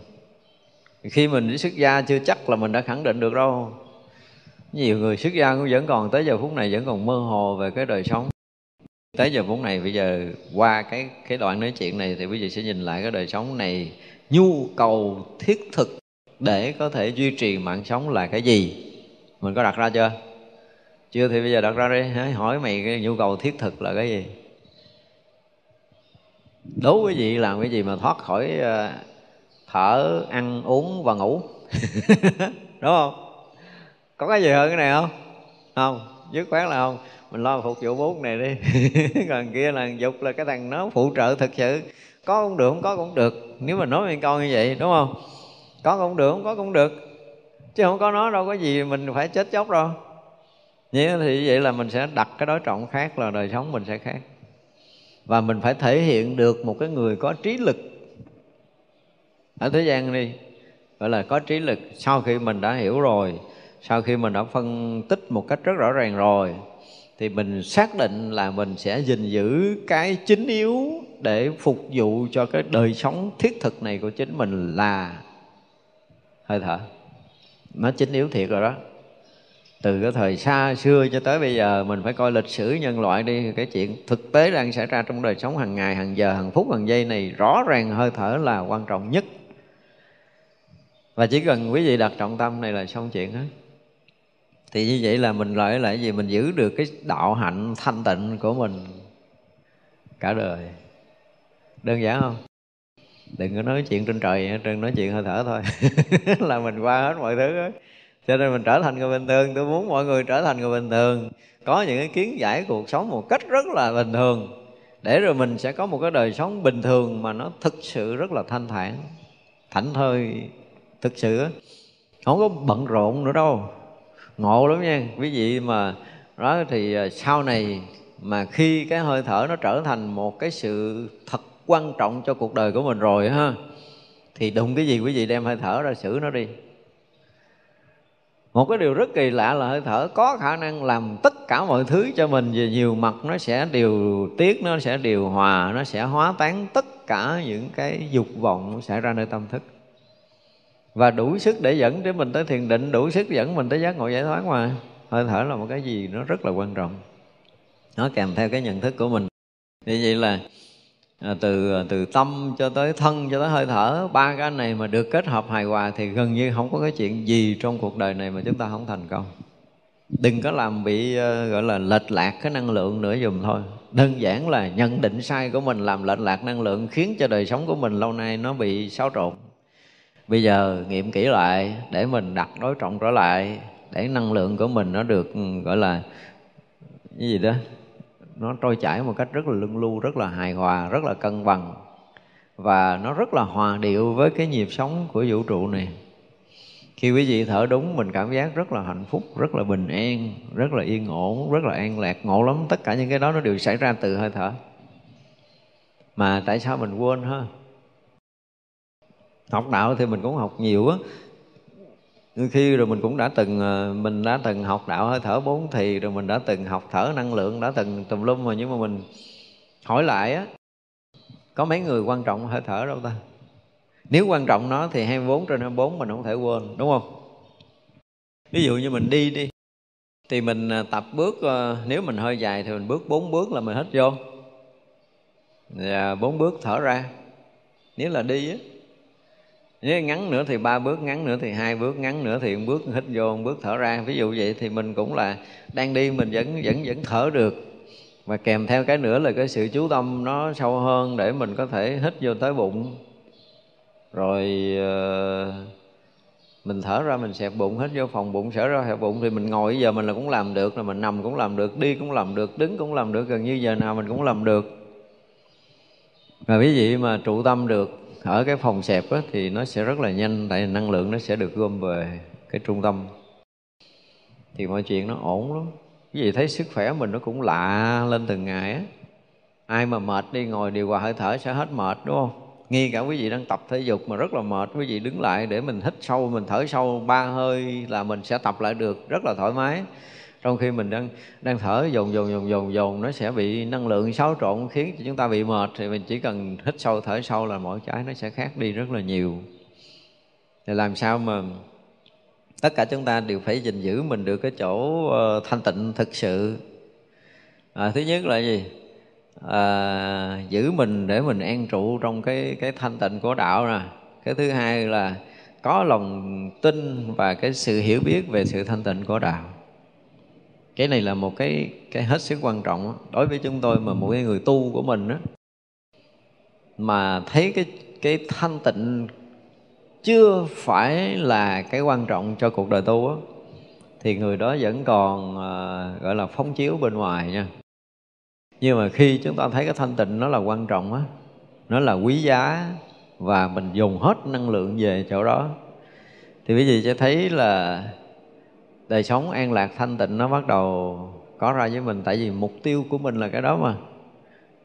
Khi mình đi xuất gia chưa chắc là mình đã khẳng định được đâu. Nhiều người xuất gia cũng vẫn còn, tới giờ phút này vẫn còn mơ hồ về cái đời sống tới giờ phút này bây giờ qua cái cái đoạn nói chuyện này thì quý vị sẽ nhìn lại cái đời sống này. Nhu cầu thiết thực để có thể duy trì mạng sống là cái gì? Mình có đặt ra chưa? Chưa thì bây giờ đặt ra đi. Hỏi mày cái nhu cầu thiết thực là cái gì? Đố quý vị làm cái gì mà thoát khỏi ờ, thở, ăn, uống và ngủ? [laughs] Đúng không? Có cái gì hơn cái này không? Không? Dứt khoát là không mình lo phục vụ bốn này đi. [laughs] Còn kia là dục là cái thằng nó phụ trợ thực sự. Có cũng được, không có cũng được. Nếu mà nói với con như vậy, đúng không? Có cũng được, không có cũng được. Chứ không có nó đâu có gì mình phải chết chóc đâu. Như thì vậy là mình sẽ đặt cái đối trọng khác là đời sống mình sẽ khác. Và mình phải thể hiện được một cái người có trí lực. Ở thế gian đi, gọi là có trí lực. Sau khi mình đã hiểu rồi, sau khi mình đã phân tích một cách rất rõ ràng rồi thì mình xác định là mình sẽ gìn giữ cái chính yếu để phục vụ cho cái đời sống thiết thực này của chính mình là hơi thở. Nó chính yếu thiệt rồi đó. Từ cái thời xa xưa cho tới bây giờ mình phải coi lịch sử nhân loại đi, cái chuyện thực tế đang xảy ra trong đời sống hàng ngày, hàng giờ, hàng phút, hàng giây này rõ ràng hơi thở là quan trọng nhất. Và chỉ cần quý vị đặt trọng tâm này là xong chuyện hết thì như vậy là mình lợi lại gì? Mình giữ được cái đạo hạnh thanh tịnh của mình cả đời. Đơn giản không? Đừng có nói chuyện trên trời trên nói chuyện hơi thở thôi. [laughs] Là mình qua hết mọi thứ đó. cho nên mình trở thành người bình thường. Tôi muốn mọi người trở thành người bình thường. Có những cái kiến giải cuộc sống một cách rất là bình thường. Để rồi mình sẽ có một cái đời sống bình thường mà nó thực sự rất là thanh thản, thảnh thơi, thực sự không có bận rộn nữa đâu ngộ lắm nha. Quý vị mà đó thì à, sau này mà khi cái hơi thở nó trở thành một cái sự thật quan trọng cho cuộc đời của mình rồi ha, thì đụng cái gì quý vị đem hơi thở ra xử nó đi. Một cái điều rất kỳ lạ là hơi thở có khả năng làm tất cả mọi thứ cho mình về nhiều mặt nó sẽ điều tiết, nó sẽ điều hòa, nó sẽ hóa tán tất cả những cái dục vọng xảy ra nơi tâm thức và đủ sức để dẫn để mình tới thiền định đủ sức dẫn mình tới giác ngộ giải thoát mà. Hơi thở là một cái gì nó rất là quan trọng. Nó kèm theo cái nhận thức của mình. Như vậy là à, từ à, từ tâm cho tới thân cho tới hơi thở ba cái này mà được kết hợp hài hòa thì gần như không có cái chuyện gì trong cuộc đời này mà chúng ta không thành công. Đừng có làm bị uh, gọi là lệch lạc cái năng lượng nữa dùm thôi. Đơn giản là nhận định sai của mình làm lệch lạc năng lượng khiến cho đời sống của mình lâu nay nó bị xáo trộn bây giờ nghiệm kỹ lại để mình đặt đối trọng trở lại, để năng lượng của mình nó được ừ, gọi là, cái gì đó, nó trôi chảy một cách rất là lưng lưu rất là hài hòa, rất là cân bằng. Và nó rất là hòa điệu với cái nhịp sống của vũ trụ này. Khi quý vị thở đúng, mình cảm giác rất là hạnh phúc, rất là bình an, rất là yên ổn, rất là an lạc, ngộ lắm. Tất cả những cái đó nó đều xảy ra từ hơi thở. Mà tại sao mình quên ha? Học đạo thì mình cũng học nhiều á. Khi rồi mình cũng đã từng ờ, mình đã từng học đạo hơi thở bốn thì rồi mình đã từng học thở năng lượng, đã từng tùm lum rồi, nhưng mà mình hỏi lại á, có mấy người quan trọng hơi thở đâu ta? Nếu quan trọng nó thì 24 trên 24 mình không thể quên, đúng không? Ví dụ như mình đi đi, thì mình ờ, tập bước ờ, nếu mình hơi dài thì mình bước bốn bước là mình hết vô. Và bốn bước thở ra. Nếu là đi á nếu ngắn nữa thì ba bước, ngắn nữa thì hai bước, ngắn nữa thì một bước, hít vô một bước, thở ra. Ví dụ vậy thì mình cũng là đang đi, mình vẫn vẫn vẫn thở được. Và kèm theo cái nữa là cái sự chú tâm nó sâu hơn để mình có thể hít vô tới bụng. Rồi ờ, mình thở ra, mình xẹp bụng hết vô phòng bụng sở ra xẹp bụng thì mình ngồi. Giờ mình là cũng làm được, là mình nằm cũng làm được, đi cũng làm được, đứng cũng làm được, gần như giờ nào mình cũng làm được. Và quý vị mà trụ tâm được ở cái phòng xẹp á, thì nó sẽ rất là nhanh tại vì năng lượng nó sẽ được gom về cái trung tâm. Thì mọi chuyện nó ổn lắm. Cái gì thấy sức khỏe mình nó cũng lạ lên từng ngày á. Ai mà mệt đi ngồi điều hòa hơi thở sẽ hết mệt đúng không? Ngay cả quý vị đang tập thể dục mà rất là mệt quý vị đứng lại để mình hít sâu mình thở sâu ba hơi là mình sẽ tập lại được rất là thoải mái trong khi mình đang đang thở dồn dồn dồn dồn dồn nó sẽ bị năng lượng xáo trộn khiến cho chúng ta bị mệt. Thì mình chỉ cần hít sâu thở sâu là mỗi cái nó sẽ khác đi rất là nhiều. Thì làm sao mà tất cả chúng ta đều phải gìn giữ mình được cái chỗ ờ, thanh tịnh thực sự? À, thứ nhất là gì? À, giữ mình để mình an trụ trong cái cái thanh tịnh của đạo nè. Cái thứ hai là có lòng tin và cái sự hiểu biết về sự thanh tịnh của đạo cái này là một cái cái hết sức quan trọng đối với chúng tôi mà mỗi người tu của mình đó, mà thấy cái cái thanh tịnh chưa phải là cái quan trọng cho cuộc đời tu á thì người đó vẫn còn uh, gọi là phóng chiếu bên ngoài nha. Nhưng mà khi chúng ta thấy cái thanh tịnh nó là quan trọng á nó là quý giá và mình dùng hết năng lượng về chỗ đó thì quý vị sẽ thấy là đời sống an lạc, thanh tịnh nó bắt đầu có ra với mình. Tại vì mục tiêu của mình là cái đó mà.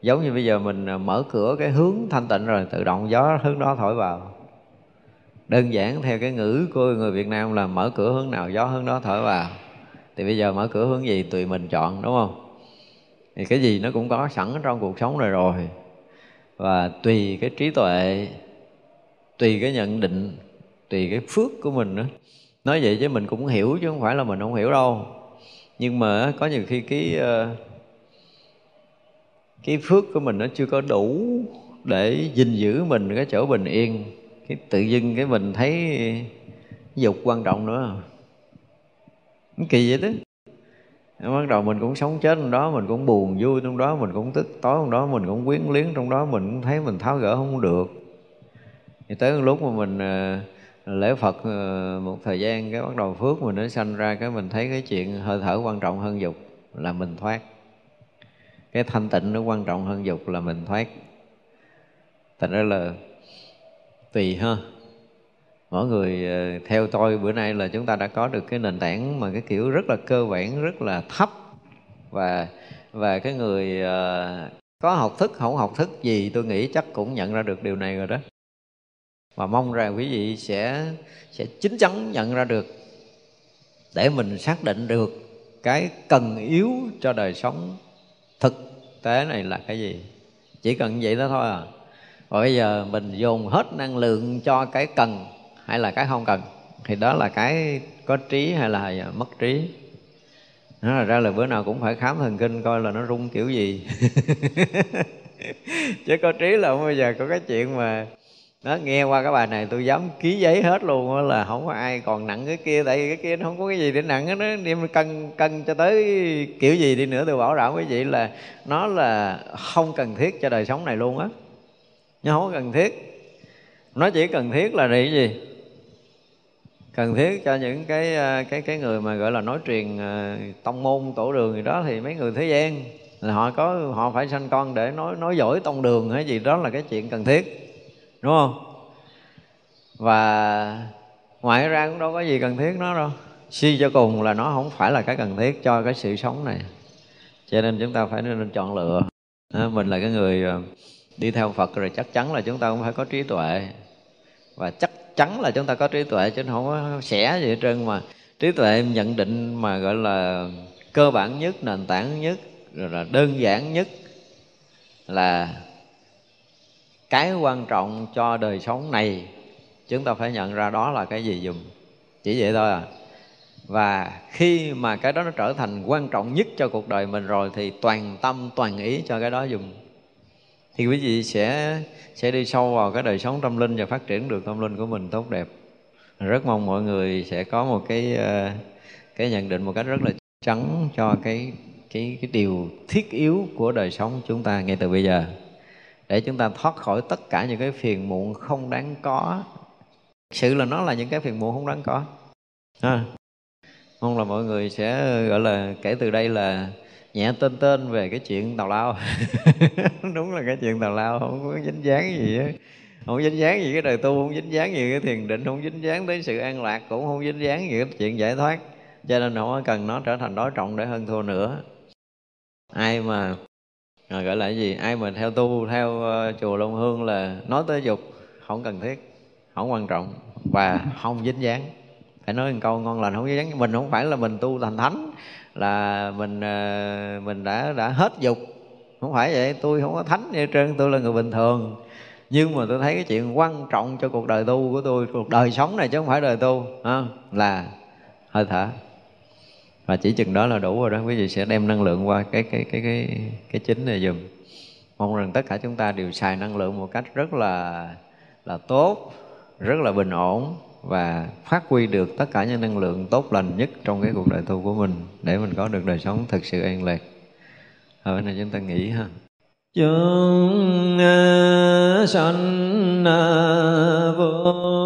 Giống như bây giờ mình à, mở cửa cái hướng thanh tịnh rồi, tự động gió hướng đó thổi vào. Đơn giản theo cái ngữ của người Việt Nam là mở cửa hướng nào gió hướng đó thổi vào. Thì bây giờ mở cửa hướng gì? Tùy mình chọn, đúng không? Thì cái gì nó cũng có sẵn trong cuộc sống này rồi. Và tùy cái trí tuệ, tùy cái nhận định, tùy cái phước của mình nữa nói vậy chứ mình cũng hiểu chứ không phải là mình không hiểu đâu. Nhưng mà có nhiều khi cái ờ, cái phước của mình nó chưa có đủ để gìn giữ mình cái chỗ bình yên. Cái tự dưng cái mình thấy dục quan trọng nữa. Kỳ vậy đó. Bắt đầu mình cũng sống chết trong đó, mình cũng buồn vui trong đó, mình cũng tức tối trong đó, mình cũng quyến luyến trong đó, mình cũng thấy mình tháo gỡ không được. Thì tới lúc mà mình ờ, lễ Phật ờ, một thời gian cái bắt đầu phước mình nó sanh ra cái mình thấy cái chuyện hơi thở quan trọng hơn dục là mình thoát. Cái thanh tịnh nó quan trọng hơn dục là mình thoát. Thành ra là tùy ha. Mỗi người ờ, theo tôi bữa nay là chúng ta đã có được cái nền tảng mà cái kiểu rất là cơ bản, rất là thấp. Và và cái người ờ, có học thức, không học thức gì tôi nghĩ chắc cũng nhận ra được điều này rồi đó và mong rằng quý vị sẽ sẽ chính chắn nhận ra được để mình xác định được cái cần yếu cho đời sống thực tế này là cái gì. Chỉ cần vậy đó thôi à. Và bây giờ mình dồn hết năng lượng cho cái cần hay là cái không cần, thì đó là cái có trí hay là mất trí. Nó là ra là bữa nào cũng phải khám thần kinh coi là nó rung kiểu gì. [laughs] Chứ có trí là không bao giờ có cái chuyện mà nó nghe qua cái bài này tôi dám ký giấy hết luôn đó là không có ai còn nặng cái kia, tại vì cái kia nó không có cái gì để nặng hết đó đem cân cân cho tới kiểu gì đi nữa tôi bảo đảm quý vị là nó là không cần thiết cho đời sống này luôn á. Nó không có cần thiết. Nó chỉ cần thiết là cái gì? Cần thiết cho những cái à, cái cái người mà gọi là nói truyền à, tông môn, tổ đường gì đó thì mấy người thế gian, là họ có, họ phải sanh con để nói nói giỏi tông đường hay gì đó là cái chuyện cần thiết đúng không? Và ngoài ra cũng đâu có gì cần thiết nó đâu. Suy cho cùng là nó không phải là cái cần thiết cho cái sự sống này. Cho nên chúng ta phải nên chọn lựa. Mình là cái người ờ, đi theo Phật rồi chắc chắn là chúng ta cũng phải có trí tuệ. Và chắc chắn là chúng ta có trí tuệ chứ không có xẻ gì hết trơn mà. Trí tuệ nhận định mà gọi là cơ bản nhất, nền tảng nhất, rồi là đơn giản nhất là cái quan trọng cho đời sống này, chúng ta phải nhận ra đó là cái gì dùm. Chỉ vậy thôi à. Và khi mà cái đó nó trở thành quan trọng nhất cho cuộc đời mình rồi thì toàn tâm, toàn ý cho cái đó dùng thì quý vị sẽ sẽ đi sâu vào cái đời sống tâm linh và phát triển được tâm linh của mình tốt đẹp. Rất mong mọi người sẽ có một cái ờ, cái nhận định một cách rất là trắng cho cái cái cái điều thiết yếu của đời sống chúng ta ngay từ bây giờ để chúng ta thoát khỏi tất cả những cái phiền muộn không đáng có. Sự là nó là những cái phiền muộn không đáng có. À, mong là mọi người sẽ gọi là kể từ đây là nhẹ tên tên về cái chuyện tào lao. [laughs] Đúng là cái chuyện tào lao không có dính dáng gì á không dính dáng gì cái đời tu không dính dáng gì cái thiền định không dính dáng tới sự an lạc cũng không dính dáng gì cái chuyện giải thoát. Cho nên không cần nó trở thành đối trọng để hơn thua nữa. Ai mà à, gọi là cái gì? Ai mà theo tu theo uh, chùa long hương là nói tới dục không cần thiết không quan trọng và không dính dáng. Phải nói một câu ngon lành không dính dáng. Mình không phải là mình tu thành thánh là mình uh, mình đã đã hết dục. Không phải vậy tôi không có thánh như trơn tôi là người bình thường. Nhưng mà tôi thấy cái chuyện quan trọng cho cuộc đời tu của tôi cuộc đời sống này chứ không phải đời tu à, là hơi thở và chỉ chừng đó là đủ rồi đó. Quý vị sẽ đem năng lượng qua cái cái cái cái cái chính này dùm mong rằng tất cả chúng ta đều xài năng lượng một cách rất là là tốt, rất là bình ổn và phát huy được tất cả những năng lượng tốt lành nhất trong cái cuộc đời tu của mình để mình có được đời sống thực sự an lạc. Ở này chúng ta nghĩ ha. Chúng sanh vô